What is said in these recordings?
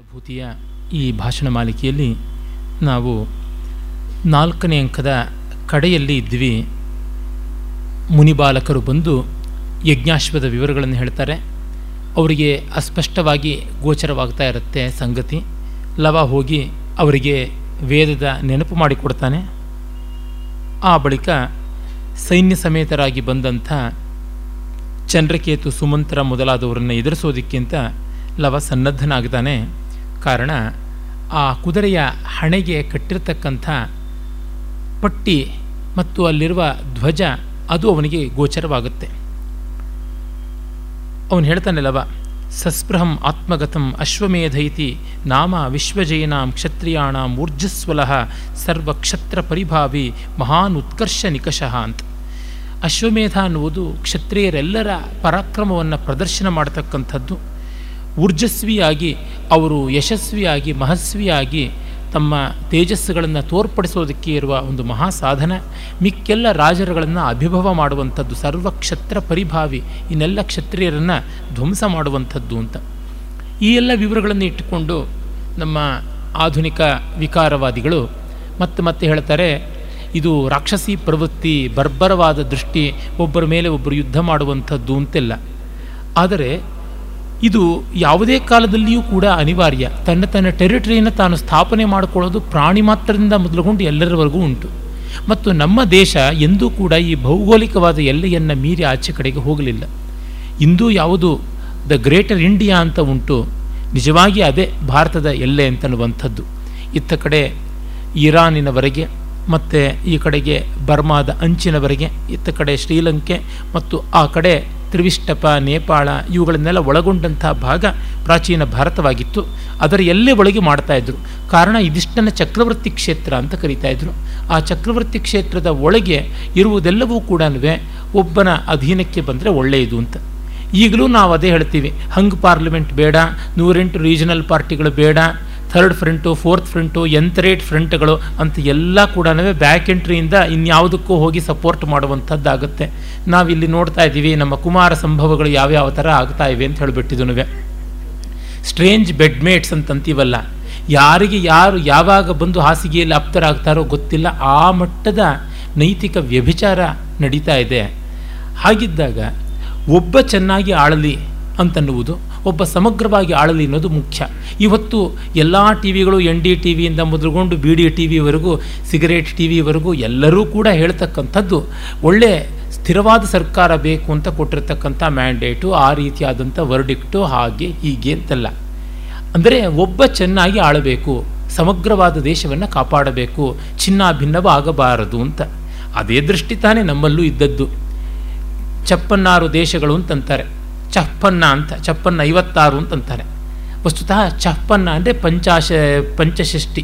ಅನುಭೂತಿಯ ಈ ಭಾಷಣ ಮಾಲಿಕೆಯಲ್ಲಿ ನಾವು ನಾಲ್ಕನೇ ಅಂಕದ ಕಡೆಯಲ್ಲಿ ಇದ್ವಿ. ಮುನಿಬಾಲಕರು ಬಂದು ಯಜ್ಞಾಶ್ವದ ವಿವರಗಳನ್ನು ಹೇಳ್ತಾರೆ. ಅವರಿಗೆ ಅಸ್ಪಷ್ಟವಾಗಿ ಗೋಚರವಾಗ್ತಾ ಇರುತ್ತೆ ಸಂಗತಿ. ಲವ ಹೋಗಿ ಅವರಿಗೆ ವೇದದ ನೆನಪು ಮಾಡಿಕೊಡ್ತಾನೆ. ಆ ಬಳಿಕ ಸೈನ್ಯ ಸಮೇತರಾಗಿ ಬಂದಂಥ ಚಂದ್ರಕೇತು ಸುಮಂತ್ರ ಮೊದಲಾದವರನ್ನು ಎದುರಿಸೋದಕ್ಕಿಂತ ಲವ ಸನ್ನದ್ಧನಾಗ್ತಾನೆ. ಕಾರಣ ಆ ಕುದುರೆಯ ಹಣೆಗೆ ಕಟ್ಟಿರ್ತಕ್ಕಂಥ ಪಟ್ಟಿ ಮತ್ತು ಅಲ್ಲಿರುವ ಧ್ವಜ ಅದು ಅವನಿಗೆ ಗೋಚರವಾಗುತ್ತೆ. ಅವನು ಹೇಳ್ತಾನೆ ಲವ ಸಸ್ಪೃಹಂ ಆತ್ಮಗತಂ ಅಶ್ವಮೇಧ ಇತಿ ನಾಮ ವಿಶ್ವಜಯನಾಂ ಕ್ಷತ್ರಿಯಾಣಾಂ ಊರ್ಜಸ್ವಲಃ ಸರ್ವಕ್ಷತ್ರ ಪರಿಭಾವಿ ಮಹಾನ್ ಉತ್ಕರ್ಷ ನಿಕಷಃ ಅಂತ. ಅಶ್ವಮೇಧ ಅನ್ನುವುದು ಕ್ಷತ್ರಿಯರೆಲ್ಲರ ಪರಾಕ್ರಮವನ್ನು ಪ್ರದರ್ಶನ ಮಾಡತಕ್ಕಂಥದ್ದು. ಊರ್ಜಸ್ವಿಯಾಗಿ, ಅವರು ಯಶಸ್ವಿಯಾಗಿ ಮಹಸ್ವಿಯಾಗಿ ತಮ್ಮ ತೇಜಸ್ಸುಗಳನ್ನು ತೋರ್ಪಡಿಸೋದಕ್ಕೆ ಇರುವ ಒಂದು ಮಹಾ ಸಾಧನ ಮಿಕ್ಕೆಲ್ಲ ರಾಜರುಗಳನ್ನು ಅಭಿಭವ ಮಾಡುವಂಥದ್ದು, ಸರ್ವಕ್ಷತ್ರ ಪರಿಭಾವಿ, ಇನ್ನೆಲ್ಲ ಕ್ಷತ್ರಿಯರನ್ನು ಧ್ವಂಸ ಮಾಡುವಂಥದ್ದು ಅಂತ. ಈ ಎಲ್ಲ ವಿವರಗಳನ್ನು ಇಟ್ಟುಕೊಂಡು ನಮ್ಮ ಆಧುನಿಕ ವಿಕಾರವಾದಿಗಳು ಮತ್ತೆ ಮತ್ತೆ ಹೇಳ್ತಾರೆ, ಇದು ರಾಕ್ಷಸಿ ಪ್ರವೃತ್ತಿ, ಬರ್ಬರವಾದ ದೃಷ್ಟಿ, ಒಬ್ಬರ ಮೇಲೆ ಒಬ್ಬರು ಯುದ್ಧ ಮಾಡುವಂಥದ್ದು ಅಂತೆಲ್ಲ. ಆದರೆ ಇದು ಯಾವುದೇ ಕಾಲದಲ್ಲಿಯೂ ಕೂಡ ಅನಿವಾರ್ಯ. ತನ್ನ ತನ್ನ ಟೆರಿಟರಿಯನ್ನು ತಾನು ಸ್ಥಾಪನೆ ಮಾಡಿಕೊಳ್ಳೋದು ಪ್ರಾಣಿ ಮಾತ್ರದಿಂದ ಮೊದಲುಗೊಂಡು ಎಲ್ಲರವರೆಗೂ ಉಂಟು. ಮತ್ತು ನಮ್ಮ ದೇಶ ಎಂದೂ ಕೂಡ ಈ ಭೌಗೋಳಿಕವಾದ ಎಲ್ಲೆಯನ್ನು ಮೀರಿ ಆಚೆ ಕಡೆಗೆ ಹೋಗಲಿಲ್ಲ. ಇಂದು ಯಾವುದು ದ ಗ್ರೇಟರ್ ಇಂಡಿಯಾ ಅಂತ ಉಂಟು. ನಿಜವಾಗಿ ಅದೇ ಭಾರತದ ಎಲ್ಲೆ ಅಂತನ್ನುವಂಥದ್ದು. ಇತ್ತ ಕಡೆ ಇರಾನಿನವರೆಗೆ ಮತ್ತು ಈ ಕಡೆಗೆ ಬರ್ಮಾದ ಅಂಚಿನವರೆಗೆ, ಇತ್ತ ಕಡೆ ಶ್ರೀಲಂಕೆ ಮತ್ತು ಆ ಕಡೆ ತ್ರಿವಿಷ್ಟಪ, ನೇಪಾಳ ಇವುಗಳನ್ನೆಲ್ಲ ಒಳಗೊಂಡಂಥ ಭಾಗ ಪ್ರಾಚೀನ ಭಾರತವಾಗಿತ್ತು. ಅದರ ಎಲ್ಲೇ ಒಳಗೆ ಮಾಡ್ತಾಯಿದ್ರು ಕಾರಣ ಇದಿಷ್ಟನ್ನು ಚಕ್ರವರ್ತಿ ಕ್ಷೇತ್ರ ಅಂತ ಕರೀತಾಯಿದ್ರು ಆ ಚಕ್ರವರ್ತಿ ಕ್ಷೇತ್ರದ ಒಳಗೆ ಇರುವುದೆಲ್ಲವೂ ಕೂಡ ಒಬ್ಬನ ಅಧೀನಕ್ಕೆ ಬಂದರೆ ಒಳ್ಳೆಯದು ಅಂತ. ಈಗಲೂ ನಾವು ಅದೇ ಹೇಳ್ತೀವಿ, ಹಂಗ್ ಪಾರ್ಲಿಮೆಂಟ್ ಬೇಡ, ನೂರೆಂಟು ರೀಜನಲ್ ಪಾರ್ಟಿಗಳು ಬೇಡ ಥರ್ಡ್ ಫ್ರಂಟು ಫೋರ್ತ್ ಫ್ರಂಟು ಎಂತರೇಟ್ ಫ್ರಂಟ್ಗಳು ಅಂತ ಎಲ್ಲ ಕೂಡ ಬ್ಯಾಕ್ ಎಂಟ್ರಿಯಿಂದ ಇನ್ಯಾವುದಕ್ಕೂ ಹೋಗಿ ಸಪೋರ್ಟ್ ಮಾಡುವಂಥದ್ದಾಗುತ್ತೆ. ನಾವಿಲ್ಲಿ ನೋಡ್ತಾ ಇದ್ದೀವಿ ನಮ್ಮ ಕುಮಾರ ಸಂಭವಗಳು ಯಾವ್ಯಾವ ಥರ ಆಗ್ತಾ ಇವೆ ಅಂತ ಹೇಳಿಬಿಟ್ಟಿದ್ನುವೆ ಸ್ಟ್ರೇಂಜ್ ಬೆಡ್ಮೇಟ್ಸ್ ಅಂತಂತೀವಲ್ಲ. ಯಾರಿಗೆ ಯಾರು ಯಾವಾಗ ಬಂದು ಹಾಸಿಗೆಯಲ್ಲಿ ಆಪ್ತರಾಗ್ತಾರೋ ಗೊತ್ತಿಲ್ಲ. ಆ ಮಟ್ಟದ ನೈತಿಕ ವ್ಯಭಿಚಾರ ನಡೀತಾ ಇದೆ. ಹಾಗಿದ್ದಾಗ ಒಬ್ಬ ಚೆನ್ನಾಗಿ ಆಳಲಿ ಅಂತನ್ನುವುದು ಒಬ್ಬ ಸಮಗ್ರವಾಗಿ ಆಳಲಿ ಅನ್ನೋದು ಮುಖ್ಯ. ಇವತ್ತು ಎಲ್ಲ ಟಿ ವಿಗಳು ಎನ್ ಡಿ ಟಿ ವಿಯಿಂದ ಮೊದಲುಗೊಂಡು ಬಿ ಡಿ ಟಿ ವಿವರೆಗೂ ಸಿಗರೇಟ್ ಟಿ ವಿವರೆಗೂ ಎಲ್ಲರೂ ಕೂಡ ಹೇಳ್ತಕ್ಕಂಥದ್ದು, ಒಳ್ಳೆ ಸ್ಥಿರವಾದ ಸರ್ಕಾರ ಬೇಕು ಅಂತ ಕೊಟ್ಟಿರ್ತಕ್ಕಂಥ ಮ್ಯಾಂಡೇಟು, ಆ ರೀತಿಯಾದಂಥ ವರ್ಡಿಕ್ಟು ಹಾಗೆ ಹೀಗೆ ಅಂತಲ್ಲ. ಅಂದರೆ ಒಬ್ಬ ಚೆನ್ನಾಗಿ ಆಳಬೇಕು, ಸಮಗ್ರವಾದ ದೇಶವನ್ನು ಕಾಪಾಡಬೇಕು ಚಿನ್ನ ಭಿನ್ನವಾಗಬಾರದು ಅಂತ. ಅದೇ ದೃಷ್ಟಿ ತಾನೇ ನಮ್ಮಲ್ಲೂ ಇದ್ದದ್ದು. ಚಪ್ಪನ್ನಾರು ದೇಶಗಳು ಅಂತಂತಾರೆ. ಚಪ್ಪನ್ನ ಅಂತ, ಚಪ್ಪನ್ನ ಐವತ್ತಾರು ಅಂತಂತಾರೆ. ವಸ್ತುತಃ ಚಪ್ಪನ್ನ ಅಂದರೆ ಪಂಚಾಶ ಪಂಚಷಷ್ಟಿ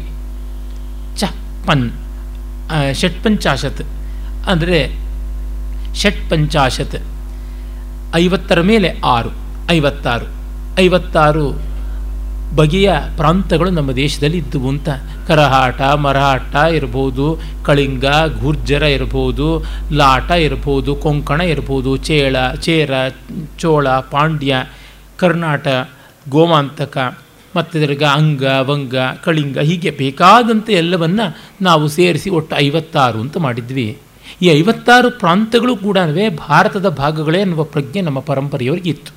ಚಪ್ಪನ್ ಷಟ್ಪಂಚಾಶತ್ ಅಂದರೆ ಷಟ್ಪಂಚಾಶತ್ ಐವತ್ತರ ಮೇಲೆ ಆರು, ಐವತ್ತಾರು ಐವತ್ತಾರು ಬಗೆಯ ಪ್ರಾಂತಗಳು ನಮ್ಮ ದೇಶದಲ್ಲಿ ಇದ್ದವು ಅಂತ. ಕರಹಾಟ, ಮರಹಾಟ ಇರ್ಬೋದು, ಕಳಿಂಗ ಗುರ್ಜರ ಇರ್ಬೋದು, ಲಾಟ ಇರ್ಬೋದು, ಕೊಂಕಣ ಇರ್ಬೋದು, ಚೇಳ, ಚೇರ, ಚೋಳ, ಪಾಂಡ್ಯ, ಕರ್ನಾಟ, ಗೋಮಾಂತಕ ಮತ್ತು ತಿರ್ಗ ಅಂಗ, ವಂಗ, ಕಳಿಂಗ ಹೀಗೆ ಬೇಕಾದಂಥ ಎಲ್ಲವನ್ನು ನಾವು ಸೇರಿಸಿ ಒಟ್ಟು ಐವತ್ತಾರು ಅಂತ ಮಾಡಿದ್ವಿ. ಈ ಐವತ್ತಾರು ಪ್ರಾಂತಗಳು ಕೂಡ ಭಾರತದ ಭಾಗಗಳೇ ಅನ್ನುವ ಪ್ರಜ್ಞೆ ನಮ್ಮ ಪರಂಪರೆಯವರಿಗೆ ಇತ್ತು.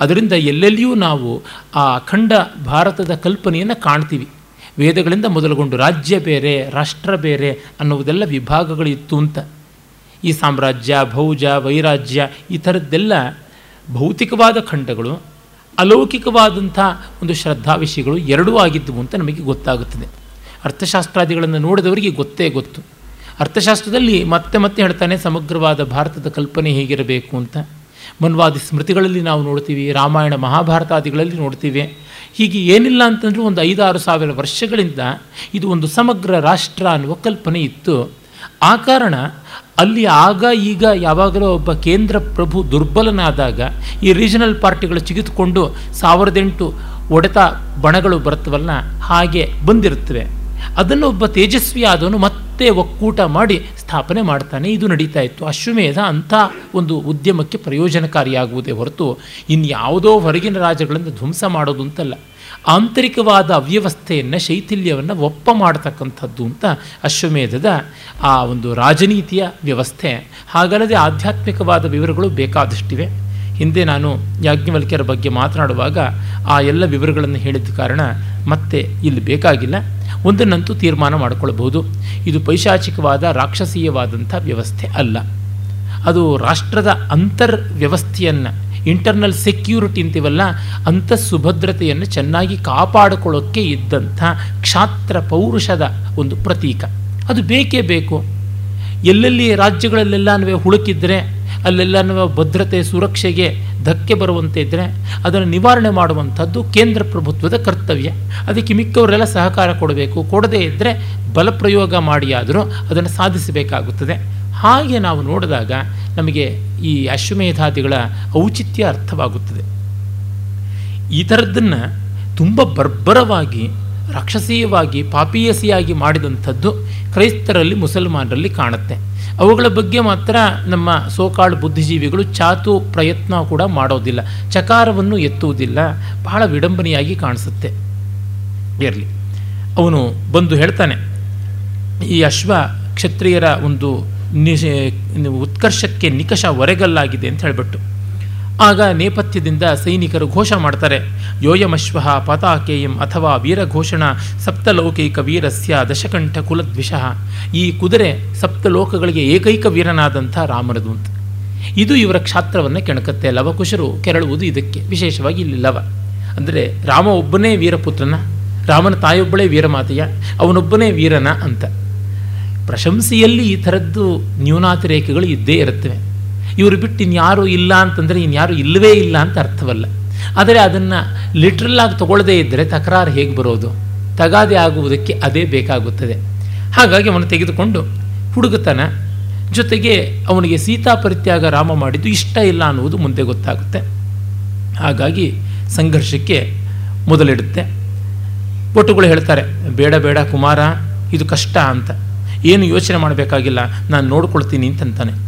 ಅದರಿಂದ ಎಲ್ಲೆಲ್ಲಿಯೂ ನಾವು ಆ ಅಖಂಡ ಭಾರತದ ಕಲ್ಪನೆಯನ್ನು ಕಾಣ್ತೀವಿ. ವೇದಗಳಿಂದ ಮೊದಲುಗೊಂಡು ರಾಜ್ಯ ಬೇರೆ, ರಾಷ್ಟ್ರ ಬೇರೆ ಅನ್ನುವುದೆಲ್ಲ ವಿಭಾಗಗಳಿತ್ತು ಅಂತ. ಈ ಸಾಮ್ರಾಜ್ಯ, ಭೌಜ, ವೈರಾಜ್ಯ ಈ ಥರದ್ದೆಲ್ಲ ಭೌತಿಕವಾದ ಖಂಡಗಳು, ಅಲೌಕಿಕವಾದಂಥ ಒಂದು ಶ್ರದ್ಧಾ ವಿಷಯಗಳು ಎರಡೂ ಆಗಿದ್ದವು ಅಂತ ನಮಗೆ ಗೊತ್ತಾಗುತ್ತದೆ. ಅರ್ಥಶಾಸ್ತ್ರಾದಿಗಳನ್ನು ನೋಡಿದವರಿಗೆ ಗೊತ್ತೇ ಗೊತ್ತು. ಅರ್ಥಶಾಸ್ತ್ರದಲ್ಲಿ ಮತ್ತೆ ಮತ್ತೆ ಹೇಳ್ತಾನೆ ಸಮಗ್ರವಾದ ಭಾರತದ ಕಲ್ಪನೆ ಹೇಗಿರಬೇಕು ಅಂತ. ಮನ್ವಾದಿ ಸ್ಮೃತಿಗಳಲ್ಲಿ ನಾವು ನೋಡ್ತೀವಿ, ರಾಮಾಯಣ ಮಹಾಭಾರತಾದಿಗಳಲ್ಲಿ ನೋಡ್ತೀವಿ. ಹೀಗೆ ಏನಿಲ್ಲ ಅಂತಂದರೂ ಒಂದು ಐದಾರು ಸಾವಿರ ವರ್ಷಗಳಿಂದ ಇದು ಒಂದು ಸಮಗ್ರ ರಾಷ್ಟ್ರ ಅನ್ನುವ ಕಲ್ಪನೆ ಇತ್ತು. ಆ ಕಾರಣ ಅಲ್ಲಿ ಆಗ ಈಗ ಯಾವಾಗಲೂ ಒಬ್ಬ ಕೇಂದ್ರ ಪ್ರಭು ದುರ್ಬಲನಾದಾಗ ಈ ರೀಜನಲ್ ಪಾರ್ಟಿಗಳು ಚಿಗಿತುಕೊಂಡು ಸಾವಿರದ ಎಂಟು ಒಡೆತ ಬಣಗಳು ಬರ್ತವಲ್ಲ ಹಾಗೆ ಬಂದಿರುತ್ತವೆ. ಅದನ್ನು ಒಬ್ಬ ತೇಜಸ್ವಿ ಆದವನು ಮತ್ತೆ ಒಕ್ಕೂಟ ಮಾಡಿ ಸ್ಥಾಪನೆ ಮಾಡ್ತಾನೆ. ಇದು ನಡೀತಾ ಇತ್ತು. ಅಶ್ವಮೇಧ ಅಂಥ ಒಂದು ಉದ್ಯಮಕ್ಕೆ ಪ್ರಯೋಜನಕಾರಿಯಾಗುವುದೇ ಹೊರತು ಇನ್ಯಾವುದೋ ಹೊರಗಿನ ರಾಜ್ಯಗಳನ್ನು ಧ್ವಂಸ ಮಾಡೋದು ಅಂತಲ್ಲ. ಆಂತರಿಕವಾದ ಅವ್ಯವಸ್ಥೆಯನ್ನು, ಶೈಥಿಲ್ಯವನ್ನು ಒಪ್ಪ ಮಾಡತಕ್ಕಂಥದ್ದು ಅಂತ ಅಶ್ವಮೇಧದ ಆ ಒಂದು ರಾಜನೀತಿಯ ವ್ಯವಸ್ಥೆ. ಹಾಗಲ್ಲದೆ ಆಧ್ಯಾತ್ಮಿಕವಾದ ವಿವರಗಳು ಬೇಕಾದಷ್ಟಿವೆ. ಹಿಂದೆ ನಾನು ಯಾಜ್ಞವಲ್ಕ್ಯರ ಬಗ್ಗೆ ಮಾತನಾಡುವಾಗ ಆ ಎಲ್ಲ ವಿವರಗಳನ್ನು ಹೇಳಿದ ಕಾರಣ ಮತ್ತೆ ಇಲ್ಲಿ ಬೇಕಾಗಿಲ್ಲ. ಒಂದನ್ನಂತೂ ತೀರ್ಮಾನ ಮಾಡಿಕೊಳ್ಬಹುದು. ಇದು ಪೈಶಾಚಿಕವಾದ, ರಾಕ್ಷಸೀಯವಾದಂಥ ವ್ಯವಸ್ಥೆ ಅಲ್ಲ. ಅದು ರಾಷ್ಟ್ರದ ಅಂತರ್ ವ್ಯವಸ್ಥೆಯನ್ನು ಇಂಟರ್ನಲ್ ಸೆಕ್ಯೂರಿಟಿ ಅಂತೀವಲ್ಲ ಅಂಥ ಸುಭದ್ರತೆಯನ್ನು ಚೆನ್ನಾಗಿ ಕಾಪಾಡಿಕೊಳ್ಳೋಕ್ಕೆ ಇದ್ದಂಥ ಕ್ಷಾತ್ರ ಪೌರುಷದ ಒಂದು ಪ್ರತೀಕ. ಅದು ಬೇಕೇ ಬೇಕು. ಎಲ್ಲೆಲ್ಲಿ ರಾಜ್ಯಗಳಲ್ಲೆಲ್ಲನೂ ಅಲ್ಲೆಲ್ಲನೂ ಭದ್ರತೆ ಸುರಕ್ಷೆಗೆ ಧಕ್ಕೆ ಬರುವಂತೆ ಇದ್ದರೆ ಅದನ್ನು ನಿವಾರಣೆ ಮಾಡುವಂಥದ್ದು ಕೇಂದ್ರ ಪ್ರಭುತ್ವದ ಕರ್ತವ್ಯ. ಅದಕ್ಕೆ ಮಿಕ್ಕವರೆಲ್ಲ ಸಹಕಾರ ಕೊಡಬೇಕು. ಕೊಡದೇ ಇದ್ದರೆ ಬಲಪ್ರಯೋಗ ಮಾಡಿಯಾದರೂ ಅದನ್ನು ಸಾಧಿಸಬೇಕಾಗುತ್ತದೆ. ಹಾಗೆ ನಾವು ನೋಡಿದಾಗ ನಮಗೆ ಈ ಅಶ್ವಮೇಧಾದಿಗಳ ಔಚಿತ್ಯ ಅರ್ಥವಾಗುತ್ತದೆ. ಈ ಥರದ್ದನ್ನು ತುಂಬ ಬರ್ಬರವಾಗಿ, ರಾಕ್ಷಸೀಯವಾಗಿ, ಪಾಪೀಯಸಿಯಾಗಿ ಮಾಡಿದಂಥದ್ದು ಕ್ರೈಸ್ತರಲ್ಲಿ, ಮುಸಲ್ಮಾನರಲ್ಲಿ ಕಾಣುತ್ತೆ. ಅವುಗಳ ಬಗ್ಗೆ ಮಾತ್ರ ನಮ್ಮ ಸೋಕಾಳು ಬುದ್ಧಿಜೀವಿಗಳು ಚಾತು ಪ್ರಯತ್ನ ಕೂಡ ಮಾಡೋದಿಲ್ಲ. ಚಕಾರವನ್ನು ಎತ್ತುವುದಿಲ್ಲ. ಬಹಳ ವಿಡಂಬನೆಯಾಗಿ ಕಾಣಿಸುತ್ತೆ. ಇರಲಿ. ಅವನು ಬಂದು ಹೇಳ್ತಾನೆ, ಈ ಅಶ್ವ ಕ್ಷತ್ರಿಯರ ಒಂದು ಉತ್ಕರ್ಷಕ್ಕೆ ನಿಕಷ ಒರೆಗಲ್ಲಾಗಿದೆ ಅಂತ ಹೇಳಿಬಿಟ್ಟು. ಆಗ ನೇಪಥ್ಯದಿಂದ ಸೈನಿಕರು ಘೋಷ ಮಾಡ್ತಾರೆ. ಯೋಯಮಶ್ವ ಪತಾಕೇಯಂ ಅಥವಾ ವೀರಘೋಷಣ ಸಪ್ತಲೌಕಿಕ ವೀರಸ್ಯ ದಶಕಂಠ ಕುಲದ್ವಿಷಃ. ಈ ಕುದುರೆ ಸಪ್ತಲೋಕಗಳಿಗೆ ಏಕೈಕ ವೀರನಾದಂಥ ರಾಮನದು ಅಂತ. ಇದು ಇವರ ಕ್ಷಾತ್ರವನ್ನು ಕೆಣಕತ್ತೆ ಲವಕುಶರು ಕೆರಳುವುದು ಇದಕ್ಕೆ. ವಿಶೇಷವಾಗಿ ಇಲ್ಲಿ ಲವ. ಅಂದರೆ ರಾಮ ಒಬ್ಬನೇ ವೀರಪುತ್ರನ, ರಾಮನ ತಾಯೊಬ್ಬಳೇ ವೀರಮಾತೆಯ, ಅವನೊಬ್ಬನೇ ವೀರನ ಅಂತ. ಪ್ರಶಂಸೆಯಲ್ಲಿ ಈ ಥರದ್ದು ನ್ಯೂನಾತಿರೇಕಗಳು ಇದ್ದೇ ಇರುತ್ತವೆ. ಇವರು ಬಿಟ್ಟು ಇನ್ಯಾರು ಇಲ್ಲ ಅಂತಂದರೆ ಇನ್ಯಾರು ಇಲ್ಲವೇ ಇಲ್ಲ ಅಂತ ಅರ್ಥವಲ್ಲ. ಆದರೆ ಅದನ್ನು ಲಿಟ್ರಲ್ಲಾಗಿ ತಗೊಳ್ಳದೇ ಇದ್ದರೆ ತಕರಾರು ಹೇಗೆ ಬರೋದು? ತಗಾದೆ ಆಗುವುದಕ್ಕೆ ಅದೇ ಬೇಕಾಗುತ್ತದೆ. ಹಾಗಾಗಿ ಅವನು ತೆಗೆದುಕೊಂಡು ಹುಡುಗತನ ಜೊತೆಗೆ ಅವನಿಗೆ ಸೀತಾ ಪರಿತ್ಯಾಗ ರಾಮ ಮಾಡಿದ್ದು ಇಷ್ಟ ಇಲ್ಲ ಅನ್ನುವುದು ಮುಂದೆ ಗೊತ್ತಾಗುತ್ತೆ. ಹಾಗಾಗಿ ಸಂಘರ್ಷಕ್ಕೆ ಮೊದಲಿಡುತ್ತೆ. ಒಟ್ಟುಗಳು ಹೇಳ್ತಾರೆ, ಬೇಡ ಬೇಡ ಕುಮಾರ, ಇದು ಕಷ್ಟ ಅಂತ. ಏನು ಯೋಚನೆ ಮಾಡಬೇಕಾಗಿಲ್ಲ, ನಾನು ನೋಡ್ಕೊಳ್ತೀನಿ ಅಂತಂತಾನೆ.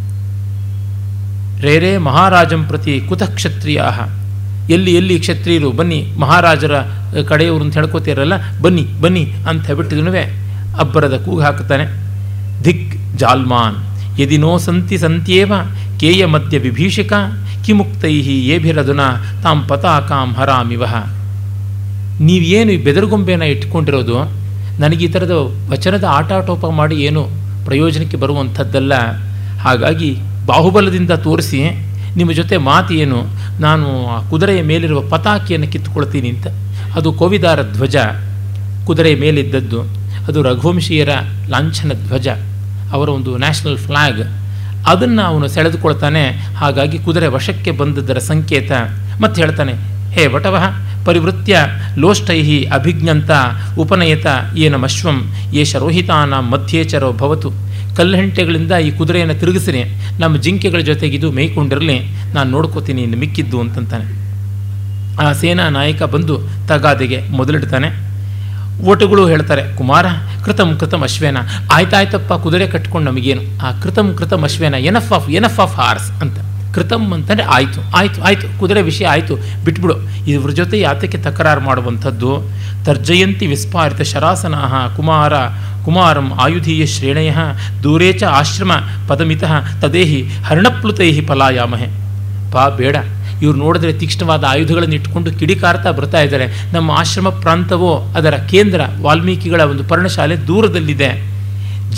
ರೇರೇ ಮಹಾರಾಜಂ ಪ್ರತಿ ಕುತ ಕ್ಷತ್ರಿಯ ಎಲ್ಲಿ ಎಲ್ಲಿ ಕ್ಷತ್ರಿಯರು, ಬನ್ನಿ ಮಹಾರಾಜರ ಕಡೆಯವರು ಅಂತ ಹೇಳ್ಕೋತಿರಲ್ಲ, ಬನ್ನಿ ಬನ್ನಿ ಅಂತ ಹೇಳ್ಬಿಟ್ಟಿದನುವೆ ಅಬ್ಬರದ ಕೂಗು ಹಾಕ್ತಾನೆ ಧಿಕ್ ಜಾಲ್ಮಾನ್ ಯದಿನೋ ಸಂತಿ ಸಂತ್ಯೇವ, ಕೇಯ ಮಧ್ಯ ವಿಭೀಷಿಕ ಕಿಮುಕ್ತೈ ಏಭಿರದುನ, ತಾಂ ಪತಾಕಾಂ ಹರಾಮಿವ. ನೀವೇನು ಈ ಬೆದರುಗೊಂಬೆನ ಇಟ್ಕೊಂಡಿರೋದು? ನನಗೆ ಈ ಥರದ ವಚನದ ಆಟಾಟೋಪ ಮಾಡಿ ಏನು ಪ್ರಯೋಜನಕ್ಕೆ ಬರುವಂಥದ್ದಲ್ಲ. ಹಾಗಾಗಿ ಬಾಹುಬಲದಿಂದ ತೋರಿಸಿ ನಿಮ್ಮ ಜೊತೆ ಮಾತು ಏನು ನಾನು ಆ ಕುದುರೆಯ ಮೇಲಿರುವ ಪತಾಕಿಯನ್ನು ಕಿತ್ತುಕೊಳ್ತೀನಿ ಅಂತ. ಅದು ಕೋವಿದಾರ ಧ್ವಜ. ಕುದುರೆಯ ಮೇಲಿದ್ದದ್ದು. ಅದು ರಘುವಂಶೀಯರ ಲಾಂಛನ ಧ್ವಜ. ಅವರ ಒಂದು ನ್ಯಾಷನಲ್ ಫ್ಲ್ಯಾಗ್ ಅದನ್ನು ಅವನು ಸೆಳೆದುಕೊಳ್ತಾನೆ. ಹಾಗಾಗಿ ಕುದುರೆ ವಶಕ್ಕೆ ಬಂದದ್ದರ ಸಂಕೇತ. ಮತ್ತೆ ಹೇಳ್ತಾನೆ, ಹೇ ವಟವಹ, ಪರಿವೃತ್ಯ, ಲೋಷ್ಟೈಹಿ, ಅಭಿಜ್ಞಂತ, ಉಪನಯತ ಏನಮಶ್ವಂ ಏಷ ರೋಹಿತಾನ ಮಧ್ಯೇಚರೋ ಭವತು. ಕಲ್ಲಹಂಟೆಗಳಿಂದ ಈ ಕುದುರೆಯನ್ನು ತಿರುಗಿಸಿರಿ. ನಮ್ಮ ಜಿಂಕೆಗಳ ಜೊತೆಗಿದು ಮೇಯ್ಕೊಂಡಿರಲಿ. ನಾನು ನೋಡ್ಕೋತೀನಿ, ಇನ್ನು ಮಿಕ್ಕಿದ್ದು ಅಂತಂತಾನೆ. ಆ ಸೇನಾ ನಾಯಕ ಬಂದು ತಗಾದೆಗೆ ಮೊದಲಿಡ್ತಾನೆ. ಓಟುಗಳು ಹೇಳ್ತಾರೆ, ಕುಮಾರ ಕೃತಮ್ ಕೃತಮ್ ಅಶ್ವೇನ. ಆಯ್ತಾಯ್ತಪ್ಪ, ಕುದುರೆ ಕಟ್ಕೊಂಡು ನಮಗೇನು? ಆ ಕೃತಮ್ ಕೃತಮ್ ಅಶ್ವೇನ. Enough of enough of horse ಅಂತ. ಕೃತಂ ಅಂತಂದರೆ ಆಯಿತು ಆಯಿತು ಆಯಿತು, ಕುದುರೆ ವಿಷಯ ಆಯಿತು, ಬಿಟ್ಬಿಡು. ಇವ್ರ ಜೊತೆ ಯಾತಕ್ಕೆ ತಕರಾರು ಮಾಡುವಂಥದ್ದು? ತರ್ಜಯಂತಿ ವಿಸ್ಪಾರಿತ ಶರಾಸನಾಹ ಕುಮಾರ, ಕುಮಾರಂ ಆಯುಧೀಯ ಶ್ರೇಣಯ ದೂರೇ ಚ ಆಶ್ರಮ ಪದಮಿತಃ, ತದೇಹಿ ಹರ್ಣಪ್ಲುತೈ ಪಲಾಯಾಮಹೆ. ಪಾ, ಬೇಡ. ಇವ್ರು ನೋಡಿದ್ರೆ ತೀಕ್ಷ್ಣವಾದ ಆಯುಧಗಳನ್ನು ಇಟ್ಕೊಂಡು ಕಿಡಿಕಾರ್ತಾ ಬರ್ತಾ ಇದ್ದಾರೆ. ನಮ್ಮ ಆಶ್ರಮ ಪ್ರಾಂತವೋ, ಅದರ ಕೇಂದ್ರ ವಾಲ್ಮೀಕಿಗಳ ಒಂದು ಪರ್ಣಶಾಲೆ ದೂರದಲ್ಲಿದೆ.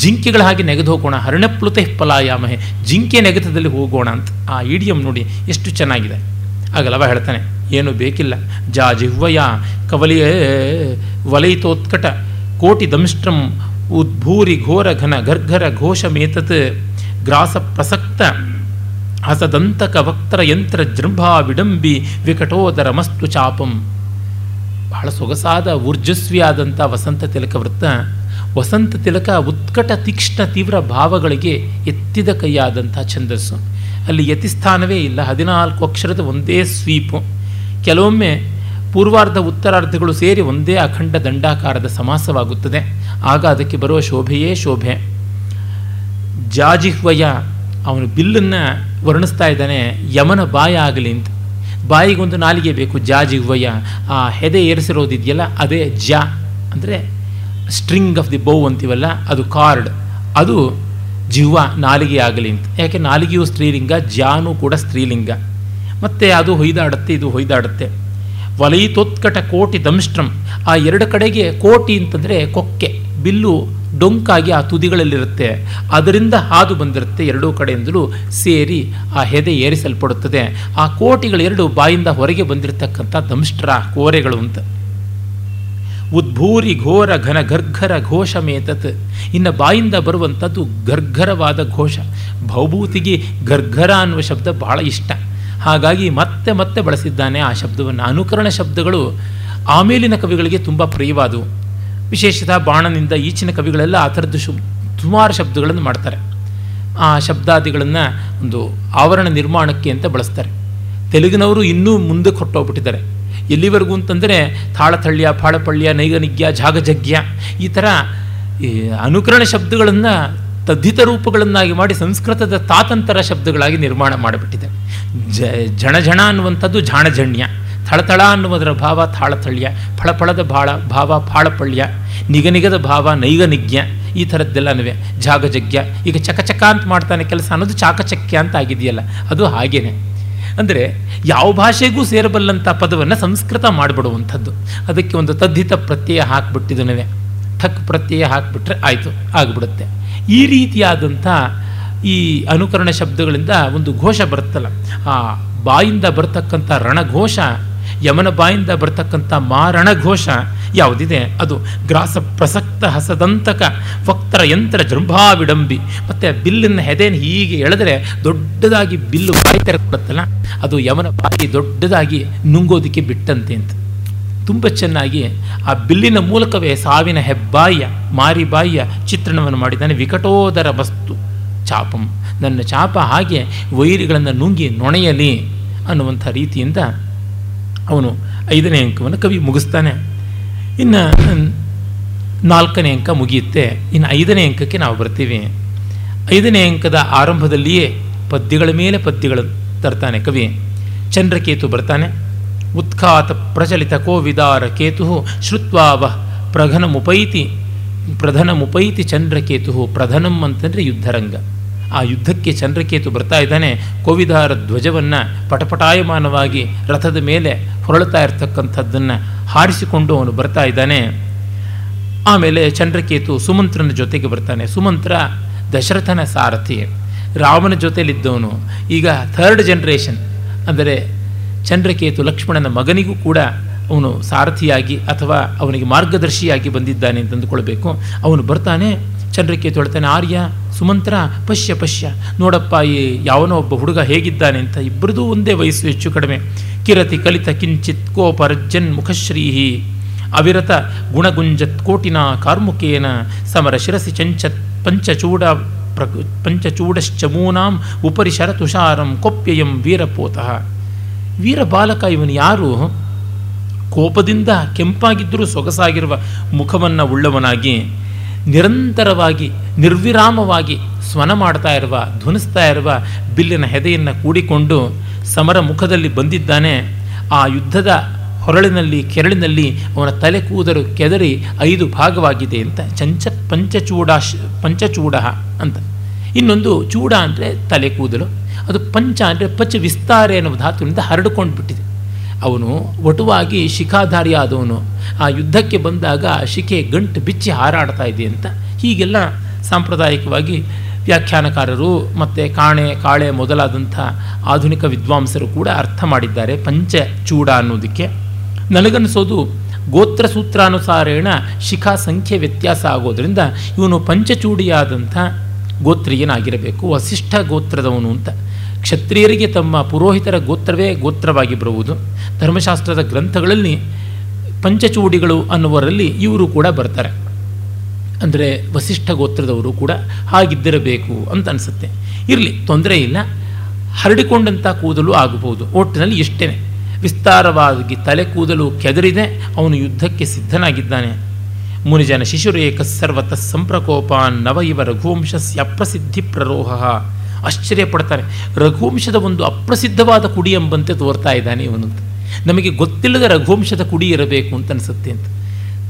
ಜಿಂಕೆಗಳ ಹಾಗೆ ನೆಗೆದು ಹೋಗೋಣ. ಹರ್ಣಪ್ಲುತೆ ಪಲಾಯಾಮಹೆ. ಜಿಂಕೆ ನೆಗೆತದಲ್ಲಿ ಹೋಗೋಣ ಅಂತ ಆ ಇಡಿಯಂ ನೋಡಿ ಎಷ್ಟು ಚೆನ್ನಾಗಿದೆ. ಆಗಲವ ಹೇಳ್ತಾನೆ, ಏನು ಬೇಕಿಲ್ಲ. ಜಾ ಜಿಹ್ವಯ ಕವಲಿಯ ವಲಯಿತೋತ್ಕಟ ಕೋಟಿ ದಂಷ್ಟ್ರಂ ಉದ್ಭೂರಿ ಘೋರ ಘನ ಗರ್ಘರ ಘೋಷಮೇತತ್ ಗ್ರಾಸ ಪ್ರಸಕ್ತ ಹಸದಂತಕ ವಕ್ತರ ಯಂತ್ರ ಜೃಂಭಾ ವಿಡಂಬಿ ವಿಕಟೋದರ ಮಸ್ತು ಚಾಪಂ. ಬಹಳ ಸೊಗಸಾದ ಊರ್ಜಸ್ವಿಯಾದಂಥ ವಸಂತ ತಿಲಕ ವೃತ್ತ ವಸಂತ ತಿಲಕ ಉತ್ಕಟ ತೀಕ್ಷ್ಣ ತೀವ್ರ ಭಾವಗಳಿಗೆ ಎತ್ತಿದ ಕೈಯಾದಂಥ ಛಂದಸ್ಸು. ಅಲ್ಲಿ ಯತಿಸ್ಥಾನವೇ ಇಲ್ಲ, ಹದಿನಾಲ್ಕು ಅಕ್ಷರದ ಒಂದೇ ಸ್ವೀಪು. ಕೆಲವೊಮ್ಮೆ ಪೂರ್ವಾರ್ಧ ಉತ್ತರಾರ್ಧಗಳು ಸೇರಿ ಒಂದೇ ಅಖಂಡ ದಂಡಾಕಾರದ ಸಮಾಸವಾಗುತ್ತದೆ. ಆಗ ಅದಕ್ಕೆ ಬರುವ ಶೋಭೆಯೇ ಶೋಭೆ. ಜಾಜಿಹ್ವಯ ಅವನು ಬಿಲ್ಲನ್ನು ವರ್ಣಿಸ್ತಾ ಇದ್ದಾನೆ, ಯಮನ ಬಾಯ ಆಗಲಿ ಅಂತ. ಬಾಯಿಗೊಂದು ನಾಲಿಗೆ ಬೇಕು ಜಾಜಿಹ್ವಯ. ಆ ಹೆದೆ ಏರಿಸಿರೋದಿದೆಯಲ್ಲ, ಅದೇ ಜ. ಅಂದರೆ ಸ್ಟ್ರಿಂಗ್ ಆಫ್ ದಿ ಬೌ ಅಂತೀವಲ್ಲ, ಅದು ಕಾರ್ಡ್ ಅದು ಜೀವ ನಾಲಿಗೆ ಆಗಲಿ ಅಂತ. ಯಾಕೆ ನಾಲಿಗೆಯು ಸ್ತ್ರೀಲಿಂಗ, ಜಾನು ಕೂಡ ಸ್ತ್ರೀಲಿಂಗ. ಮತ್ತು ಅದು ಹೊಯ್ದಾಡುತ್ತೆ, ಇದು ಹೊಯ್ದಾಡುತ್ತೆ. ವಲಯಿತೋತ್ಕಟ ಕೋಟಿ ದಂಷ್ಟ್ರಂ. ಆ ಎರಡು ಕಡೆಗೆ ಕೋಟಿ ಅಂತಂದರೆ ಕೊಕ್ಕೆ. ಬಿಲ್ಲು ಡೊಂಕಾಗಿ ಆ ತುದಿಗಳಲ್ಲಿರುತ್ತೆ. ಅದರಿಂದ ಹಾದು ಬಂದಿರುತ್ತೆ ಎರಡೂ ಕಡೆಯಿಂದಲೂ ಸೇರಿ ಆ ಹೆದೆ ಏರಿಸಲ್ಪಡುತ್ತದೆ. ಆ ಕೋಟಿಗಳೆರಡು ಬಾಯಿಂದ ಹೊರಗೆ ಬಂದಿರತಕ್ಕಂಥ ದಂಷ್ಟ್ರ, ಕೋರೆಗಳು ಅಂತ. ಉದ್ಭೂರಿ ಘೋರ ಘನ ಗರ್ಘರ ಘೋಷಮೇತತ್. ಇನ್ನು ಬಾಯಿಂದ ಬರುವಂಥದ್ದು ಗರ್ಘರವಾದ ಘೋಷ. ಭೌಭೂತಿಗೆ ಗರ್ಘರ ಅನ್ನುವ ಶಬ್ದ ಬಹಳ ಇಷ್ಟ. ಹಾಗಾಗಿ ಮತ್ತೆ ಮತ್ತೆ ಬಳಸಿದ್ದಾನೆ ಆ ಶಬ್ದವನ್ನು. ಅನುಕರಣ ಶಬ್ದಗಳು ಆಮೇಲಿನ ಕವಿಗಳಿಗೆ ತುಂಬ ಪ್ರಿಯವಾದವು ವಿಶೇಷತಃ ಬಾಣನಿಂದ ಈಚಿನ ಕವಿಗಳೆಲ್ಲ ಆ ಥರದ್ದು ಶು, ಸುಮಾರು ಶಬ್ದಗಳನ್ನು ಮಾಡ್ತಾರೆ. ಆ ಶಬ್ದಾದಿಗಳನ್ನು ಒಂದು ಆವರಣ ನಿರ್ಮಾಣಕ್ಕೆ ಅಂತ ಬಳಸ್ತಾರೆ. ತೆಲುಗಿನವರು ಇನ್ನೂ ಮುಂದಕ್ಕೆ ಹೊರಟೋಗ್ಬಿಟ್ಟಿದ್ದಾರೆ ಎಲ್ಲಿವರೆಗೂ ಅಂತಂದರೆ ತಾಳತಳ್ಯ, ಪಾಳಪಳ್ಯ, ನೈಗನಿಗ್ಯ, ಜಾಗಜಗ್ಯ ಈ ಥರ ಅನುಕರಣ ಶಬ್ದಗಳನ್ನು ತದ್ದಿತ ರೂಪಗಳನ್ನಾಗಿ ಮಾಡಿ ಸಂಸ್ಕೃತದ ತಾತಂತರ ಶಬ್ದಗಳಾಗಿ ನಿರ್ಮಾಣ ಮಾಡಿಬಿಟ್ಟಿದೆ. ಜ, ಜಣಜಣ ಅನ್ನುವಂಥದ್ದು ಜಾಣಜಣ್ಯ. ಥಳಥಳ ಅನ್ನುವುದರ ಭಾವ ತಾಳತಳ್ಯ. ಫಳಫಳದ ಭಾಳ, ಭಾವ ಫಾಳಪಳ್ಯ ನಿಗನಿಗದ ಭಾವ ನೈಗನಿಜ್ಞ ಈ ಥರದ್ದೆಲ್ಲನೂ ಜಾಗಜಗ್ಯ. ಈಗ ಚಕಚಕ ಅಂತ ಮಾಡ್ತಾನೆ ಕೆಲಸ ಅನ್ನೋದು ಚಾಕಚಕ್ಯ ಅಂತ ಆಗಿದೆಯಲ್ಲ, ಅದು ಹಾಗೇನೆ. ಅಂದರೆ ಯಾವ ಭಾಷೆಗೂ ಸೇರಬಲ್ಲಂಥ ಪದವನ್ನು ಸಂಸ್ಕೃತ ಮಾಡಿಬಿಡುವಂಥದ್ದು. ಅದಕ್ಕೆ ಒಂದು ತದ್ದಿತ ಪ್ರತ್ಯಯ ಹಾಕಿಬಿಟ್ಟಿದನವೇ ಠಕ್ ಪ್ರತ್ಯಯ ಹಾಕಿಬಿಟ್ರೆ ಆಯಿತು, ಆಗಿಬಿಡುತ್ತೆ. ಈ ರೀತಿಯಾದಂಥ ಈ ಅನುಕರಣ ಶಬ್ದಗಳಿಂದ ಒಂದು ಘೋಷ ಬರುತ್ತಲ್ಲ. ಆ ಬಾಯಿಂದ ಬರ್ತಕ್ಕಂಥ ರಣಘೋಷ ಯಮನ ಬಾಯಿಂದ ಬರ್ತಕ್ಕಂಥ ಮಾರಣಘೋಷ ಯಾವುದಿದೆ? ಅದು ಗ್ರಾಸ ಪ್ರಸಕ್ತ ಹಸದಂತಕ ವಕ್ತರ ಯಂತ್ರ ಜೃಂಭಾವಿಡಂಬಿ. ಮತ್ತು ಬಿಲ್ಲಿನ ಹೆದೆಯನ್ನು ಹೀಗೆ ಎಳೆದರೆ ದೊಡ್ಡದಾಗಿ ಬಿಲ್ಲು ಬಾಯಿ ತೆರಕೊಡುತ್ತಲ್ಲ ಅದು ಯಮನ ಬಾಯಿ ದೊಡ್ಡದಾಗಿ ನುಂಗೋದಕ್ಕೆ ಬಿಟ್ಟಂತೆ ಅಂತ. ತುಂಬ ಚೆನ್ನಾಗಿ ಆ ಬಿಲ್ಲಿನ ಮೂಲಕವೇ ಸಾವಿನ ಹೆಬ್ಬಾಯಿಯ, ಮಾರಿಬಾಯಿಯ ಚಿತ್ರಣವನ್ನು ಮಾಡಿದ್ದಾನೆ ವಿಕಟೋದರ ವಸ್ತು, ಚಾಪಂ. ನನ್ನ ಚಾಪ ಹಾಗೆ ವೈರಿಗಳನ್ನು ನುಂಗಿ ನೊಣೆಯಲಿ ಅನ್ನುವಂಥ ರೀತಿಯಿಂದ ಅವನು ಐದನೇ ಅಂಕವನ್ನು ಕವಿ ಮುಗಿಸ್ತಾನೆ. ಇನ್ನು ನಾಲ್ಕನೇ ಅಂಕ ಮುಗಿಯುತ್ತೆ. ಇನ್ನು ಐದನೇ ಅಂಕಕ್ಕೆ ನಾವು ಬರ್ತೀವಿ. ಐದನೇ ಅಂಕದ ಆರಂಭದಲ್ಲಿಯೇ ಪದ್ಯಗಳ ಮೇಲೆ ಪದ್ಯಗಳು ತರ್ತಾನೆ ಕವಿ. ಚಂದ್ರಕೇತು ಬರ್ತಾನೆ. ಉತ್ಖಾತ ಪ್ರಚಲಿತ ಕೋವಿದಾರ ಕೇತು ಶ್ರುತ್ವಾವ ಪ್ರಘನಮುಪೈತಿ ಪ್ರಧನಮುಪೈತಿ ಚಂದ್ರಕೇತು ಪ್ರಧನಂ ಅಂತಂದರೆ ಯುದ್ಧರಂಗ. ಆ ಯುದ್ಧಕ್ಕೆ ಚಂದ್ರಕೇತು ಬರ್ತಾ ಇದ್ದಾನೆ, ಕೋವಿದಾರ ಧ್ವಜವನ್ನು ಪಟಪಟಾಯಮಾನವಾಗಿ ರಥದ ಮೇಲೆ ಹೊರಳ್ತಾ ಇರ್ತಕ್ಕಂಥದ್ದನ್ನು ಹಾರಿಸಿಕೊಂಡು ಅವನು ಬರ್ತಾ ಇದ್ದಾನೆ. ಆಮೇಲೆ ಚಂದ್ರಕೇತು ಸುಮಂತ್ರನ ಜೊತೆಗೆ ಬರ್ತಾನೆ. ಸುಮಂತ್ರ ದಶರಥನ ಸಾರಥಿ, ರಾಮನ ಜೊತೆಯಲ್ಲಿದ್ದವನು. ಈಗ ಥರ್ಡ್ ಜನ್ರೇಷನ್ ಅಂದರೆ ಚಂದ್ರಕೇತು ಲಕ್ಷ್ಮಣನ ಮಗನಿಗೂ ಕೂಡ ಅವನು ಸಾರಥಿಯಾಗಿ ಅಥವಾ ಅವನಿಗೆ ಮಾರ್ಗದರ್ಶಿಯಾಗಿ ಬಂದಿದ್ದಾನೆ ಅಂತಂದುಕೊಳ್ಬೇಕು. ಅವನು ಬರ್ತಾನೆ, ಚಂದ್ರಕೇತು ಹೇಳ್ತಾನೆ, ಆರ್ಯ ಸುಮಂತ್ರ, ಪಶ್ಯ ಪಶ್ಯ. ನೋಡಪ್ಪ, ಈ ಯಾವನೋ ಒಬ್ಬ ಹುಡುಗ ಹೇಗಿದ್ದಾನೆ ಅಂತ ಇಬ್ಬರದೂ ಒಂದೇ ವಯಸ್ಸು ಹೆಚ್ಚು ಕಡಿಮೆ. ಕಿರತಿ ಕಲಿತ ಕಿಂಚಿತ್ ಕೋಪರ್ಜನ್ ಮುಖಶ್ರೀಹಿ. ಅವಿರತ ಗುಣಗುಂಜತ್ ಕೋಟಿನ ಕಾರ್ಮುಕೇನ ಸಮರ ಶಿರಸಿ ಚಂಚತ್ ಪಂಚಚೂಡ ಪ್ರ ಪಂಚಚೂಡಶ್ಚಮೂನಾಂ ಉಪರಿ ಶರತುಷಾರಂ ಕೊಪ್ಯಯಂ ವೀರಪೋತಃ. ವೀರಬಾಲಕ ಇವನು ಯಾರು? ಕೋಪದಿಂದ ಕೆಂಪಾಗಿದ್ದರೂ ಸೊಗಸಾಗಿರುವ ಮುಖವನ್ನು ಉಳ್ಳವನಾಗಿ ನಿರಂತರವಾಗಿ, ನಿರ್ವಿರಾಮವಾಗಿ ಸ್ವನ ಮಾಡ್ತಾ ಇರುವ, ಧ್ವನಿಸ್ತಾ ಇರುವ ಬಿಲ್ಲಿನ ಹೆದೆಯನ್ನು ಕೂಡಿಕೊಂಡು ಸಮರ ಮುಖದಲ್ಲಿ ಬಂದಿದ್ದಾನೆ. ಆ ಯುದ್ಧದ ಹೊರಳಿನಲ್ಲಿ, ಕೆರಳಿನಲ್ಲಿ ಅವನ ತಲೆ ಕೂದಲು ಕೆದರಿ ಐದು ಭಾಗವಾಗಿದೆ ಅಂತ. ಚಂಚ, ಪಂಚಚೂಡ ಪಂಚಚೂಡ ಅಂತ. ಇನ್ನೊಂದು ಚೂಡ ಅಂದರೆ ತಲೆ ಕೂದಲು, ಅದು ಪಂಚ ಅಂದರೆ ಪಚ ವಿಸ್ತಾರೆ ಎನ್ನುವ ಧಾತುವಿನಿಂದ ಹರಡಿಕೊಂಡು ಬಿಟ್ಟಿದೆ. ಅವನು ಒಟುವಾಗಿ ಶಿಖಾಧಾರಿ ಆದವನು ಆ ಯುದ್ಧಕ್ಕೆ ಬಂದಾಗ ಶಿಖೆ ಗಂಟು ಬಿಚ್ಚಿ ಹಾರಾಡ್ತಾ ಇದೆ ಅಂತ ಹೀಗೆಲ್ಲ ಸಾಂಪ್ರದಾಯಿಕವಾಗಿ ವ್ಯಾಖ್ಯಾನಕಾರರು ಮತ್ತು ಕಾಣೆ, ಕಾಳೆ ಮೊದಲಾದಂಥ ಆಧುನಿಕ ವಿದ್ವಾಂಸರು ಕೂಡ ಅರ್ಥ ಮಾಡಿದ್ದಾರೆ ಪಂಚಚೂಡ ಅನ್ನೋದಕ್ಕೆ. ನನಗನ್ನಿಸೋದು ಗೋತ್ರ ಸೂತ್ರಾನುಸಾರೇಣ ಶಿಖಾ ಸಂಖ್ಯೆ ವ್ಯತ್ಯಾಸ ಆಗೋದರಿಂದ ಇವನು ಪಂಚಚೂಡಿಯಾದಂಥ ಗೋತ್ರೀಯನಾಗಿರಬೇಕು, ವಸಿಷ್ಠ ಗೋತ್ರದವನು ಅಂತ. ಕ್ಷತ್ರಿಯರಿಗೆ ತಮ್ಮ ಪುರೋಹಿತರ ಗೋತ್ರವೇ ಗೋತ್ರವಾಗಿ ಬರುವುದು. ಧರ್ಮಶಾಸ್ತ್ರದ ಗ್ರಂಥಗಳಲ್ಲಿ ಪಂಚಚೂಡಿಗಳು ಅನ್ನುವರಲ್ಲಿ ಇವರು ಕೂಡ ಬರ್ತಾರೆ. ಅಂದರೆ ವಸಿಷ್ಠ ಗೋತ್ರದವರು ಕೂಡ ಹಾಗಿದ್ದಿರಬೇಕು ಅಂತ ಅನಿಸುತ್ತೆ. ಇರಲಿ, ತೊಂದರೆ ಇಲ್ಲ. ಹರಡಿಕೊಂಡಂಥ ಕೂದಲು ಆಗಬಹುದು. ಒಟ್ಟಿನಲ್ಲಿ ಇಷ್ಟೇ ವಿಸ್ತಾರವಾಗಿ ತಲೆ ಕೂದಲು ಕೆದರಿದೆ, ಅವನು ಯುದ್ಧಕ್ಕೆ ಸಿದ್ಧನಾಗಿದ್ದಾನೆ. ಮುನಿಜನ ಶಿಶುರೇಖ ಸರ್ವತಃ ಸಂಪ್ರಕೋಪಾನ್ ನವ ಇವ ರಘುವಂಶಸ್ಯ ಅಪ್ರಸಿದ್ಧಿ ಪ್ರರೋಹ. ಆಶ್ಚರ್ಯಪಡ್ತಾನೆ ರಘುವಂಶದ ಒಂದು ಅಪ್ರಸಿದ್ಧವಾದ ಕುಡಿ ಎಂಬಂತೆ ತೋರ್ತಾ ಇದ್ದಾನೆ ಇವನು ಅಂತ. ನಮಗೆ ಗೊತ್ತಿಲ್ಲದ ರಘುವಂಶದ ಕುಡಿ ಇರಬೇಕು ಅಂತ ಅನಿಸುತ್ತೆ ಅಂತ.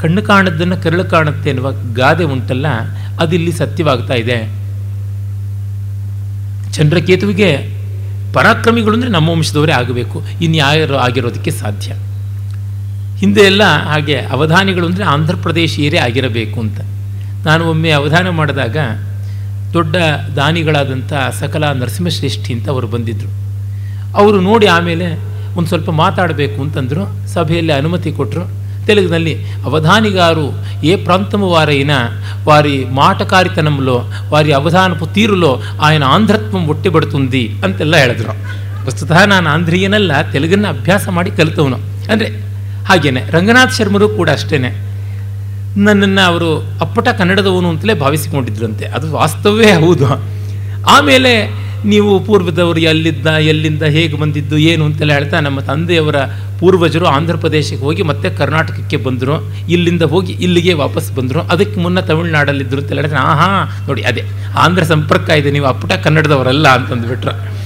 ಕಣ್ಣು ಕಾಣದ್ದನ್ನು ಕರಳು ಕಾಣುತ್ತೆ ಎನ್ನುವ ಗಾದೆ ಉಂಟಲ್ಲ, ಅದಿಲ್ಲಿ ಸತ್ಯವಾಗ್ತಾ ಇದೆ. ಚಂದ್ರಕೇತುವಿಗೆ ಪರಾಕ್ರಮಿಗಳು ಅಂದರೆ ನಮ್ಮ ವಂಶದವರೇ ಆಗಬೇಕು. ಇನ್ಯಾರು ಆಗಿರೋದಕ್ಕೆ ಸಾಧ್ಯ. ಹಿಂದೆ ಎಲ್ಲ ಹಾಗೆ ಅವಧಾನಿಗಳು ಅಂದರೆ ಆಂಧ್ರ ಪ್ರದೇಶೀಯರೇ ಆಗಿರಬೇಕು ಅಂತ. ನಾನು ಒಮ್ಮೆ ಅವಧಾನ ಮಾಡಿದಾಗ ದೊಡ್ಡ ದಾನಿಗಳಾದಂಥ ಸಕಲ ನರಸಿಂಹಶ್ರೇಷ್ಠಿ ಅಂತ ಅವರು ಬಂದಿದ್ದರು ಅವರು ನೋಡಿ ಆಮೇಲೆ ಒಂದು ಸ್ವಲ್ಪ ಮಾತಾಡಬೇಕು ಅಂತಂದರು. ಸಭೆಯಲ್ಲಿ ಅನುಮತಿ ಕೊಟ್ಟರು ತೆಲುಗಿನಲ್ಲಿ, ಅವಧಾನಿಗಾರು ಏ ప్రాంతము వారైనా వారి మాటకారితనంలో వారి ತೀರುಲೋ ಆಯನ ಆಂಧ್ರತ್ವ ಆಂಧ್ರತ್ವಂ ಬಡತುಂದಿ ಅಂತೆಲ್ಲ ಹೇಳಿದ್ರು. ವಸ್ತುತಃ ನಾನು ಆಂಧ್ರಿಯನಲ್ಲ, ತೆಲುಗನ್ನು ಅಭ್ಯಾಸ ಮಾಡಿ ಕಲಿತವನು. ಅಂದರೆ ಹಾಗೇನೆ, ರಂಗನಾಥ್ ಶರ್ಮರು ಕೂಡ ಅಷ್ಟೇ ನನ್ನನ್ನು ಅವರು ಅಪ್ಪಟ ಕನ್ನಡದವನು ಅಂತಲೇ ಭಾವಿಸಿಕೊಂಡಿದ್ರಂತೆ. ಅದು ವಾಸ್ತವವೇ ಹೌದು. ಆಮೇಲೆ ನೀವು ಪೂರ್ವದವರು ಎಲ್ಲಿದ್ದ, ಎಲ್ಲಿಂದ ಹೇಗೆ ಬಂದಿದ್ದು, ಏನು ಅಂತೆಲ್ಲ ಹೇಳ್ತಾ ನಮ್ಮ ತಂದೆಯವರ ಪೂರ್ವಜರು ಆಂಧ್ರ ಪ್ರದೇಶಕ್ಕೆ ಹೋಗಿ ಮತ್ತೆ ಕರ್ನಾಟಕಕ್ಕೆ ಬಂದರು. ಇಲ್ಲಿಂದ ಹೋಗಿ ಇಲ್ಲಿಗೆ ವಾಪಸ್ ಬಂದರು. ಅದಕ್ಕೆ ಮುನ್ನ ತಮಿಳುನಾಡಲ್ಲಿದ್ದರು ಅಂತ ಹೇಳ್ತಾರೆ ಆಹಾ, ನೋಡಿ ಅದೇ, ಆಂಧ್ರ ಸಂಪರ್ಕ ಇದೆ, ನೀವು ಅಪ್ಪಟ ಕನ್ನಡದವರಲ್ಲ ಅಂತಂದುಬಿಟ್ರೆ.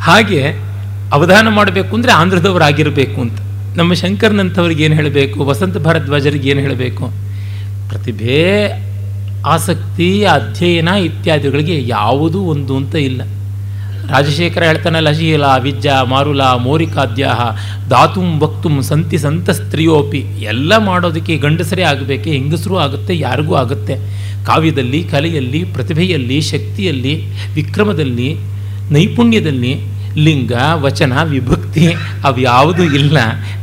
ಹಾಗೆ ಅವಧಾನ ಮಾಡಬೇಕು ಅಂದರೆ ಆಂಧ್ರದವರಾಗಿರಬೇಕು ಅಂತ. ನಮ್ಮ ಶಂಕರ್ನಂಥವ್ರಿಗೆ ಏನು ಹೇಳಬೇಕು? ವಸಂತ ಭಾರದ್ವಾಜರಿಗೆ ಏನು ಹೇಳಬೇಕು? ಪ್ರತಿಭೆ, ಆಸಕ್ತಿ, ಅಧ್ಯಯನ ಇತ್ಯಾದಿಗಳಿಗೆ ಯಾವುದೂ ಒಂದು ಅಂತ ಇಲ್ಲ. ರಾಜಶೇಖರ ಹೇಳ್ತಾನಲ್ಲ, ಶೀಲ ವಿಜ್ಜ ಮಾರುಲ ಮೋರಿಕಾದ್ಯ ಧಾತುಂ, ವಕ್ತುಂ, ಸಂತಿ ಸಂತ ಸ್ತ್ರೀಯೋಪಿ ಎಲ್ಲ ಮಾಡೋದಕ್ಕೆ ಗಂಡಸರೇ ಆಗಬೇಕೆ, ಹೆಂಗಸರೂ ಆಗುತ್ತೆ, ಯಾರಿಗೂ ಆಗುತ್ತೆ. ಕಾವ್ಯದಲ್ಲಿ, ಕಲೆಯಲ್ಲಿ, ಪ್ರತಿಭೆಯಲ್ಲಿ, ಶಕ್ತಿಯಲ್ಲಿ, ವಿಕ್ರಮದಲ್ಲಿ, ನೈಪುಣ್ಯದಲ್ಲಿ ಲಿಂಗ, ವಚನ, ವಿಭಕ್ತಿ ಅವ್ಯಾವುದು ಯಾವುದೂ ಇಲ್ಲ.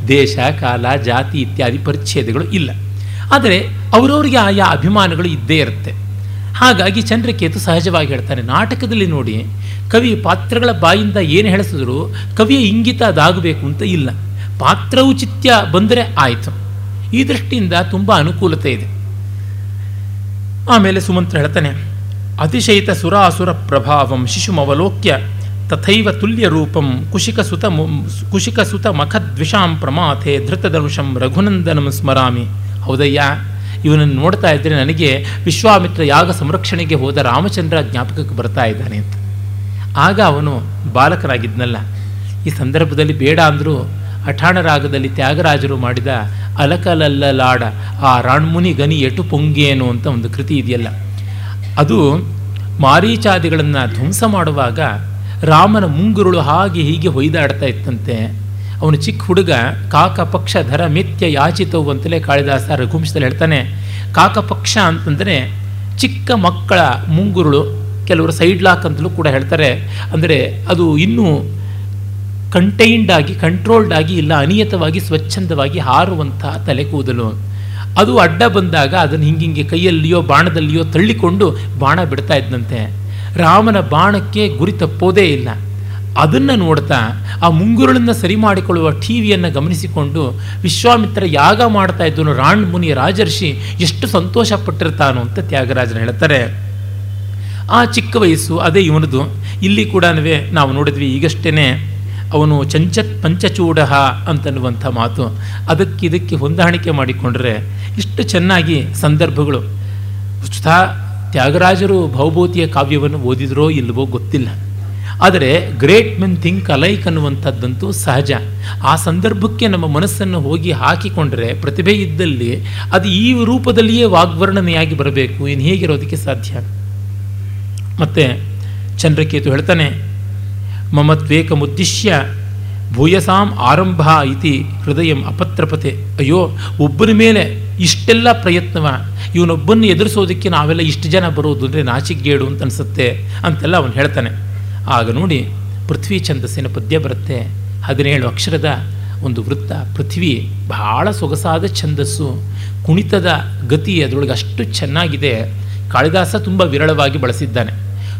ದೇಶ, ಕಾಲ, ಜಾತಿ ಇತ್ಯಾದಿ ಪರಿಚ್ಛೇದಗಳು ಇಲ್ಲ. ಆದರೆ ಅವರವರಿಗೆ ಆಯಾ ಅಭಿಮಾನಗಳು ಇದ್ದೇ ಇರುತ್ತೆ. ಹಾಗಾಗಿ ಚಂದ್ರಕೇತು ಸಹಜವಾಗಿ ಹೇಳ್ತಾನೆ ನಾಟಕದಲ್ಲಿ ನೋಡಿ, ಕವಿ ಪಾತ್ರಗಳ ಬಾಯಿಂದ ಏನು ಹೇಳಿಸಿದ್ರು, ಕವಿಯ ಇಂಗಿತ ಅದಾಗಬೇಕು ಅಂತ ಇಲ್ಲ. ಪಾತ್ರೌಚಿತ್ಯ ಬಂದರೆ ಆಯಿತು. ಈ ದೃಷ್ಟಿಯಿಂದ ತುಂಬ ಅನುಕೂಲತೆ ಇದೆ. ಆಮೇಲೆ ಸುಮಂತ್ರ ಹೇಳ್ತಾನೆ, ಅತಿಶಯಿತ ಸುರಾಸುರ ಪ್ರಭಾವಂ ಶಿಶುಮವಲೋಕ್ಯ ತಥೈವ ತುಲ್ಯ ರೂಪಂ ಕುಶಿಕಸುತ ಕುಶಿಕಸುತ ಮಖದ್ವಿಷಾಂ ಪ್ರಮಾಥೆ ಧೃತಧನುಷಂ ರಘುನಂದನಂ ಸ್ಮರಾಮಿ ಹೌದಯ್ಯ, ಇವನನ್ನು ನೋಡ್ತಾ ಇದ್ದರೆ ನನಗೆ ವಿಶ್ವಾಮಿತ್ರ ಯಾಗ ಸಂರಕ್ಷಣೆಗೆ ಹೋದ ರಾಮಚಂದ್ರ ಜ್ಞಾಪಕಕ್ಕೆ ಬರ್ತಾ ಇದ್ದಾನೆ ಅಂತ. ಆಗ ಅವನು ಬಾಲಕರಾಗಿದ್ನಲ್ಲ. ಈ ಸಂದರ್ಭದಲ್ಲಿ ಬೇಡ ಅಂದರೂ ಅಠಾಣ ರಾಗದಲ್ಲಿ ತ್ಯಾಗರಾಜರು ಮಾಡಿದ ಅಲಕಲಲ್ಲಲಾಡ, ಆ ರಾಣ್ಮುನಿ ಗನಿ ಎಟು ಪೊಂಗೇನು ಅಂತ ಒಂದು ಕೃತಿ ಇದೆಯಲ್ಲ. ಅದು ಮಾರೀಚಾದಿಗಳನ್ನು ಧ್ವಂಸ ಮಾಡುವಾಗ ರಾಮನ ಮುಂಗುರುಳು ಹಾಗೆ ಹೀಗೆ ಹೊಯ್ದಾಡ್ತಾ ಇತ್ತಂತೆ. ಅವನು ಚಿಕ್ಕ ಹುಡುಗ, ಕಾಕ ಪಕ್ಷ ಧರ ಮಿಥ್ಯ ಯಾಚಿತವು ಅಂತಲೇ ಕಾಳಿದಾಸ ರಘುವಂಶದಲ್ಲಿ ಹೇಳ್ತಾನೆ. ಕಾಕ ಪಕ್ಷ ಅಂತಂದರೆ ಚಿಕ್ಕ ಮಕ್ಕಳ ಮುಂಗುರುಳು, ಕೆಲವರು ಸೈಡ್ ಲಾಕ್ ಅಂತಲೂ ಕೂಡ ಹೇಳ್ತಾರೆ. ಅಂದರೆ ಅದು ಇನ್ನೂ ಕಂಟೈನ್ಡ್ ಆಗಿ ಕಂಟ್ರೋಲ್ಡ್ ಆಗಿ ಇಲ್ಲ, ಅನಿಯತವಾಗಿ, ಸ್ವಚ್ಛಂದವಾಗಿ ಹಾರುವಂತಹ ತಲೆ ಕೂದಲು. ಅದು ಅಡ್ಡ ಬಂದಾಗ ಅದನ್ನು ಹಿಂಗಿಂಗೆ ಕೈಯಲ್ಲಿಯೋ, ಬಾಣದಲ್ಲಿಯೋ ತಳ್ಳಿಕೊಂಡು ಬಾಣ ಬಿಡ್ತಾ ಇದ್ದಂತೆ ರಾಮನ ಬಾಣಕ್ಕೆ ಗುರಿ ತಪ್ಪೋದೇ ಇಲ್ಲ. ಅದನ್ನು ನೋಡ್ತಾ ಆ ಮುಂಗುರುಳನ್ನು ಸರಿ ಮಾಡಿಕೊಳ್ಳುವ ಟಿ ವಿಯನ್ನು ಗಮನಿಸಿಕೊಂಡು ವಿಶ್ವಾಮಿತ್ರ ಯಾಗ ಮಾಡ್ತಾ ಇದ್ದನು ರಾಣ್ ಮುನಿ ರಾಜರ್ಷಿ ಎಷ್ಟು ಸಂತೋಷ ಪಟ್ಟಿರ್ತಾನೋ ಅಂತ ತ್ಯಾಗರಾಜನ ಹೇಳ್ತಾರೆ. ಆ ಚಿಕ್ಕ ವಯಸ್ಸು ಅದೇ ಇವನದು. ಇಲ್ಲಿ ಕೂಡ ನಾವು ನೋಡಿದ್ವಿ ಈಗಷ್ಟೇ ಅವನು ಚಂಚ ಪಂಚಚೂಡ ಅಂತನ್ನುವಂಥ ಮಾತು. ಅದಕ್ಕೆ ಇದಕ್ಕೆ ಹೊಂದಾಣಿಕೆ ಮಾಡಿಕೊಂಡ್ರೆ ಇಷ್ಟು ಚೆನ್ನಾಗಿ ಸಂದರ್ಭಗಳು. ತ್ಯಾಗರಾಜರು ಭವಭೂತಿಯ ಕಾವ್ಯವನ್ನು ಓದಿದ್ರೋ ಇಲ್ಲವೋ ಗೊತ್ತಿಲ್ಲ. ಆದರೆ ಗ್ರೇಟ್ ಮೆನ್ ಥಿಂಕ್ ಅಲೈಕ್ ಅನ್ನುವಂಥದ್ದಂತೂ ಸಹಜ. ಆ ಸಂದರ್ಭಕ್ಕೆ ನಮ್ಮ ಮನಸ್ಸನ್ನು ಹೋಗಿ ಹಾಕಿಕೊಂಡರೆ ಪ್ರತಿಭೆ ಇದ್ದಲ್ಲಿ ಅದು ಈ ರೂಪದಲ್ಲಿಯೇ ವಾಗ್ವರ್ಣನೆಯಾಗಿ ಬರಬೇಕು. ಇನ್ನು ಹೇಗಿರೋದಕ್ಕೆ ಸಾಧ್ಯ? ಮತ್ತು ಚಂದ್ರಕೇತು ಹೇಳ್ತಾನೆ ಮಮತ್ವೇಕಮುದ್ದೇಶ್ಯ ಭೂಯಸಾಂ ಆರಂಭ ಇತಿ ಹೃದಯಂ ಅಪತ್ರಪತೆ. ಅಯ್ಯೋ, ಒಬ್ಬನ ಮೇಲೆ ಇಷ್ಟೆಲ್ಲ ಪ್ರಯತ್ನವ. ಇವನೊಬ್ಬನ್ನು ಎದುರಿಸೋದಕ್ಕೆ ನಾವೆಲ್ಲ ಇಷ್ಟು ಜನ ಬರೋದು ಅಂದರೆ ನಾಚಿಗೇಡು ಅಂತ ಅನಿಸುತ್ತೆ ಅಂತೆಲ್ಲ ಅವನು ಹೇಳ್ತಾನೆ. ಆಗ ನೋಡಿ ಪೃಥ್ವಿ ಛಂದಸ್ಸಿನ ಪದ್ಯ ಬರುತ್ತೆ. ಹದಿನೇಳು ಅಕ್ಷರದ ಒಂದು ವೃತ್ತ. ಪೃಥ್ವಿ ಬಹಳ ಸೊಗಸಾದ ಛಂದಸ್ಸು. ಕುಣಿತದ ಗತಿ ಅದರೊಳಗೆ ಅಷ್ಟು ಚೆನ್ನಾಗಿದೆ. ಕಾಳಿದಾಸ ತುಂಬ ವಿರಳವಾಗಿ ಬಳಸಿದ್ದಾನೆ.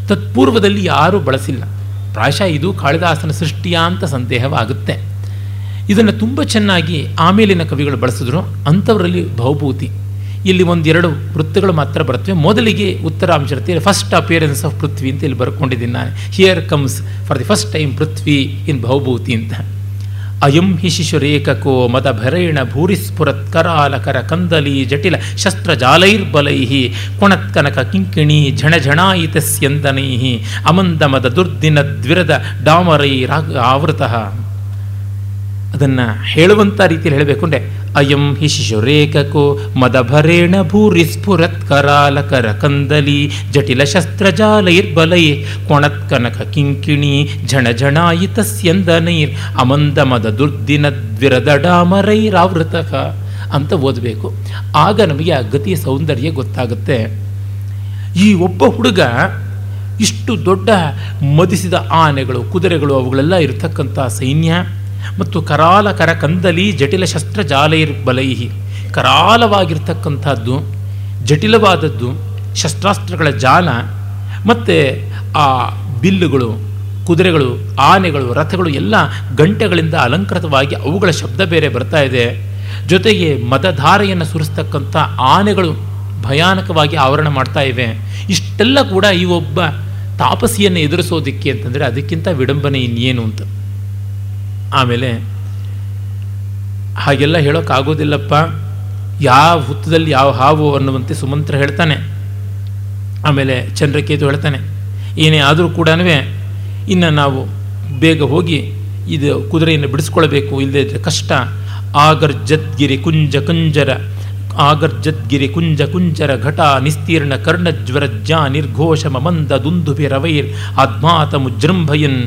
ತತ್ಪೂರ್ವದಲ್ಲಿ ಯಾರೂ ಬಳಸಿಲ್ಲ. ಪ್ರಾಯಶಃ ಇದು ಕಾಳಿದಾಸನ ಸೃಷ್ಟಿಯ ಅಂತ ಸಂದೇಹವಾಗುತ್ತೆ. ಇದನ್ನು ತುಂಬ ಚೆನ್ನಾಗಿ ಆಮೇಲಿನ ಕವಿಗಳು ಬಳಸಿದ್ರು. ಅಂಥವರಲ್ಲಿ ಭಾವಭೂತಿ ಇಲ್ಲಿ ಒಂದೆರಡು ವೃತ್ತಗಳು ಮಾತ್ರ ಬರ್ತವೆ ಮೊದಲಿಗೆ ಉತ್ತರಾಂಶರತಿ ಫಸ್ಟ್ ಅಪಿಯರೆನ್ಸ್ ಆಫ್ ಪೃಥ್ವಿ ಅಂತ ಇಲ್ಲಿ ಬರ್ಕೊಂಡಿದ್ದೀನಿ ನಾನು. Here comes for the first time Prithvi in Bhavabhuti ಅಂತ. ಅಯಂ ಹಿ ಶಿಶುರೇಖಕೋ ಮದ ಭರೈಣ ಭೂರಿಸ್ಫುರತ್ ಕರಾಲಕರ ಕಂದಲಿ ಜಟಿಲ ಶಸ್ತ್ರಜಾಲೈರ್ಬಲೈ ಕೊಣತ್ಕನಕ ಕಿಂಕಿಣಿ ಝಣಝಣಾಯಿತಸ್ಯಂದನೈ ಅಮಂದಮದ ದುರ್ದಿನ ದ್ವಿರದ ಡಾಮರೈ ಆವೃತಃ. ಅದನ್ನು ಹೇಳುವಂಥ ರೀತಿಯಲ್ಲಿ ಹೇಳಬೇಕು ಅಂದರೆ, ಅಯಂ ಹಿ ಶಿಶುರೇಖಕೋ ಮದಭರೇಣ ಭೂರಿ ಸ್ಫುರತ್ ಕರಾಲಕರ ಕಂದಲಿ ಜಟಿಲ ಶಸ್ತ್ರಜಾಲೈರ್ಬಲೈ ಕೊಣತ್ಕನಕ ಕಿಂಕಿಣಿ ಝಣ ಝಣಾಯಿತಸ್ಯಂದನೈರ್ ಅಮಂದ ಮದ ದುರ್ದಿನ ದ್ವಿರದಡಾಮರೈರಾವೃತಕ ಅಂತ ಓದಬೇಕು. ಆಗ ನಮಗೆ ಆ ಗತಿಯ ಸೌಂದರ್ಯ ಗೊತ್ತಾಗುತ್ತೆ. ಈ ಒಬ್ಬ ಹುಡುಗ ಇಷ್ಟು ದೊಡ್ಡ ಮದಿಸಿದ ಆನೆಗಳು, ಕುದುರೆಗಳು ಅವುಗಳೆಲ್ಲ ಇರತಕ್ಕಂಥ ಸೈನ್ಯ. ಮತ್ತು ಕರಾಲ ಕರ ಕಂದಲಿ ಜಟಿಲ ಶಸ್ತ್ರ ಜಾಲೈರ್ ಬಲೈಹಿ. ಕರಾಲವಾಗಿರ್ತಕ್ಕಂಥದ್ದು, ಜಟಿಲವಾದದ್ದು ಶಸ್ತ್ರಾಸ್ತ್ರಗಳ ಜಾಲ, ಮತ್ತು ಆ ಬಿಲ್ಲುಗಳು, ಕುದುರೆಗಳು, ಆನೆಗಳು, ರಥಗಳು ಎಲ್ಲ ಗಂಟೆಗಳಿಂದ ಅಲಂಕೃತವಾಗಿ ಅವುಗಳ ಶಬ್ದ ಬೇರೆ ಬರ್ತಾ ಇದೆ. ಜೊತೆಗೆ ಮತಧಾರೆಯನ್ನು ಸುರಿಸ್ತಕ್ಕಂಥ ಆನೆಗಳು ಭಯಾನಕವಾಗಿ ಆವರಣ ಮಾಡ್ತಾ ಇವೆ. ಇಷ್ಟೆಲ್ಲ ಕೂಡ ಈ ಒಬ್ಬ ತಾಪಸಿಯನ್ನು ಎದುರಿಸೋದಿಕ್ಕೆ ಅಂತಂದರೆ ಅದಕ್ಕಿಂತ ವಿಡಂಬನೆ ಇನ್ನೇನು ಅಂತ. ಆಮೇಲೆ ಹಾಗೆಲ್ಲ ಹೇಳೋಕ್ಕಾಗೋದಿಲ್ಲಪ್ಪ. ಯಾವ ಹುತ್ತದಲ್ಲಿ ಯಾವ ಹಾವು ಅನ್ನುವಂತೆ ಸುಮಂತ್ರ ಹೇಳ್ತಾನೆ. ಆಮೇಲೆ ಚಂದ್ರಕೇತು ಹೇಳ್ತಾನೆ. ಏನೇ ಆದರೂ ಕೂಡ ಇನ್ನು ನಾವು ಬೇಗ ಹೋಗಿ ಇದು ಕುದುರೆಯನ್ನು ಬಿಡಿಸ್ಕೊಳ್ಬೇಕು ಇಲ್ಲದೆ ಕಷ್ಟ. ಆಗರ್ಜದ್ಗಿರಿ ಕುಂಜ ಕುಂಜರ, ಆಗರ್ಜದ್ಗಿರಿ ಕುಂಜ ಕುಂಜರ ಘಟ ನಿಸ್ತೀರ್ಣ ಕರ್ಣಜ್ವರಜ್ಜ ನಿರ್ಘೋಷ ಮಮಂದ ದುಂದುಭಿರವೈರ್ ಆತ್ಮಾತ ಮುಜೃಂಭಯನ್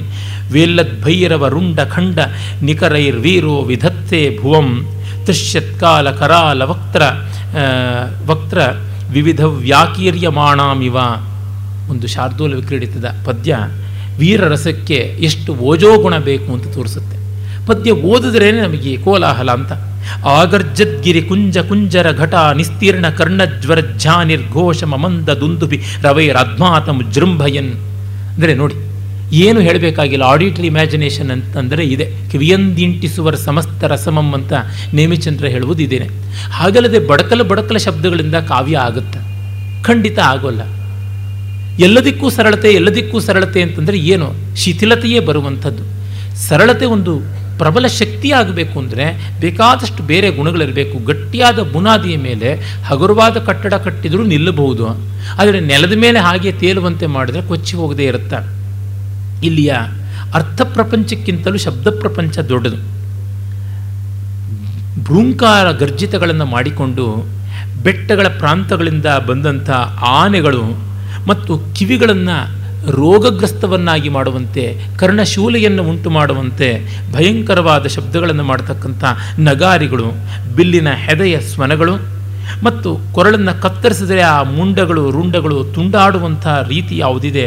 ವೇಲ್ಲದ್ಭೈರವ ರುಂಡ ಖಂಡ ನಿಖರೈರ್ ವೀರೋ ವಿಧತ್ತೆ ಭುವಂ ತ್ರಿಶ್ಯತ್ಕಾಲ ಕರಾಲ ವಕ್ತ್ರ ವಕ್ತ್ರ ವಿವಿಧ ವ್ಯಾಕೀರ್ಯಮಾಣಾಮಿವ ಒಂದು ಶಾರ್ದೂಲ ವಿಕ್ರೀಡಿತದ ಪದ್ಯ ವೀರರಸಕ್ಕೆ ಎಷ್ಟು ಓಜೋಗುಣ ಬೇಕು ಅಂತ ತೋರಿಸುತ್ತೆ. ಪದ್ಯ ಓದಿದ್ರೇ ನಮಗೆ ಕೋಲಾಹಲ ಅಂತ. ಆಗರ್ಜದ್ಗಿರಿ ಕುಂಜ ಕುಂಜರ ಘಟ ನಿಸ್ತೀರ್ಣ ಕರ್ಣಜ್ವರಜ್ಜಾ ನಿರ್ಘೋಷ ಮಮಂದ ದುಂದುಬಿ ರವೈರಧ್ಮಾತ ಮುಜೃಂಭಯನ್ ಅಂದರೆ ನೋಡಿ ಏನು ಹೇಳಬೇಕಾಗಿಲ್ಲ. ಆಡಿಟರಿ ಇಮ್ಯಾಜಿನೇಷನ್ ಅಂತಂದರೆ ಇದೆ. ಕಿವಿಯಂದಿಂಟಿಸುವರ ಸಮಸ್ತ ರಸಮಂ ಅಂತ ನೇಮಿಚಂದ್ರ ಹೇಳುವುದು ಇದೇನೆ. ಹಾಗಲ್ಲದೆ ಬಡಕಲ ಬಡಕಲ ಶಬ್ದಗಳಿಂದ ಕಾವ್ಯ ಆಗುತ್ತೆ. ಖಂಡಿತ ಆಗೋಲ್ಲ. ಎಲ್ಲದಕ್ಕೂ ಸರಳತೆ ಎಲ್ಲದಕ್ಕೂ ಸರಳತೆ ಅಂತಂದರೆ ಏನು? ಶಿಥಿಲತೆಯೇ ಬರುವಂಥದ್ದು. ಸರಳತೆ ಒಂದು ಪ್ರಬಲ ಶಕ್ತಿ ಆಗಬೇಕು ಅಂದರೆ ಬೇಕಾದಷ್ಟು ಬೇರೆ ಗುಣಗಳಿರಬೇಕು. ಗಟ್ಟಿಯಾದ ಬುನಾದಿಯ ಮೇಲೆ ಹಗುರವಾದ ಕಟ್ಟಡ ಕಟ್ಟಿದರೂ ನಿಲ್ಲಬಹುದು. ಆದರೆ ನೆಲದ ಮೇಲೆ ಹಾಗೆ ತೇಲುವಂತೆ ಮಾಡಿದರೆ ಕೊಚ್ಚಿ ಹೋಗದೇ ಇರುತ್ತೆ? ಇಲ್ಲಿಯ ಅರ್ಥ ಪ್ರಪಂಚಕ್ಕಿಂತಲೂ ಶಬ್ದ ಪ್ರಪಂಚ ದೊಡ್ಡದು. ಭೃಂಕಾರ ಗರ್ಜಿತಗಳನ್ನು ಮಾಡಿಕೊಂಡು ಬೆಟ್ಟಗಳ ಪ್ರಾಂತಗಳಿಂದ ಬಂದಂಥ ಆನೆಗಳು ಮತ್ತು ಕಿವಿಗಳನ್ನು ರೋಗಗ್ರಸ್ತವನ್ನಾಗಿ ಮಾಡುವಂತೆ, ಕರ್ಣಶೂಲೆಯನ್ನು ಉಂಟು ಮಾಡುವಂತೆ ಭಯಂಕರವಾದ ಶಬ್ದಗಳನ್ನು ಮಾಡತಕ್ಕಂಥ ನಗಾರಿಗಳು, ಬಿಲ್ಲಿನ ಹೆದೆಯ ಸ್ವನಗಳು ಮತ್ತು ಕೊರಳನ್ನು ಕತ್ತರಿಸಿದರೆ ಆ ಮುಂಡಗಳು, ರುಂಡಗಳು ತುಂಡಾಡುವಂಥ ರೀತಿ ಯಾವುದಿದೆ?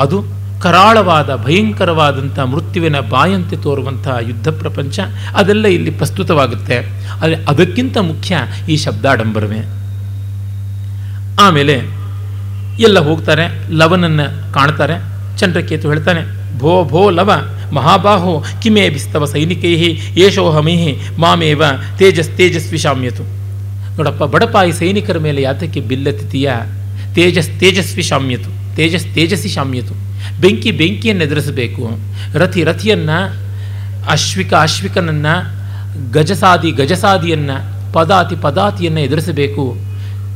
ಅದು ಕರಾಳವಾದ ಭಯಂಕರವಾದಂಥ ಮೃತ್ಯುವಿನ ಬಾಯಂತೆ ತೋರುವಂಥ ಯುದ್ಧ ಪ್ರಪಂಚ ಅದೆಲ್ಲ ಇಲ್ಲಿ ಪ್ರಸ್ತುತವಾಗುತ್ತೆ. ಆದರೆ ಅದಕ್ಕಿಂತ ಮುಖ್ಯ ಈ ಶಬ್ದಾಡಂಬರವೇ. ಆಮೇಲೆ ಎಲ್ಲ ಹೋಗ್ತಾರೆ, ಲವನನ್ನು ಕಾಣ್ತಾರೆ, ಚಂದ್ರಕೇತು ಹೇಳ್ತಾನೆ, ಭೋ ಭೋ ಲವ, ಮಹಾಬಾಹೋ, ಕಿಮೇ ಬಿಸ್ತವ ಸೈನಿಕೈ ಯೇಷೋಹಮಿ ಮಾಮೇವ, ತೇಜಸ್ ತೇಜಸ್ವಿ ಶಾಮ್ಯತು. ನೋಡಪ್ಪ, ಬಡಪಾಯಿ ಸೈನಿಕರ ಮೇಲೆ ಯಾತಕ್ಕೆ ಬಿಲ್ಲತಿತೀಯ ತೇಜಸ್ ತೇಜಸ್ವಿ ಶಾಮ್ಯತು. ತೇಜಸ್ ತೇಜಸ್ಸಿ ಶಾಮ್ಯತು. ಬೆಂಕಿ ಬೆಂಕಿಯನ್ನು ಎದುರಿಸಬೇಕು. ರಥಿ ರಥಿಯನ್ನು, ಅಶ್ವಿಕ ಅಶ್ವಿಕನನ್ನು, ಗಜಸಾದಿ ಗಜಸಾದಿಯನ್ನು, ಪದಾತಿ ಪದಾತಿಯನ್ನು ಎದುರಿಸಬೇಕು.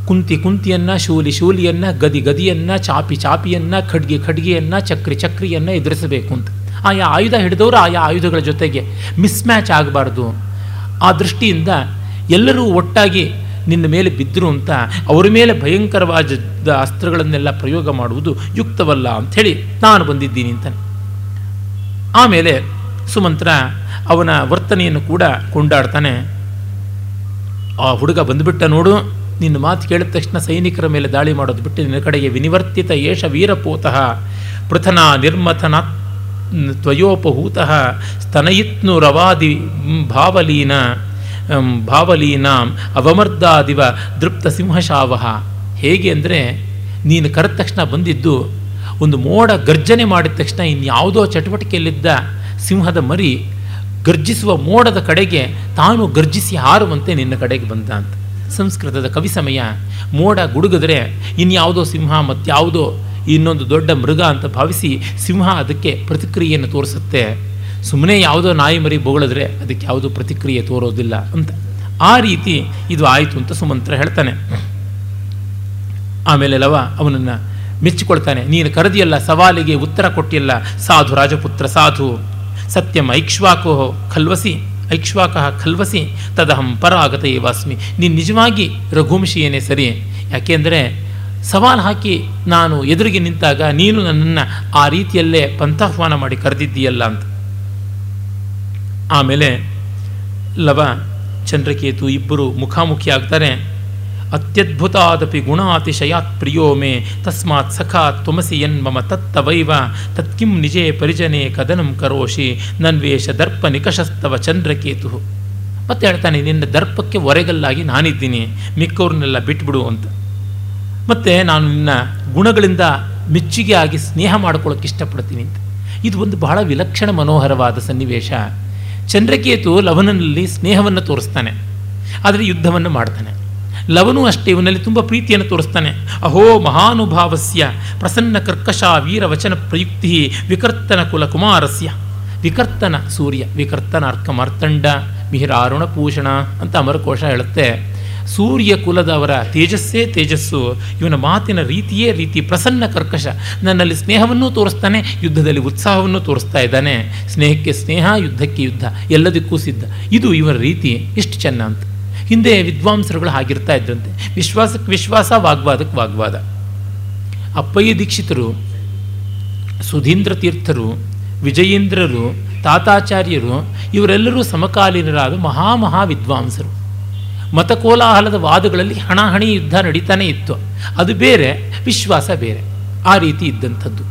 ಕುಂತಿ ಕುಂತಿಯನ್ನು, ಶೂಲಿ ಶೂಲಿಯನ್ನು, ಗದಿ ಗದಿಯನ್ನು, ಚಾಪಿ ಚಾಪಿಯನ್ನು, ಖಡ್ಗೆ ಖಡ್ಗೆಯನ್ನು, ಚಕ್ರಿ ಚಕ್ರಿಯನ್ನು ಎದುರಿಸಬೇಕು ಅಂತ. ಆಯಾ ಆಯುಧ ಹಿಡಿದವರು ಆಯಾ ಆಯುಧಗಳ ಜೊತೆಗೆ ಮಿಸ್ಮ್ಯಾಚ್ ಆಗಬಾರ್ದು. ಆ ದೃಷ್ಟಿಯಿಂದ ಎಲ್ಲರೂ ಒಟ್ಟಾಗಿ ನಿನ್ನ ಮೇಲೆ ಬಿದ್ದರು ಅಂತ ಅವರ ಮೇಲೆ ಭಯಂಕರವಾದ ಅಸ್ತ್ರಗಳನ್ನೆಲ್ಲ ಪ್ರಯೋಗ ಮಾಡುವುದು ಯುಕ್ತವಲ್ಲ ಅಂಥೇಳಿ ನಾನು ಬಂದಿದ್ದೀನಿ ಅಂತಾನೆ. ಆಮೇಲೆ ಸುಮಂತ್ರ ಅವನ ವರ್ತನೆಯನ್ನು ಕೂಡ ಕೊಂಡಾಡ್ತಾನೆ. ಆ ಹುಡುಗ ಬಂದುಬಿಟ್ಟ ನೋಡು, ನಿನ್ನ ಮಾತು ಕೇಳಿದ ತಕ್ಷಣ ಸೈನಿಕರ ಮೇಲೆ ದಾಳಿ ಮಾಡೋದು ಬಿಟ್ಟು ನಿನ್ನ ಕಡೆಗೆ ವಿನಿವರ್ತಿತ ಏಷ ವೀರಪೋತಃ, ಪೃಥನ ನಿರ್ಮಥನ ತ್ವಯೋಪಹೂತಃ, ಸ್ತನಯಿತ್ನು ರವಾದಿ ಭಾವಲೀನ ಭಾವಲೀನಾಂ ಅವಮರ್ದಾದಿವ ದೃಪ್ತ ಸಿಂಹಶಾವಹ. ಹೇಗೆ ಅಂದರೆ, ನೀನು ಕರೆದ ತಕ್ಷಣ ಬಂದಿದ್ದು, ಒಂದು ಮೋಡ ಗರ್ಜನೆ ಮಾಡಿದ ತಕ್ಷಣ ಇನ್ಯಾವುದೋ ಚಟುವಟಿಕೆಯಲ್ಲಿದ್ದ ಸಿಂಹದ ಮರಿ ಗರ್ಜಿಸುವ ಮೋಡದ ಕಡೆಗೆ ತಾನು ಗರ್ಜಿಸಿ ಹಾರುವಂತೆ ನಿನ್ನ ಕಡೆಗೆ ಬಂದ ಅಂತ. ಸಂಸ್ಕೃತದ ಕವಿ ಸಮಯ, ಮೋಡ ಗುಡುಗಿದ್ರೆ ಇನ್ಯಾವುದೋ ಸಿಂಹ ಮತ್ಯಾವುದೋ ಇನ್ನೊಂದು ದೊಡ್ಡ ಮೃಗ ಅಂತ ಭಾವಿಸಿ ಸಿಂಹ ಅದಕ್ಕೆ ಪ್ರತಿಕ್ರಿಯೆಯನ್ನು ತೋರಿಸುತ್ತೆ. ಸುಮ್ಮನೆ ಯಾವುದೋ ನಾಯಿ ಮರಿ ಬೊಗಳಿದ್ರೆ ಅದಕ್ಕೆ ಯಾವುದೋ ಪ್ರತಿಕ್ರಿಯೆ ತೋರೋದಿಲ್ಲ ಅಂತ. ಆ ರೀತಿ ಇದು ಆಯಿತು ಅಂತ ಸುಮಂತ್ರ ಹೇಳ್ತಾನೆ. ಆಮೇಲೆ ಲವ ಅವನನ್ನು ಮೆಚ್ಚಿಕೊಳ್ತಾನೆ. ನೀನು ಕರೆದಿಯಲ್ಲ, ಸವಾಲಿಗೆ ಉತ್ತರ ಕೊಟ್ಟಿಲ್ಲ ಸಾಧು ರಾಜಪುತ್ರ ಸಾಧು. ಸತ್ಯಂ ಐಕ್ಷ್ವಾಕೋ ಖಲ್ವಸಿ, ಐಕ್ಷ್ವಾಕ ಖಲ್ವಸಿ, ತದಹಂ ಪರಾಗತ ಏವಾಸ್ಮಿ ನೀನು ನಿಜವಾಗಿ ರಘುವಂಶಿಯೇನೇ ಸರಿ? ಯಾಕೆಂದರೆ ಸವಾಲು ಹಾಕಿ ನಾನು ಎದುರಿಗೆ ನಿಂತಾಗ ನೀನು ನನ್ನನ್ನು ಆ ರೀತಿಯಲ್ಲೇ ಪಂಥಾಹ್ವಾನ ಮಾಡಿ ಕರೆದಿದ್ದೀಯಲ್ಲ ಅಂತ. ಆಮೇಲೆ ಲವ, ಚಂದ್ರಕೇತು ಇಬ್ಬರು ಮುಖಾಮುಖಿ ಆಗ್ತಾರೆ ಅತ್ಯದ್ಭುತಾದಪಿ ಗುಣಾತಿಶಯಾತ್ ಪ್ರಿಯೋ ಮೇ ತಸ್ಮಾತ್ ಸಖಾ ತ್ವಮಸಿ ಯನ್ಮಮ ತತ್ತವೈವ, ತತ್ಕಿಂ ನಿಜೇ ಪರಿಜನೆ ಕದನಂ ಕರೋಷಿ, ನನ್ವೇಷ ದರ್ಪ ನಿಕಷಸ್ತವ ಚಂದ್ರಕೇತು. ಮತ್ತೆ ಹೇಳ್ತಾನೆ, ನಿನ್ನ ದರ್ಪಕ್ಕೆ ಒರೆಗಲ್ಲಾಗಿ ನಾನಿದ್ದೀನಿ, ಮಿಕ್ಕವ್ರನ್ನೆಲ್ಲ ಬಿಟ್ಬಿಡು ಅಂತ. ಮತ್ತು ನಾನು ನಿನ್ನ ಗುಣಗಳಿಂದ ಮೆಚ್ಚುಗೆ ಆಗಿ ಸ್ನೇಹ ಮಾಡ್ಕೊಳ್ಳೋಕೆ ಇಷ್ಟಪಡ್ತೀನಿ ಅಂತ. ಇದು ಒಂದು ಬಹಳ ವಿಲಕ್ಷಣ ಮನೋಹರವಾದ ಸನ್ನಿವೇಶ. ಚಂದ್ರಕೇತು ಲವನಲ್ಲಿ ಸ್ನೇಹವನ್ನು ತೋರಿಸ್ತಾನೆ. ಆದರೆ ಯುದ್ಧವನ್ನು ಮಾಡ್ತಾನೆ. ಲವನು ಅಷ್ಟೇ, ಇವನಲ್ಲಿ ತುಂಬ ಪ್ರೀತಿಯನ್ನು ತೋರಿಸ್ತಾನೆ. ಅಹೋ ಮಹಾನುಭಾವಸ್ಯ ಪ್ರಸನ್ನ ಕರ್ಕಶ ವೀರವಚನ ಪ್ರಯುಕ್ತಿ ವಿಕರ್ತನ ಕುಲ ಕುಮಾರಸ್ಯ. ವಿಕರ್ತನ ಸೂರ್ಯ, ವಿಕರ್ತನ ಅರ್ಕ ಮಾರ್ತಂಡ ಮಿಹಿರಾರುಣ ಪೂಷಣ ಅಂತ ಅಮರಕೋಶ ಹೇಳುತ್ತೆ. ಸೂರ್ಯ ಕುಲದವರ ತೇಜಸ್ಸೇ ತೇಜಸ್ಸು. ಇವನ ಮಾತಿನ ರೀತಿಯೇ ರೀತಿ ಪ್ರಸನ್ನ ಕರ್ಕಶ. ನನ್ನಲ್ಲಿ ಸ್ನೇಹವನ್ನು ತೋರಿಸ್ತಾನೆ, ಯುದ್ಧದಲ್ಲಿ ಉತ್ಸಾಹವನ್ನು ತೋರಿಸ್ತಾ ಇದ್ದಾನೆ. ಸ್ನೇಹಕ್ಕೆ ಸ್ನೇಹ, ಯುದ್ಧಕ್ಕೆ ಯುದ್ಧ, ಎಲ್ಲದಕ್ಕೂ ಸಿದ್ಧ. ಇದು ಇವರ ರೀತಿ ಎಷ್ಟು ಚೆನ್ನ ಅಂತ. ಹಿಂದೆ ವಿದ್ವಾಂಸರುಗಳು ಆಗಿರ್ತಾ ಇದ್ದಂತೆ ವಿಶ್ವಾಸಕ್ಕೆ ವಿಶ್ವಾಸ ವಾಗ್ವಾದಕ್ಕೆ ವಾಗ್ವಾದ. ಅಪ್ಪಯ್ಯ ದೀಕ್ಷಿತರು, ಸುಧೀಂದ್ರ ತೀರ್ಥರು, ವಿಜಯೇಂದ್ರರು, ತಾತಾಚಾರ್ಯರು, ಇವರೆಲ್ಲರೂ ಸಮಕಾಲೀನರಾದ ಮಹಾಮಹಾ ವಿದ್ವಾಂಸರು. ಮತಕೋಲಾಹಲದ ವಾದಗಳಲ್ಲಿ ಹಣಾಹಣಿ ಯುದ್ಧ ನಡೀತಾನೆ ಇತ್ತು. ಅದು ಬೇರೆ, ವಿಶ್ವಾಸ ಬೇರೆ. ಆ ರೀತಿ ಇದ್ದಂಥದ್ದು.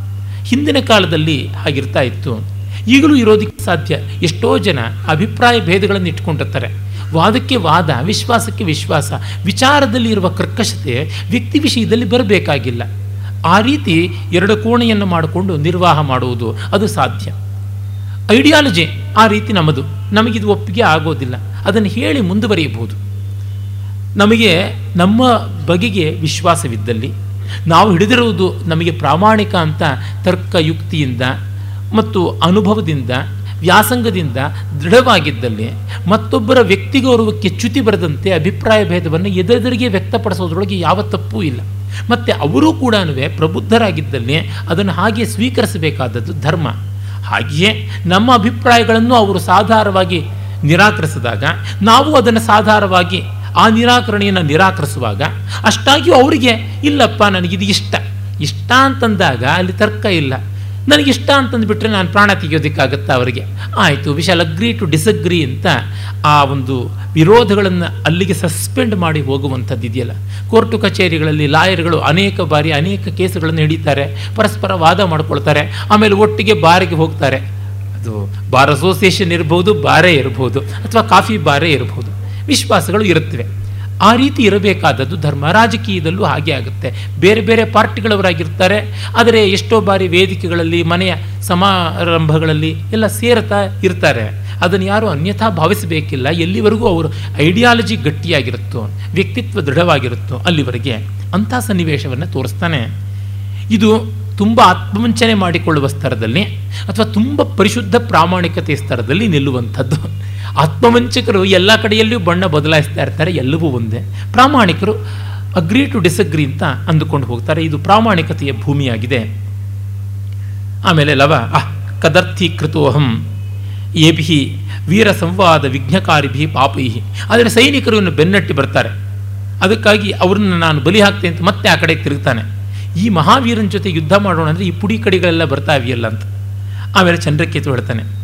ಹಿಂದಿನ ಕಾಲದಲ್ಲಿ ಹಾಗಿರ್ತಾ ಇತ್ತು. ಈಗಲೂ ಇರೋದಕ್ಕೆ ಸಾಧ್ಯ ಎಷ್ಟೋ ಜನ ಅಭಿಪ್ರಾಯ ಭೇದಗಳನ್ನು ಇಟ್ಕೊಂಡಿರ್ತಾರೆ. ವಾದಕ್ಕೆ ವಾದ, ವಿಶ್ವಾಸಕ್ಕೆ ವಿಶ್ವಾಸ ವಿಚಾರದಲ್ಲಿ ಇರುವ ಕರ್ಕಶತೆ, ವ್ಯಕ್ತಿ ವಿಷಯದಲ್ಲಿ ಬರಬೇಕಾಗಿಲ್ಲ. ಆ ರೀತಿ ಎರಡು ಕೋಣೆಯನ್ನು ಮಾಡಿಕೊಂಡು ನಿರ್ವಾಹ ಮಾಡುವುದು ಅದು ಸಾಧ್ಯ. ಐಡಿಯಾಲಜಿ ಆ ರೀತಿ ನಮ್ಮದು. ನಮಗಿದು ಒಪ್ಪಿಗೆ ಆಗೋದಿಲ್ಲ. ಅದನ್ನು ಹೇಳಿ ಮುಂದುವರಿಯಬಹುದು. ನಮಗೆ ನಮ್ಮ ಬಗೆಗೆ ವಿಶ್ವಾಸವಿದ್ದಲ್ಲಿ ನಾವು ಹಿಡಿದಿರುವುದು ನಮಗೆ ಪ್ರಾಮಾಣಿಕ ಅಂತ ತರ್ಕ ಯುಕ್ತಿಯಿಂದ ಮತ್ತು ಅನುಭವದಿಂದ, ವ್ಯಾಸಂಗದಿಂದ ದೃಢವಾಗಿದ್ದಲ್ಲಿ ಮತ್ತೊಬ್ಬರ ವ್ಯಕ್ತಿಗೌರವಕ್ಕೆ ಚ್ಯುತಿ ಬರದಂತೆ ಅಭಿಪ್ರಾಯ ಭೇದವನ್ನು ಎದುರೆದುರಿಗೆ ವ್ಯಕ್ತಪಡಿಸೋದ್ರೊಳಗೆ ಯಾವ ತಪ್ಪೂ ಇಲ್ಲ. ಮತ್ತು ಅವರೂ ಕೂಡ ಪ್ರಬುದ್ಧರಾಗಿದ್ದಲ್ಲಿ ಅದನ್ನು ಹಾಗೆ ಸ್ವೀಕರಿಸಬೇಕಾದದ್ದು ಧರ್ಮ. ಹಾಗೆಯೇ ನಮ್ಮ ಅಭಿಪ್ರಾಯಗಳನ್ನು ಅವರು ಸಾಧಾರವಾಗಿ ನಿರಾಕರಿಸಿದಾಗ ನಾವು ಅದನ್ನು ಸಾಧಾರವಾಗಿ ಆ ನಿರಾಕರಣೆಯನ್ನು ನಿರಾಕರಿಸುವಾಗ ಅಷ್ಟಾಗಿಯೂ ಅವರಿಗೆ, ಇಲ್ಲಪ್ಪ, ನನಗಿದು ಇಷ್ಟ. ಇಷ್ಟ ಅಂತಂದಾಗ ಅಲ್ಲಿ ತರ್ಕ ಇಲ್ಲ. ನನಗಿಷ್ಟ ಅಂತಂದುಬಿಟ್ರೆ ನಾನು ಪ್ರಾಣ ತೆಗೆಯೋದಕ್ಕಾಗತ್ತಾ ಅವರಿಗೆ? ಆಯಿತು we shall agree to disagree ಅಂತ ಆ ಒಂದು ವಿರೋಧಗಳನ್ನು ಅಲ್ಲಿಗೆ ಸಸ್ಪೆಂಡ್ ಮಾಡಿ ಹೋಗುವಂಥದ್ದು ಇದೆಯಲ್ಲ. ಕೋರ್ಟು ಕಚೇರಿಗಳಲ್ಲಿ ಲಾಯರ್ಗಳು ಅನೇಕ ಬಾರಿ ಅನೇಕ ಕೇಸುಗಳನ್ನು ಹಿಡಿತಾರೆ, ಪರಸ್ಪರ ವಾದ ಮಾಡ್ಕೊಳ್ತಾರೆ, ಆಮೇಲೆ ಒಟ್ಟಿಗೆ ಬಾರಿಗೆ ಹೋಗ್ತಾರೆ. ಅದು ಬಾರ್ ಅಸೋಸಿಯೇಷನ್ ಇರ್ಬೋದು, ಬಾರೇ ಇರ್ಬೋದು, ಅಥವಾ ಕಾಫಿ ಬಾರೇ ಇರ್ಬೋದು. ವಿಶ್ವಾಸಗಳು ಇರುತ್ತವೆ. ಆ ರೀತಿ ಇರಬೇಕಾದದ್ದು ಧರ್ಮ. ರಾಜಕೀಯದಲ್ಲೂ ಹಾಗೆ ಆಗುತ್ತೆ. ಬೇರೆ ಬೇರೆ ಪಾರ್ಟಿಗಳವರಾಗಿರ್ತಾರೆ. ಆದರೆ ಎಷ್ಟೋ ಬಾರಿ ವೇದಿಕೆಗಳಲ್ಲಿ, ಮನೆಯ ಸಮಾರಂಭಗಳಲ್ಲಿ ಎಲ್ಲ ಸೇರ್ತಾ ಇರ್ತಾರೆ. ಅದನ್ನು ಯಾರು ಅನ್ಯಥಾ ಭಾವಿಸಬೇಕಿಲ್ಲ. ಎಲ್ಲಿವರೆಗೂ ಅವರು ಐಡಿಯಾಲಜಿ ಗಟ್ಟಿಯಾಗಿರುತ್ತೋ, ವ್ಯಕ್ತಿತ್ವ ದೃಢವಾಗಿರುತ್ತೋ ಅಲ್ಲಿವರೆಗೆ ಅಂಥ ಸನ್ನಿವೇಶವನ್ನು ತೋರಿಸ್ತಾನೆ. ಇದು ತುಂಬ ಆತ್ಮವಂಚನೆ ಮಾಡಿಕೊಳ್ಳುವ ಸ್ತರದಲ್ಲಿ ಅಥವಾ ತುಂಬ ಪರಿಶುದ್ಧ ಪ್ರಾಮಾಣಿಕತೆ ಸ್ತರದಲ್ಲಿ ನಿಲ್ಲುವಂಥದ್ದು. ಆತ್ಮವಂಚಕರು ಎಲ್ಲ ಕಡೆಯಲ್ಲಿಯೂ ಬಣ್ಣ ಬದಲಾಯಿಸ್ತಾ ಇರ್ತಾರೆ, ಎಲ್ಲವೂ ಒಂದೇ. ಪ್ರಾಮಾಣಿಕರು ಅಗ್ರಿ ಟು ಡಿಸಗ್ರಿ ಅಂತ ಅಂದುಕೊಂಡು ಹೋಗ್ತಾರೆ. ಇದು ಪ್ರಾಮಾಣಿಕತೆಯ ಭೂಮಿಯಾಗಿದೆ. ಆಮೇಲೆ ಲವ, ಅಹ್ ಕದರ್ಥೀಕೃತೋಹಂ ಏಭಿ ವೀರ ಸಂವಾದ ವಿಘ್ನಕಾರಿಭಿ ಪಾಪೈ ಆದರೆ ಸೈನಿಕರು ಇನ್ನು ಬೆನ್ನಟ್ಟಿ ಬರ್ತಾರೆ. ಅದಕ್ಕಾಗಿ ಅವ್ರನ್ನ ನಾನು ಬಲಿ ಹಾಕ್ತೇನೆ ಅಂತ ಮತ್ತೆ ಆ ಕಡೆ ತಿರುಗ್ತಾನೆ. ಈ ಮಹಾವೀರನ ಜೊತೆ ಯುದ್ಧ ಮಾಡೋಣ ಅಂದರೆ ಈ ಪುಡಿ ಕಡಿಗಳೆಲ್ಲ ಬರ್ತಾವಿಯಲ್ಲ ಅಂತ. ಆಮೇಲೆ ಚಂದ್ರಕೇತು ಹೇಳ್ತಾನೆ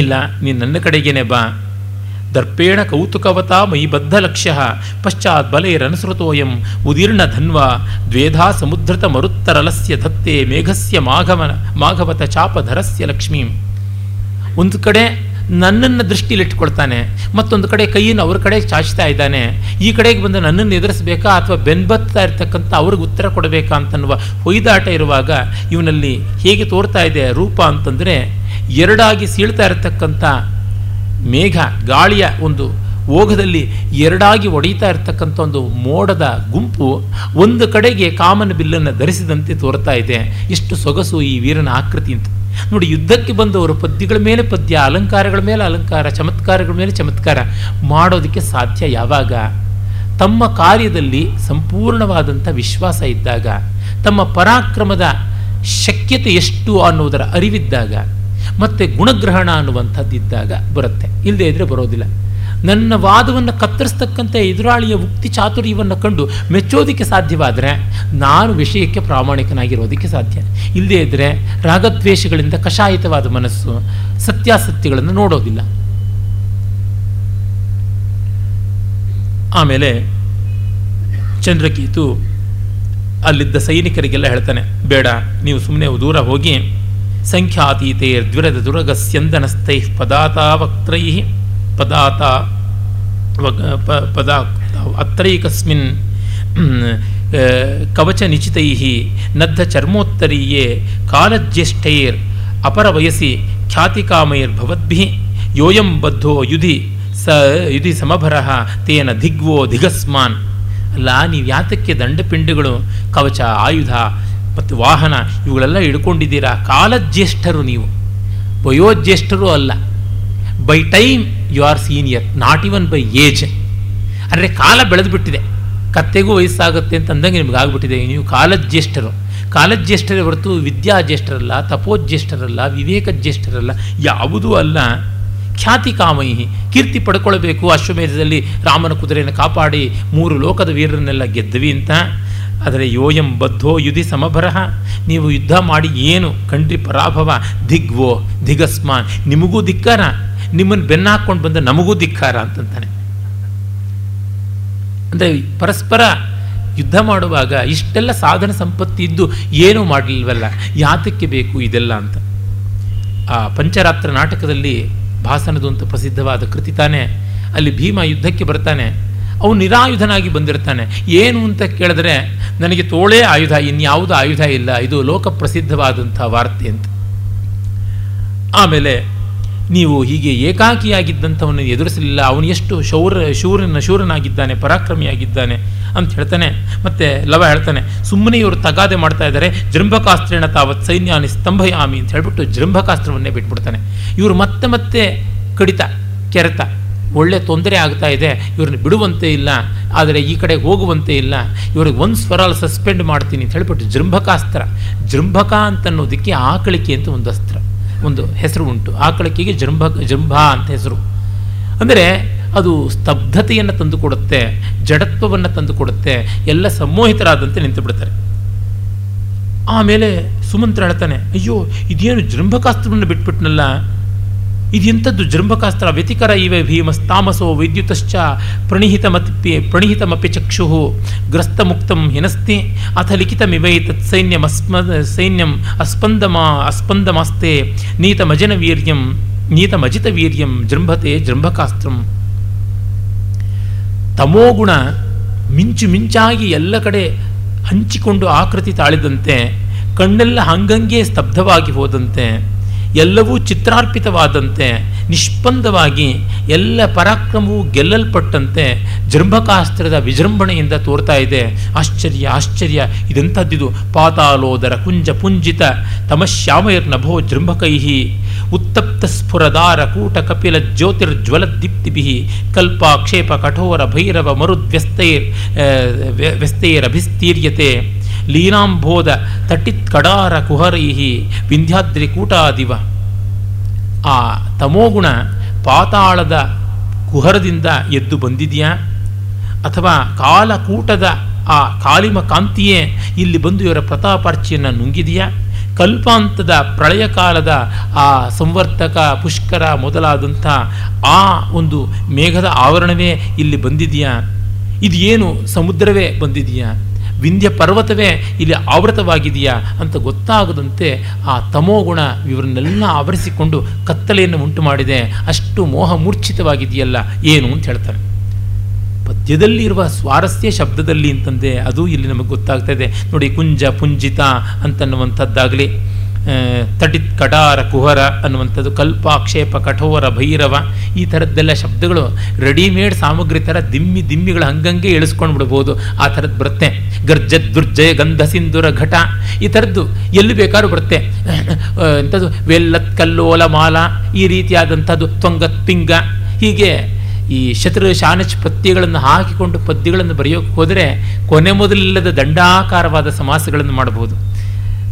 ಇಲ್ಲ, ನೀನು ನನ್ನ ಕಡೆಗೇನೆ ಬಾ. ದರ್ಪೇಣ ಕೌತುಕವತಾ ಮೈ ಬದ್ಧ ಲಕ್ಷ್ಯ ಪಶ್ಚಾತ್ ಬಲೈರನುಸೃತೋಯಂ ಉದೀರ್ಣ ಧನ್ವ, ದ್ವೇಧಾ ಸಮುದ್ರತ ಮರುತ್ತರಲಸ್ಯ ಧತ್ತೆ ಮೇಘಸ್ಯ ಮಾಘವನ, ಮಾಘವತ ಚಾಪಧರಸ್ಯ ಲಕ್ಷ್ಮೀಂ. ಒಂದು ಕಡೆ ನನ್ನನ್ನು ದೃಷ್ಟಿಲಿಟ್ಕೊಳ್ತಾನೆ, ಮತ್ತೊಂದು ಕಡೆ ಕೈಯನ್ನು ಅವ್ರ ಕಡೆ ಚಾಚ್ತಾ ಇದ್ದಾನೆ. ಈ ಕಡೆಗೆ ಬಂದು ನನ್ನನ್ನು ಎದುರಿಸಬೇಕಾ ಅಥವಾ ಬೆನ್ಬತ್ತಾ ಇರ್ತಕ್ಕಂಥ ಅವ್ರಿಗೆ ಉತ್ತರ ಕೊಡಬೇಕಾ ಅಂತನ್ನುವ ಹೊಯ್ದಾಟ ಇರುವಾಗ ಇವನಲ್ಲಿ ಹೇಗೆ ತೋರ್ತಾ ಇದೆ ರೂಪ ಅಂತಂದರೆ ಎರಡಾಗಿ ಸೀಳ್ತಾ ಇರತಕ್ಕಂಥ ಮೇಘ, ಗಾಳಿಯ ಒಂದು ಓಘದಲ್ಲಿ ಎರಡಾಗಿ ಒಡೆಯುತ್ತಾ ಇರತಕ್ಕಂಥ ಒಂದು ಮೋಡದ ಗುಂಪು ಒಂದು ಕಡೆಗೆ ಕಾಮನ ಬಿಲ್ಲನ್ನು ಧರಿಸಿದಂತೆ ತೋರ್ತಾ ಇದೆ. ಎಷ್ಟು ಸೊಗಸು ಈ ವೀರನ ಆಕೃತಿ ಅಂತ. ನೋಡಿ, ಯುದ್ಧಕ್ಕೆ ಬಂದವರು ಪದ್ಯಗಳ ಮೇಲೆ ಪದ್ಯ, ಅಲಂಕಾರಗಳ ಮೇಲೆ ಅಲಂಕಾರ, ಚಮತ್ಕಾರಗಳ ಮೇಲೆ ಚಮತ್ಕಾರ ಮಾಡೋದಕ್ಕೆ ಸಾಧ್ಯ ಯಾವಾಗ? ತಮ್ಮ ಕಾರ್ಯದಲ್ಲಿ ಸಂಪೂರ್ಣವಾದಂಥ ವಿಶ್ವಾಸ ಇದ್ದಾಗ, ತಮ್ಮ ಪರಾಕ್ರಮದ ಶಕ್ಯತೆ ಎಷ್ಟು ಅನ್ನೋದರ ಅರಿವಿದ್ದಾಗ ಮತ್ತು ಗುಣಗ್ರಹಣ ಅನ್ನುವಂಥದ್ದಿದ್ದಾಗ ಬರುತ್ತೆ. ಇಲ್ಲದೇ ಇದ್ದರೆ ಬರೋದಿಲ್ಲ. ನನ್ನ ವಾದವನ್ನು ಕತ್ತರಿಸ್ತಕ್ಕಂಥ ಎದುರಾಳಿಯ ಉಕ್ತಿ ಚಾತುರ್ಯವನ್ನು ಕಂಡು ಮೆಚ್ಚೋದಕ್ಕೆ ಸಾಧ್ಯವಾದರೆ ನಾನು ವಿಷಯಕ್ಕೆ ಪ್ರಾಮಾಣಿಕನಾಗಿರೋದಕ್ಕೆ ಸಾಧ್ಯ. ಇಲ್ಲದೇ ಇದ್ದರೆ ರಾಗದ್ವೇಷಗಳಿಂದ ಕಷಾಯಿತವಾದ ಮನಸ್ಸು ಸತ್ಯಾಸತ್ಯಗಳನ್ನು ನೋಡೋದಿಲ್ಲ. ಆಮೇಲೆ ಚಂದ್ರಕೇತು ಅಲ್ಲಿದ್ದ ಸೈನಿಕರಿಗೆಲ್ಲ ಹೇಳ್ತಾನೆ, ಬೇಡ, ನೀವು ಸುಮ್ಮನೆ ದೂರ ಹೋಗಿ ಸಂಖ್ಯಾತೀತೈರ್ ದ್ವಿರದ ದುರಗಸ್ಯಂದನಸ್ಥೈ ಪದಾತಾ ವಕ್ತ್ರೈ ಪದಾತ ಪದ, ಅತ್ರೈಕಸ್ಮಿನ್ ಕವಚ ನಿಚಿತೈ ನದ್ದ ಚರ್ಮೋತ್ತರೀಯೇ ಕಾಲಜ್ಯೇಷ್ಠೈರ್ ಅಪರವಯಸಿ ಖ್ಯಾತಿಕಾಮೈರ್ಭವದ್ಭಿ ಯೋಯಂ ಬದ್ಧೋ ಯುಧಿ ಸ, ಯುಧಿ ಸಮಭರ ತೇನ ದಿಗ್ವೋ ದಿಗಸ್ಮಾನ್. ಅಲ್ಲ ನೀವು ಯಾತಕ್ಕೆ ದಂಡಪಿಂಡಗಳು ಕವಚ ಆಯುಧ ಮತ್ತು ವಾಹನ ಇವುಗಳೆಲ್ಲ ಹಿಡ್ಕೊಂಡಿದ್ದೀರಾ? ಕಾಲಜ್ಯೇಷ್ಠರು ನೀವು. ವಯೋಜ್ಯೇಷ್ಠರು ಅಲ್ಲ. By time you are senior not even by age ಅಂದರೆ ಕಾಲ ಬೆಳೆದು ಬಿಟ್ಟಿದೆ ಕತ್ತೆಗೂ ವಯಸ್ಸಾಗುತ್ತೆ ಅಂತ ಅಂದಂಗೆ ನಿಮ್ಗೆ ಆಗಿಬಿಟ್ಟಿದೆ. ನೀವು ಕಾಲಜ್ಯೇಷ್ಠರು. ಕಾಲಜ್ಯೇಷ್ಠರೇ ಹೊರತು ವಿದ್ಯಾಜ್ಯೇಷ್ಠರಲ್ಲ, ತಪೋಜ್ಯೇಷ್ಠರಲ್ಲ ವಿವೇಕ ಜ್ಯೇಷ್ಠರಲ್ಲ ಯಾವುದೂ ಅಲ್ಲ. ಖ್ಯಾತಿ ಕಾಮೈಹಿ. ಕೀರ್ತಿ ಪಡ್ಕೊಳ್ಬೇಕು. ಅಶ್ವಮೇಧದಲ್ಲಿ ರಾಮನ ಕುದುರೆಯನ್ನು ಕಾಪಾಡಿ ಮೂರು ಲೋಕದ ವೀರರನ್ನೆಲ್ಲ ಗೆದ್ದವಿ ಅಂತ. ಆದರೆ ಯೋಯಂ ಬದ್ಧೋ ಯುಧಿ ಸಮಭರಹ ನೀವು ಯುದ್ಧ ಮಾಡಿ ಏನು? ಕಂಡ್ರಿ ಪರಾಭವ. ದಿಗ್ವೋ, ದಿಗಸ್ಮಾನ್. ನಿಮಗೂ ಧಿಕ್ಕಾರ. ನಿಮ್ಮನ್ನು ಬೆನ್ನ ಹಾಕ್ಕೊಂಡು ಬಂದ ನಮಗೂ ಧಿಕ್ಕಾರ ಅಂತಂತಾನೆ. ಅಂದರೆ ಪರಸ್ಪರ ಯುದ್ಧ ಮಾಡುವಾಗ ಇಷ್ಟೆಲ್ಲ ಸಾಧನ ಸಂಪತ್ತಿ ಇದ್ದು ಏನೂ ಮಾಡಲಿಲ್ವಲ್ಲ? ಯಾತಕ್ಕೆ ಬೇಕು ಇದೆಲ್ಲ ಅಂತ? ಆ ಪಂಚರಾತ್ರ ನಾಟಕದಲ್ಲಿ ಭಾಸನದು ಅಂತ ಪ್ರಸಿದ್ಧವಾದ ಕೃತಿ ತಾನೆ. ಅಲ್ಲಿ ಭೀಮ ಯುದ್ಧಕ್ಕೆ ಬರ್ತಾನೆ. ಅವನು ನಿರಾಯುಧನಾಗಿ ಬಂದಿರ್ತಾನೆ. ಏನು ಅಂತ ಕೇಳಿದ್ರೆ, ನನಗೆ ತೋಳೇ ಆಯುಧ, ಇನ್ಯಾವುದು ಆಯುಧ ಇಲ್ಲ, ಇದು ಲೋಕ ಪ್ರಸಿದ್ಧವಾದಂಥ ವಾರ್ತೆ ಅಂತ. ಆಮೇಲೆ, ನೀವು ಹೀಗೆ ಏಕಾಕಿಯಾಗಿದ್ದಂಥವನ್ನು ಎದುರಿಸಲಿಲ್ಲ. ಅವನು ಎಷ್ಟು ಶೌರ ಶೂರನ ಶೂರನಾಗಿದ್ದಾನೆ ಪರಾಕ್ರಮಿಯಾಗಿದ್ದಾನೆ ಅಂತ ಹೇಳ್ತಾನೆ. ಮತ್ತೆ ಲವ ಹೇಳ್ತಾನೆ, ಸುಮ್ಮನೆ ಇವರು ತಗಾದೆ ಮಾಡ್ತಾ ಇದ್ದಾರೆ, ಜೃಂಭಕಾಸ್ತ್ರೇಣ ತಾವತ್ ಸೈನ್ಯಾನಿ ಸ್ತಂಭಯಾಮಿ ಅಂತ ಹೇಳ್ಬಿಟ್ಟು ಜೃಂಭಕಾಸ್ತ್ರವನ್ನೇ ಬಿಟ್ಬಿಡ್ತಾನೆ. ಇವರು ಮತ್ತೆ ಮತ್ತೆ ಕಡಿತ, ಕೆರೆತ. ಒಳ್ಳೆ ತೊಂದರೆ ಆಗ್ತಾ ಇದೆ, ಇವ್ರನ್ನ ಬಿಡುವಂತೆ ಇಲ್ಲ, ಆದರೆ ಈ ಕಡೆ ಹೋಗುವಂತೆ ಇಲ್ಲ, ಇವ್ರಿಗೆ ಒಂದು ಸ್ವರಾಲ್ ಸಸ್ಪೆಂಡ್ ಮಾಡ್ತೀನಿ ಅಂತ ಹೇಳಿಬಿಟ್ಟು ಜೃಂಭಕಾಸ್ತ್ರ. ಜೃಂಭಕ ಅಂತನ್ನೋದಕ್ಕೆ ಆಕಳಿಕೆ ಅಂತ ಒಂದು ಅಸ್ತ್ರ, ಒಂದು ಹೆಸರು ಉಂಟು. ಆಕಳಿಕೆಗೆ ಜೃಂಭ ಜೃಂಭ ಅಂತ ಹೆಸರು. ಅಂದರೆ ಅದು ಸ್ತಬ್ಧತೆಯನ್ನು ತಂದುಕೊಡುತ್ತೆ ಜಡತ್ವವನ್ನು ತಂದುಕೊಡುತ್ತೆ ಎಲ್ಲ ಸಮ್ಮೋಹಿತರಾದಂತೆ ನಿಂತು ಬಿಡ್ತಾರೆ. ಆಮೇಲೆ ಸುಮಂತ್ರ ಹೇಳ್ತಾನೆ, ಅಯ್ಯೋ, ಇದೇನು ಜೃಂಭಕಾಸ್ತ್ರವನ್ನು ಬಿಟ್ಬಿಟ್ನಲ್ಲ ಇದೆಂಥದ್ದು ಜೃಂಭಕಾಸ್ತ್ರ ವ್ಯತಿಕರ ಇವೆ ಭೀಮಸ್ತಾಮಸೋ ವಿದ್ಯುತಶ್ಚ ಪ್ರಣಿಹಿತಮತಿ ಪ್ರಣಿಹಿತಮಪಿ ಚಕ್ಷು ಗ್ರಸ್ತಮುಕ್ತಂ ಹಿನಸ್ತಿ ಅಥ ಲಿಖಿತಮಿವೈ ತತ್ ಸೈನ್ಯಂ ಅಸ್ಪಂದಮ ಅಸ್ಪಂದಮಾಸ್ತೆ ನೀತಮಜನ ವೀರ್ಯಂ ನೀತಮಜಿತ ವೀರ್ಯಂ ಜೃಂಭತೆ ಜೃಂಭಕಾಸ್ತ್ರಂ. ತಮೋಗುಣ ಮಿಂಚು ಮಿಂಚಾಗಿ ಎಲ್ಲ ಕಡೆ ಹಂಚಿಕೊಂಡು ಆಕೃತಿ ತಾಳಿದಂತೆ ಕಣ್ಣೆಲ್ಲ ಹಂಗಂಗೆ ಸ್ತಬ್ಧವಾಗಿ ಹೋದಂತೆ ಎಲ್ಲವೂ ಚಿತ್ರಾರ್ಪಿತವಾದಂತೆ, ನಿಷ್ಪಂದವಾಗಿ ಎಲ್ಲ ಪರಾಕ್ರಮವು ಗೆಲ್ಲಲ್ಪಟ್ಟಂತೆ ಜೃಂಭಕಾಸ್ತ್ರದ ವಿಜೃಂಭಣೆಯಿಂದ ತೋರ್ತಾ ಇದೆ. ಆಶ್ಚರ್ಯ ಆಶ್ಚರ್ಯ. ಇದೆಂಥದ್ದಿದು? ಪಾತಾಲೋದರ ಕುಂಜ ಪುಂಜಿತ ತಮಶ್ಯಾಮೈರ್ನಭೋ ಜೃಂಭಕೈಹಿ. ಉತ್ತಪ್ತ ಸ್ಫುರದಾರ ಕೂಟ ಕಪಿಲ ಜ್ಯೋತಿರ್ಜ್ವಲ ದೀಪ್ತಿಭಿ ಕಲ್ಪಾಕ್ಷೇಪ ಕಠೋರ ಭೈರವ ಮರುದ್ವ್ಯಸ್ತೈರ್ ವ್ಯಸ್ತೈರಭಿಸ್ತೀರ್ಯತೆ ಲೀನಾಂಬೋಧ ತಟಿತ್ ಕಡಾರ ಕುಹರೈಹಿ ವಿಂಧ್ಯಾದ್ರಿ ಕೂಟಾದಿವ. ಆ ತಮೋಗುಣ ಪಾತಾಳದ ಕುಹರದಿಂದ ಎದ್ದು ಬಂದಿದೆಯಾ? ಅಥವಾ ಕಾಲಕೂಟದ ಆ ಕಾಲಿಮ ಕಾಂತಿಯೇ ಇಲ್ಲಿ ಬಂದು ಇವರ ಪ್ರತಾಪಾರ್ಚಿಯನ್ನು ನುಂಗಿದೆಯಾ? ಕಲ್ಪಾಂತದ ಪ್ರಳಯ ಕಾಲದ ಆ ಸಂವರ್ತಕ ಪುಷ್ಕರ ಮೊದಲಾದಂಥ ಆ ಒಂದು ಮೇಘದ ಆವರಣವೇ ಇಲ್ಲಿ ಬಂದಿದೆಯಾ? ಇದು ಏನು ಸಮುದ್ರವೇ ಬಂದಿದೆಯಾ? ವಿಂಧ್ಯ ಪರ್ವತವೇ ಇಲ್ಲಿ ಆವೃತವಾಗಿದೆಯಾ ಅಂತ ಗೊತ್ತಾಗದಂತೆ ಆ ತಮೋಗುಣ ಇವರನ್ನೆಲ್ಲ ಆವರಿಸಿಕೊಂಡು ಕತ್ತಲೆಯನ್ನು ಉಂಟು ಮಾಡಿದೆ. ಅಷ್ಟು ಮೋಹ ಮೂರ್ಛಿತವಾಗಿದೆಯಲ್ಲ, ಏನು ಅಂತ ಹೇಳ್ತಾರೆ. ಪದ್ಯದಲ್ಲಿರುವ ಸ್ವಾರಸ್ಯ ಶಬ್ದದಲ್ಲಿ ಅಂತಂದೆ, ಅದು ಇಲ್ಲಿ ನಮಗೆ ಗೊತ್ತಾಗ್ತಾ ಇದೆ. ನೋಡಿ, ಕುಂಜ, ಪುಂಜಿತ ಅಂತನ್ನುವಂಥದ್ದಾಗಲಿ. ತಟಿತ್ ಕಟಾರ ಕುಹರ ಅನ್ನುವಂಥದ್ದು ಕಲ್ಪಾಕ್ಷೇಪ ಕಠೋರ, ಭೈರವ ಈ ಥರದ್ದೆಲ್ಲ ಶಬ್ದಗಳು ರೆಡಿಮೇಡ್ ಸಾಮಗ್ರಿ ಥರ ದಿಮ್ಮಿ ದಿಮ್ಮಿಗಳು ಹಂಗಂಗೆ ಇಳಿಸ್ಕೊಂಡು ಬಿಡ್ಬೋದು ಆ ಥರದ್ದು ಬರುತ್ತೆ. ಗರ್ಜ ದುರ್ಜಯ ಗಂಧ ಸಿಂಧುರ ಘಟ ಈ ಥರದ್ದು ಎಲ್ಲಿ ಬೇಕಾದ್ರೂ ಬರುತ್ತೆ. ಎಂಥದ್ದು ವೆಲ್ಲತ್ ಕಲ್ಲೋಲ ಮಾಲ ಈ ರೀತಿಯಾದಂಥದ್ದು ತ್ವಂಗತ್ ಪಿಂಗ ಹೀಗೆ ಈ ಶತ್ರು ಶಾನಚ್ ಪದ್ಯಗಳನ್ನು ಹಾಕಿಕೊಂಡು ಪದ್ಯಗಳನ್ನು ಬರೆಯೋಕ್ಕೆ ಹೋದರೆ ಕೊನೆ ಮೊದಲಿಲ್ಲದ ದಂಡಾಕಾರವಾದ ಸಮಾಸಗಳನ್ನು ಮಾಡಬಹುದು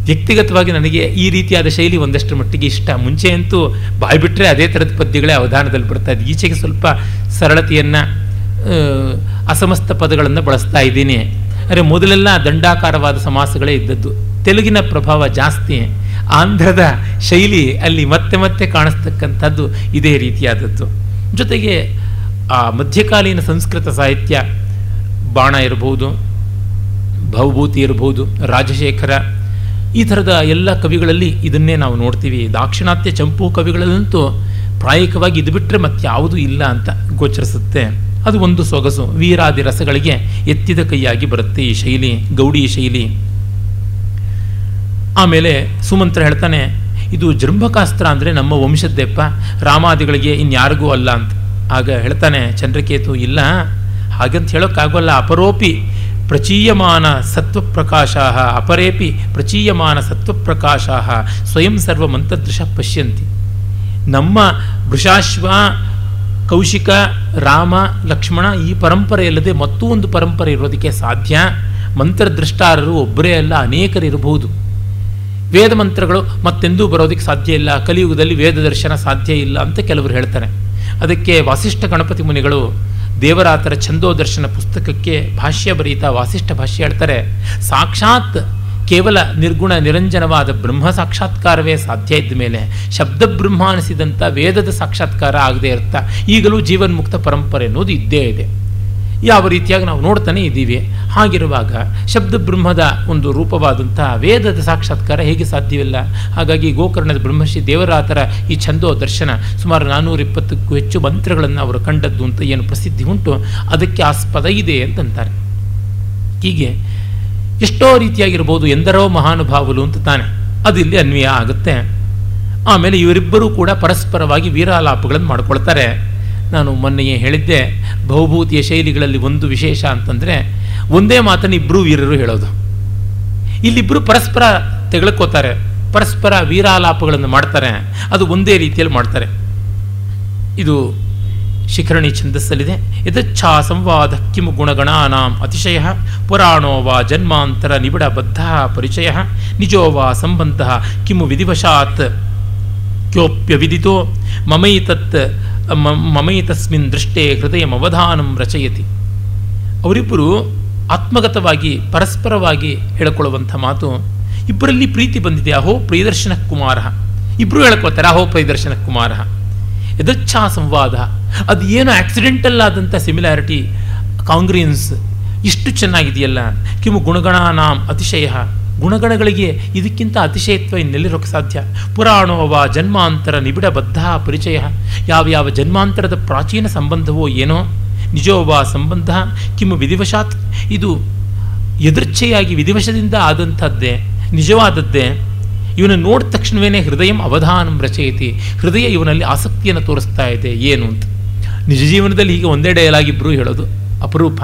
ವ್ಯಕ್ತಿಗತವಾಗಿ ನನಗೆ ಈ ರೀತಿಯಾದ ಶೈಲಿ ಒಂದಷ್ಟು ಮಟ್ಟಿಗೆ ಇಷ್ಟ. ಮುಂಚೆ ಅಂತೂ ಬಾಯಿ ಬಿಟ್ಟರೆ ಅದೇ ಥರದ ಪದ್ಯಗಳೇ ಅವಧಾನದಲ್ಲಿ ಬರ್ತಾ ಇದೆ ಈಚೆಗೆ ಸ್ವಲ್ಪ ಸರಳತೆಯನ್ನು ಅಸಮಸ್ತ ಪದಗಳನ್ನು ಬಳಸ್ತಾ ಇದ್ದೀನಿ. ಆದರೆ ಮೊದಲೆಲ್ಲ ದಂಡಾಕಾರವಾದ ಸಮಾಸಗಳೇ ಇದ್ದದ್ದು. ತೆಲುಗಿನ ಪ್ರಭಾವ ಜಾಸ್ತಿ. ಆಂಧ್ರದ ಶೈಲಿ ಅಲ್ಲಿ ಮತ್ತೆ ಮತ್ತೆ ಕಾಣಿಸ್ತಕ್ಕಂಥದ್ದು ಇದೇ ರೀತಿಯಾದದ್ದು. ಜೊತೆಗೆ, ಆ, ಮಧ್ಯಕಾಲೀನ ಸಂಸ್ಕೃತ ಸಾಹಿತ್ಯ ಬಾಣ ಇರಬಹುದು, ಭವಭೂತಿ ಇರಬಹುದು, ರಾಜಶೇಖರ ಈ ಥರದ ಎಲ್ಲ ಕವಿಗಳಲ್ಲಿ ಇದನ್ನೇ ನಾವು ನೋಡ್ತೀವಿ. ದಾಕ್ಷಿಣಾತ್ಯ ಚಂಪು ಕವಿಗಳಲ್ಲಂತೂ ಪ್ರಾಯಿಕವಾಗಿ ಇದು ಬಿಟ್ಟರೆ ಮತ್ತಾವುದೂ ಇಲ್ಲ ಅಂತ ಗೋಚರಿಸುತ್ತೆ. ಅದು ಒಂದು ಸೊಗಸು. ವೀರಾದಿ ರಸಗಳಿಗೆ ಎತ್ತಿದ ಕೈಯಾಗಿ ಬರುತ್ತೆ ಈ ಶೈಲಿ, ಗೌಡಿ ಶೈಲಿ. ಆಮೇಲೆ ಸುಮಂತ್ರ ಹೇಳ್ತಾನೆ, ಇದು ಜೃಂಭಕಾಸ್ತ್ರ ಅಂದರೆ ನಮ್ಮ ವಂಶದ್ದೆಪ್ಪ. ರಾಮಾದಿಗಳಿಗೆ ಇನ್ಯಾರಿಗೂ ಅಲ್ಲ ಅಂತ. ಆಗ ಹೇಳ್ತಾನೆ, ಚಂದ್ರಕೇತು, ಇಲ್ಲ, ಹಾಗಂತ ಹೇಳೋಕ್ಕಾಗೋಲ್ಲ. ಅಪರೋಪಿ ಪ್ರಚೀಯಮಾನ ಸತ್ವಪ್ರಕಾಶಾ ಅಪರೇಪಿ ಪ್ರಚೀಯಮಾನ ಸತ್ವಪ್ರಕಾಶಾ ಸ್ವಯಂ ಸರ್ವ ಮಂತ್ರದೃಶ ಪಶ್ಯಂತಿ. ನಮ್ಮ ವೃಷಾಶ್ವ ಕೌಶಿಕ, ರಾಮ, ಲಕ್ಷ್ಮಣ ಈ ಪರಂಪರೆಯಲ್ಲದೆ ಮತ್ತೂ ಒಂದು ಪರಂಪರೆ ಇರೋದಕ್ಕೆ ಸಾಧ್ಯ? ಮಂತ್ರದೃಷ್ಟಾರರು ಒಬ್ಬರೇ ಅಲ್ಲ ಅನೇಕರಿರಬಹುದು ವೇದ ಮಂತ್ರಗಳು ಮತ್ತೆಂದೂ ಬರೋದಕ್ಕೆ ಸಾಧ್ಯ ಇಲ್ಲ, ಕಲಿಯುಗದಲ್ಲಿ ವೇದ ದರ್ಶನ ಸಾಧ್ಯ ಇಲ್ಲ ಅಂತ ಕೆಲವರು ಹೇಳ್ತಾರೆ. ಅದಕ್ಕೆ ವಾಸಿಷ್ಠ ಗಣಪತಿ ಮುನಿಗಳು ದೇವರಾತರ ಛಂದೋದರ್ಶನ ಪುಸ್ತಕಕ್ಕೆ ಭಾಷ್ಯ ಬರೀತಾ ವಾಸಿಷ್ಠ ಭಾಷ್ಯ ಹೇಳ್ತಾರೆ, ಸಾಕ್ಷಾತ್ ಕೇವಲ ನಿರ್ಗುಣ ನಿರಂಜನವಾದ ಬ್ರಹ್ಮ ಸಾಕ್ಷಾತ್ಕಾರವೇ ಸಾಧ್ಯ ಇದ್ದ ಮೇಲೆ ಶಬ್ದ ಬ್ರಹ್ಮ ಅನಿಸಿದಂಥ ವೇದದ ಸಾಕ್ಷಾತ್ಕಾರ ಆಗದೆ ಇರ್ತಾ ಈಗಲೂ ಜೀವನ್ಮುಕ್ತ ಪರಂಪರೆ ಅನ್ನೋದು ಇದ್ದೇ ಇದೆ. ಯಾವ ರೀತಿಯಾಗಿ ನಾವು ನೋಡ್ತಾನೆ ಇದ್ದೀವಿ. ಹಾಗಿರುವಾಗ ಶಬ್ದ ಬ್ರಹ್ಮದ ಒಂದು ರೂಪವಾದಂಥ ವೇದದ ಸಾಕ್ಷಾತ್ಕಾರ ಹೇಗೆ ಸಾಧ್ಯವಿಲ್ಲ? ಹಾಗಾಗಿ ಗೋಕರ್ಣದ ಬ್ರಹ್ಮಶ್ರೀ ದೇವರಾತರ ಈ ಛಂದೋ ದರ್ಶನ ಸುಮಾರು ನಾನ್ನೂರ ಇಪ್ಪತ್ತಕ್ಕೂ ಹೆಚ್ಚು ಮಂತ್ರಗಳನ್ನು ಅವರು ಕಂಡದ್ದು ಅಂತ ಏನು ಪ್ರಸಿದ್ಧಿ ಉಂಟು? ಅದಕ್ಕೆ ಆಸ್ಪದ ಇದೆ ಅಂತಂತಾರೆ. ಹೀಗೆ ಎಷ್ಟೋ ರೀತಿಯಾಗಿರ್ಬೋದು ಎಂದರೋ ಮಹಾನುಭಾವಲು ಅಂತ ತಾನೆ. ಅದು ಇಲ್ಲಿ ಅನ್ವಯ ಆಗುತ್ತೆ. ಆಮೇಲೆ ಇವರಿಬ್ಬರೂ ಕೂಡ ಪರಸ್ಪರವಾಗಿ ವೀರಾಲಾಪಗಳನ್ನು ಮಾಡ್ಕೊಳ್ತಾರೆ. ನಾನು ಮೊನ್ನೆಯೇ ಹೇಳಿದ್ದೆ, ಬಹುಭೂತಿಯ ಶೈಲಿಗಳಲ್ಲಿ ಒಂದು ವಿಶೇಷ ಅಂತಂದರೆ ಒಂದೇ ಮಾತನ್ನು ಇಬ್ಬರು ವೀರರು ಹೇಳೋದು. ಇಲ್ಲಿಬ್ಬರು ಪರಸ್ಪರ ತೆಗೆದುಕೋತಾರೆ ಪರಸ್ಪರ ವೀರಾಲಾಪಗಳನ್ನು ಮಾಡ್ತಾರೆ, ಅದು ಒಂದೇ ರೀತಿಯಲ್ಲಿ ಮಾಡ್ತಾರೆ. ಇದು ಶಿಖರಣಿ ಛಂದಸ್ಸಲ್ಲಿದೆ. ಯಥಚ್ಛಾ ಸಂವಾದ ಕಿಮ್ ಗುಣಗಣಾನಾಂ ಅತಿಶಯ ಪುರಾಣೋ ವಾ ಜನ್ಮಾಂತರ ನಿಬಿಡ ಬದ್ಧ ಪರಿಚಯ ನಿಜೋ ವಾ ಸಂಬಂಧ ಕಿಮು ವಿಧಿವಶಾತ್. ಕ್ಯೋಪ್ಯವಿದಿತೋ ಮಮೈತತ್ ಮಮೈತಸ್ಮಿನ್ ದೃಷ್ಟೇ ಹೃದಯಮವಧಾನಂ ರಚಯತಿ. ಅವರಿಬ್ಬರು ಆತ್ಮಗತವಾಗಿ ಪರಸ್ಪರವಾಗಿ ಹೇಳಿಕೊಳ್ಳುವಂಥ ಮಾತು ಇಬ್ಬರಲ್ಲಿ ಪ್ರೀತಿ ಬಂದಿದೆ. ಅಹೋ ಪ್ರಿಯದರ್ಶನ ಕುಮಾರ. ಇಬ್ಬರು ಹೇಳ್ಕೊಳ್ತಾರೆ, ಅಹೋ ಪ್ರಿಯದರ್ಶನ ಕುಮಾರ. ಯದಚ್ಛಾ ಸಂವಾದ. ಅದು ಏನು ಆಕ್ಸಿಡೆಂಟಲ್ ಆದಂಥ ಸಿಮಿಲಾರಿಟಿ ಕಾಂಗ್ರಿಯನ್ಸ್, ಇಷ್ಟು ಚೆನ್ನಾಗಿದೆಯಲ್ಲ. ಕಿಮು ಗುಣಗಣಾನಾಂ ಅತಿಶಯ. ಗುಣಗಣಗಳಿಗೆ ಇದಕ್ಕಿಂತ ಅತಿಶಯತ್ವ ಇನ್ನೆಲ್ಲಿರೋಕ್ಕೆ ಸಾಧ್ಯ? ಪುರಾಣೋವ ಜನ್ಮಾಂತರ ನಿಬಿಡ ಬದ್ಧ ಪರಿಚಯ. ಯಾವ ಯಾವ ಜನ್ಮಾಂತರದ ಪ್ರಾಚೀನ ಸಂಬಂಧವೋ ಏನೋ? ನಿಜೋವಾ ಸಂಬಂಧ ಕಿಮ್ಮ ವಿಧಿವಶಾತ್? ಇದು ಎದೃಚ್ಛೆಯಾಗಿ ವಿಧಿವಶದಿಂದ ಆದಂಥದ್ದೇ, ನಿಜವಾದದ್ದೇ? ಇವನು ನೋಡಿದ ತಕ್ಷಣವೇ ಹೃದಯ ಅವಧಾನಂ ರಚಯತಿ. ಹೃದಯ ಇವನಲ್ಲಿ ಆಸಕ್ತಿಯನ್ನು ತೋರಿಸ್ತಾ ಇದೆ. ಏನು ಅಂತ? ನಿಜ ಜೀವನದಲ್ಲಿ ಹೀಗೆ ಒಂದೇ ಹೇಳೋದು ಅಪರೂಪ.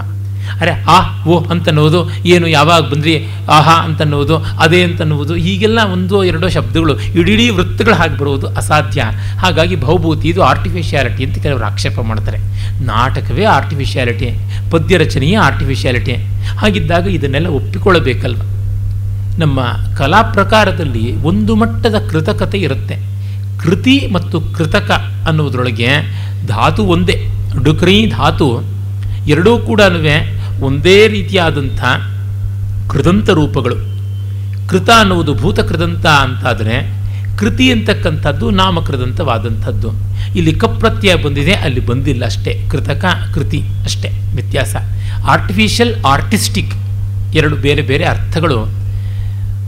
ಅರೆ ಆ, ಓ ಅಂತನ್ನುವುದು, ಏನು ಯಾವಾಗ ಬಂದ್ರಿ? ಆಹಾ ಅಂತನ್ನುವುದು, ಅದೇ ಅಂತನ್ನುವುದು ಹೀಗೆಲ್ಲ ಒಂದೋ ಎರಡೋ ಶಬ್ದಗಳು ಇಡೀ ವೃತ್ತಗಳು ಹಾಗೆ ಬರುವುದು ಅಸಾಧ್ಯ. ಹಾಗಾಗಿ ಭೌಭೂತಿ ಇದು ಆರ್ಟಿಫಿಷಿಯಾಲಿಟಿ ಅಂತ ಕೆಲವರು ಆಕ್ಷೇಪ ಮಾಡ್ತಾರೆ. ನಾಟಕವೇ ಆರ್ಟಿಫಿಷಿಯಾಲಿಟಿ ಪದ್ಯ ರಚನೆಯೇ ಆರ್ಟಿಫಿಷಿಯಾಲಿಟಿ ಹಾಗಿದ್ದಾಗ ಇದನ್ನೆಲ್ಲ ಒಪ್ಪಿಕೊಳ್ಳಬೇಕಲ್ವ? ನಮ್ಮ ಕಲಾ ಪ್ರಕಾರದಲ್ಲಿ ಒಂದು ಮಟ್ಟದ ಕೃತಕತೆ ಇರುತ್ತೆ. ಕೃತಿ ಮತ್ತು ಕೃತಕ ಅನ್ನುವುದರೊಳಗೆ ಧಾತು ಒಂದೇ, ಡುಕ್ರಿ ಧಾತು, ಎರಡೂ ಕೂಡ ಒಂದೇ ರೀತಿಯಾದಂಥ ಕೃದಂತ ರೂಪಗಳು. ಕೃತ ಅನ್ನುವುದು ಭೂತಕೃದಂತ ಅಂತಾದರೆ ಕೃತಿ ಅಂತಕ್ಕಂಥದ್ದು ನಾಮಕೃದಂತವಾದಂಥದ್ದು. ಇಲ್ಲಿ ಕಪ್ರತ್ಯಯ ಬಂದಿದೆ, ಅಲ್ಲಿ ಬಂದಿಲ್ಲ ಅಷ್ಟೇ. ಕೃತಕ, ಕೃತಿ ಅಷ್ಟೇ, ವ್ಯತ್ಯಾಸ. ಆರ್ಟಿಫಿಷಿಯಲ್ ಆರ್ಟಿಸ್ಟಿಕ್ ಎರಡು ಬೇರೆ ಬೇರೆ ಅರ್ಥಗಳು.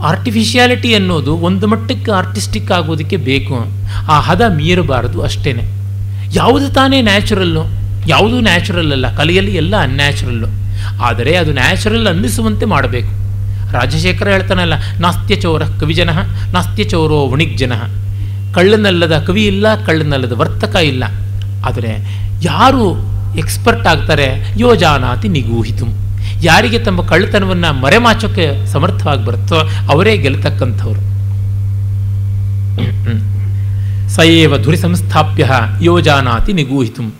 ಆರ್ಟಿಫಿಷಿಯಾಲಿಟಿ ಅನ್ನೋದು ಒಂದು ಮಟ್ಟಕ್ಕೆ ಆರ್ಟಿಸ್ಟಿಕ್ ಆಗೋದಕ್ಕೆ ಬೇಕು. ಆ ಹದ ಮೀರಬಾರದು ಅಷ್ಟೇ ಯಾವುದು ತಾನೇ ನ್ಯಾಚುರಲ್ಲು ಯಾವುದೂ ನ್ಯಾಚುರಲ್ ಅಲ್ಲ, ಕಲೆಯಲ್ಲಿ ಎಲ್ಲ ಅನ್ಯಾಚುರಲ್ಲು ಆದರೆ ಅದು ನ್ಯಾಚುರಲ್ ಅನ್ನಿಸುವಂತೆ ಮಾಡಬೇಕು. ರಾಜಶೇಖರ ಹೇಳ್ತಾನಲ್ಲ ನಾಸ್ತ್ಯಚೋರ ಕವಿಜನ ನಾಸ್ತ್ಯಚೋರೋ ವಣಿಗ್ಜನ. ಕಳ್ಳನಲ್ಲದ ಕವಿ ಇಲ್ಲ, ಕಳ್ಳನಲ್ಲದ ವರ್ತಕ ಇಲ್ಲ. ಆದರೆ ಯಾರು ಎಕ್ಸ್ಪರ್ಟ್ ಆಗ್ತಾರೆ? ಯೋಜಾನಾತಿ ನಿಗೂಹಿತು. ಯಾರಿಗೆ ತಮ್ಮ ಕಳ್ಳತನವನ್ನು ಮರೆಮಾಚೋಕ್ಕೆ ಸಮರ್ಥವಾಗಿ ಬರುತ್ತೋ ಅವರೇ ಗೆಲ್ತಕ್ಕಂಥವ್ರು ಸಯೇವ ಧುರಿ ಸಂಸ್ಥಾಪ್ಯ ಯೋಜಾನಾತಿ ನಿಗೂಹಿತು.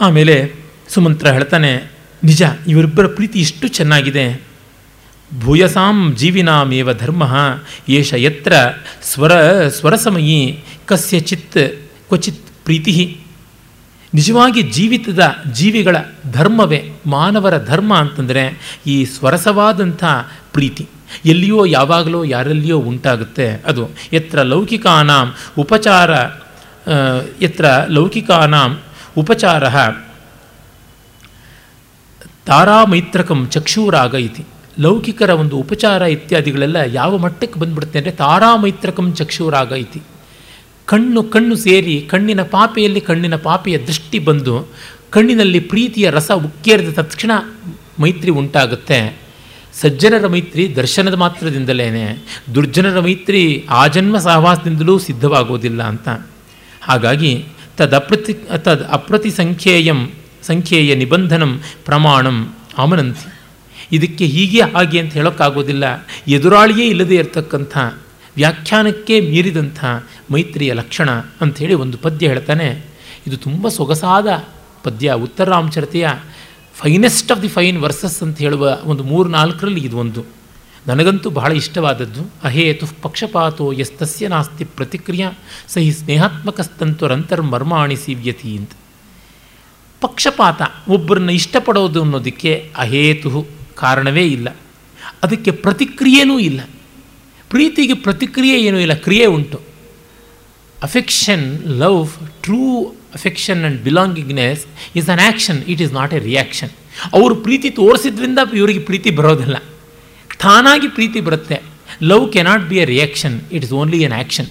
ಆಮೇಲೆ ಸುಮಂತ್ರ ಹೇಳ್ತಾನೆ, ನಿಜ, ಇವರಿಬ್ಬರ ಪ್ರೀತಿ ಇಷ್ಟು ಚೆನ್ನಾಗಿದೆ. ಭೂಯಸಾಂ ಜೀವಿನಾಮೇವ ಧರ್ಮ, ಏಷ ಯತ್ರ ಸ್ವರ, ಸ್ವರಸಮಯಿ ಕಸ್ಯಚಿತ್ ಕ್ವಚಿತ್ ಪ್ರೀತಿ ನಿಜವಾಗಿ ಜೀವಿತದ ಜೀವಿಗಳ ಧರ್ಮವೇ, ಮಾನವರ ಧರ್ಮ ಅಂತಂದರೆ ಈ ಸ್ವರಸವಾದಂಥ ಪ್ರೀತಿ. ಎಲ್ಲಿಯೋ, ಯಾವಾಗಲೋ, ಯಾರಲ್ಲಿಯೋ ಉಂಟಾಗುತ್ತೆ ಅದು. ಎತ್ರ ಲೌಕಿಕಾನಾಂ ಉಪಚಾರ ಎತ್ರ ಲೌಕಿಕಾನಾಂ ಉಪಚಾರ. ತಾರಾಮೈತ್ರಕಂ ಚಕ್ಷೂರಾಗ ಇತಿ ಲೌಕಿಕರ ಒಂದು ಉಪಚಾರ ಇತ್ಯಾದಿಗಳೆಲ್ಲ ಯಾವ ಮಟ್ಟಕ್ಕೆ ಬಂದ್ಬಿಡುತ್ತೆ ಅಂದರೆ ತಾರಾಮೈತ್ರಕಂ ಚಕ್ಷೂರಾಗ ಇತಿ ಕಣ್ಣು ಕಣ್ಣು ಸೇರಿ ಕಣ್ಣಿನ ಪಾಪೆಯಲ್ಲಿ ಕಣ್ಣಿನ ಪಾಪೆಯ ದೃಷ್ಟಿ ಬಂದು ಕಣ್ಣಿನಲ್ಲಿ ಪ್ರೀತಿಯ ರಸ ಉಕ್ಕೇರಿದ ತಕ್ಷಣ ಮೈತ್ರಿ ಉಂಟಾಗುತ್ತೆ. ಸಜ್ಜನರ ಮೈತ್ರಿ ದರ್ಶನದ ಮಾತ್ರದಿಂದಲೇ ದುರ್ಜನರ ಮೈತ್ರಿ ಆಜನ್ಮ ಸಹವಾಸದಿಂದಲೂ ಸಿದ್ಧವಾಗೋದಿಲ್ಲ ಅಂತ. ಹಾಗಾಗಿ ತದಪ್ರತಿ, ತದ್ ಅಪ್ರತಿ ಸಂಖ್ಯೇಯಂ ಸಂಖ್ಯೆಯ ನಿಬಂಧನಂ ಪ್ರಮಾಣಂ ಆಮನಂತಿ. ಇದಕ್ಕೆ ಹೀಗೆ ಹಾಗೆ ಅಂತ ಹೇಳೋಕ್ಕಾಗೋದಿಲ್ಲ. ಎದುರಾಳಿಯೇ ಇಲ್ಲದೆ ಇರತಕ್ಕಂಥ, ವ್ಯಾಖ್ಯಾನಕ್ಕೆ ಮೀರಿದಂಥ ಮೈತ್ರಿಯ ಲಕ್ಷಣ ಅಂಥೇಳಿ ಒಂದು ಪದ್ಯ ಹೇಳ್ತಾನೆ. ಇದು ತುಂಬ ಸೊಗಸಾದ ಪದ್ಯ ಉತ್ತರಾಂಚರತೆಯ finest of the fine verses ಅಂತ ಹೇಳುವ ಒಂದು ಮೂರು ನಾಲ್ಕರಲ್ಲಿ ಇದು ಒಂದು. ನನಗಂತೂ ಬಹಳ ಇಷ್ಟವಾದದ್ದು. ಅಹೇತು ಪಕ್ಷಪಾತೋ ಎಸ್ತಸ್ಯ ನಾಸ್ತಿ ಪ್ರತಿಕ್ರಿಯಾ, ಸಹಿ ಸ್ನೇಹಾತ್ಮಕಸ್ತಂತುರಂತರ್ಮರ್ಮಾಣಿ ಸೀವ್ಯತಿ ಅಂತ. ಪಕ್ಷಪಾತ, ಒಬ್ಬರನ್ನ ಇಷ್ಟಪಡೋದು ಅನ್ನೋದಕ್ಕೆ ಅಹೇತು ಕಾರಣವೇ ಇಲ್ಲ. ಅದಕ್ಕೆ ಪ್ರತಿಕ್ರಿಯೆನೂ ಇಲ್ಲ. ಪ್ರೀತಿಗೆ ಪ್ರತಿಕ್ರಿಯೆ ಏನೂ ಇಲ್ಲ, ಕ್ರಿಯೆ ಉಂಟು. Affection love true affection and belongingness is an action it is not a reaction ಅವರು ಪ್ರೀತಿ ತೋರಿಸಿದ್ರಿಂದ ಇವರಿಗೆ ಪ್ರೀತಿ ಬರೋದಿಲ್ಲ. ತಾನಾಗಿ ಪ್ರೀತಿ ಬರುತ್ತೆ. Love cannot be a reaction it is only an action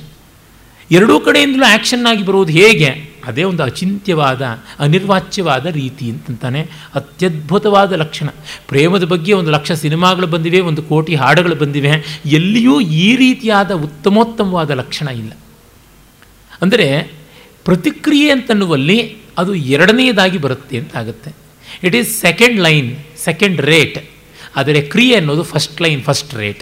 ಎರಡೂ ಕಡೆಯಿಂದಲೂ ಆ್ಯಕ್ಷನ್ ಆಗಿ ಬರುವುದು ಹೇಗೆ? ಅದೇ ಒಂದು ಅಚಿಂತ್ಯವಾದ, ಅನಿರ್ವಾಚ್ಯವಾದ ರೀತಿ ಅಂತಂತಾನೆ. ಅತ್ಯದ್ಭುತವಾದ ಲಕ್ಷಣ. ಪ್ರೇಮದ ಬಗ್ಗೆ ಒಂದು ಲಕ್ಷ ಸಿನಿಮಾಗಳು ಬಂದಿವೆ, ಒಂದು ಕೋಟಿ ಹಾಡುಗಳು ಬಂದಿವೆ. ಎಲ್ಲಿಯೂ ಈ ರೀತಿಯಾದ ಉತ್ತಮೋತ್ತಮವಾದ ಲಕ್ಷಣ ಇಲ್ಲ. ಅಂದರೆ ಪ್ರತಿಕ್ರಿಯೆ ಅಂತನ್ನುವಲ್ಲಿ ಅದು ಎರಡನೆಯದಾಗಿ ಬರುತ್ತೆ ಅಂತ ಆಗುತ್ತೆ. It is second line second rate ಆದರೆ ಕ್ರಿಯೆ ಅನ್ನೋದು ಫಸ್ಟ್ ಲೈನ್ ಫಸ್ಟ್ ರೇಟ್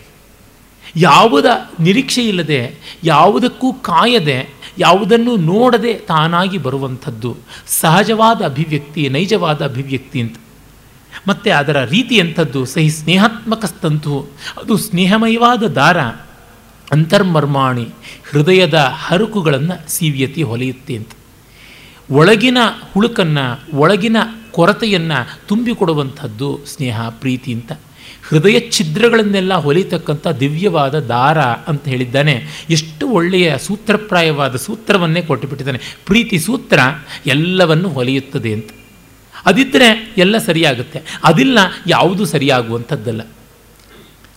ಯಾವುದ ನಿರೀಕ್ಷೆ ಇಲ್ಲದೆ ಯಾವುದಕ್ಕೂ ಕಾಯದೆ ಯಾವುದನ್ನು ನೋಡದೆ ತಾನಾಗಿ ಬರುವಂಥದ್ದು. ಸಹಜವಾದ ಅಭಿವ್ಯಕ್ತಿ, ನೈಜವಾದ ಅಭಿವ್ಯಕ್ತಿ ಅಂತ. ಮತ್ತು ಅದರ ರೀತಿ ಎಂಥದ್ದು? ಸಹಿ ಸ್ನೇಹಾತ್ಮಕ ಸ್ತಂತು. ಅದು ಸ್ನೇಹಮಯವಾದ ದಾರ. ಅಂತರ್ಮರ್ಮಾಣಿ, ಹೃದಯದ ಹರಕುಗಳನ್ನು ಸೀವ್ಯತಿ ಹೊಲೆಯುತ್ತೆ ಅಂತ. ಒಳಗಿನ ಹುಳುಕನ್ನು, ಒಳಗಿನ ಕೊರತೆಯನ್ನು ತುಂಬಿಕೊಡುವಂಥದ್ದು ಸ್ನೇಹ, ಪ್ರೀತಿ ಅಂತ. ಹೃದಯ ಛಿದ್ರಗಳನ್ನೆಲ್ಲ ಹೊಲಿತಕ್ಕಂಥ ದಿವ್ಯವಾದ ದಾರ ಅಂತ ಹೇಳಿದ್ದಾನೆ. ಎಷ್ಟು ಒಳ್ಳೆಯ ಸೂತ್ರಪ್ರಾಯವಾದ ಸೂತ್ರವನ್ನೇ ಕೊಟ್ಟುಬಿಟ್ಟಿದ್ದಾನೆ. ಪ್ರೀತಿ ಸೂತ್ರ ಎಲ್ಲವನ್ನು ಹೊಲಿಯುತ್ತದೆ ಅಂತ. ಅದಿದ್ದರೆ ಎಲ್ಲ ಸರಿಯಾಗುತ್ತೆ. ಅದಿಲ್ಲ ಯಾವುದು ಸರಿಯಾಗುವಂಥದ್ದಲ್ಲ.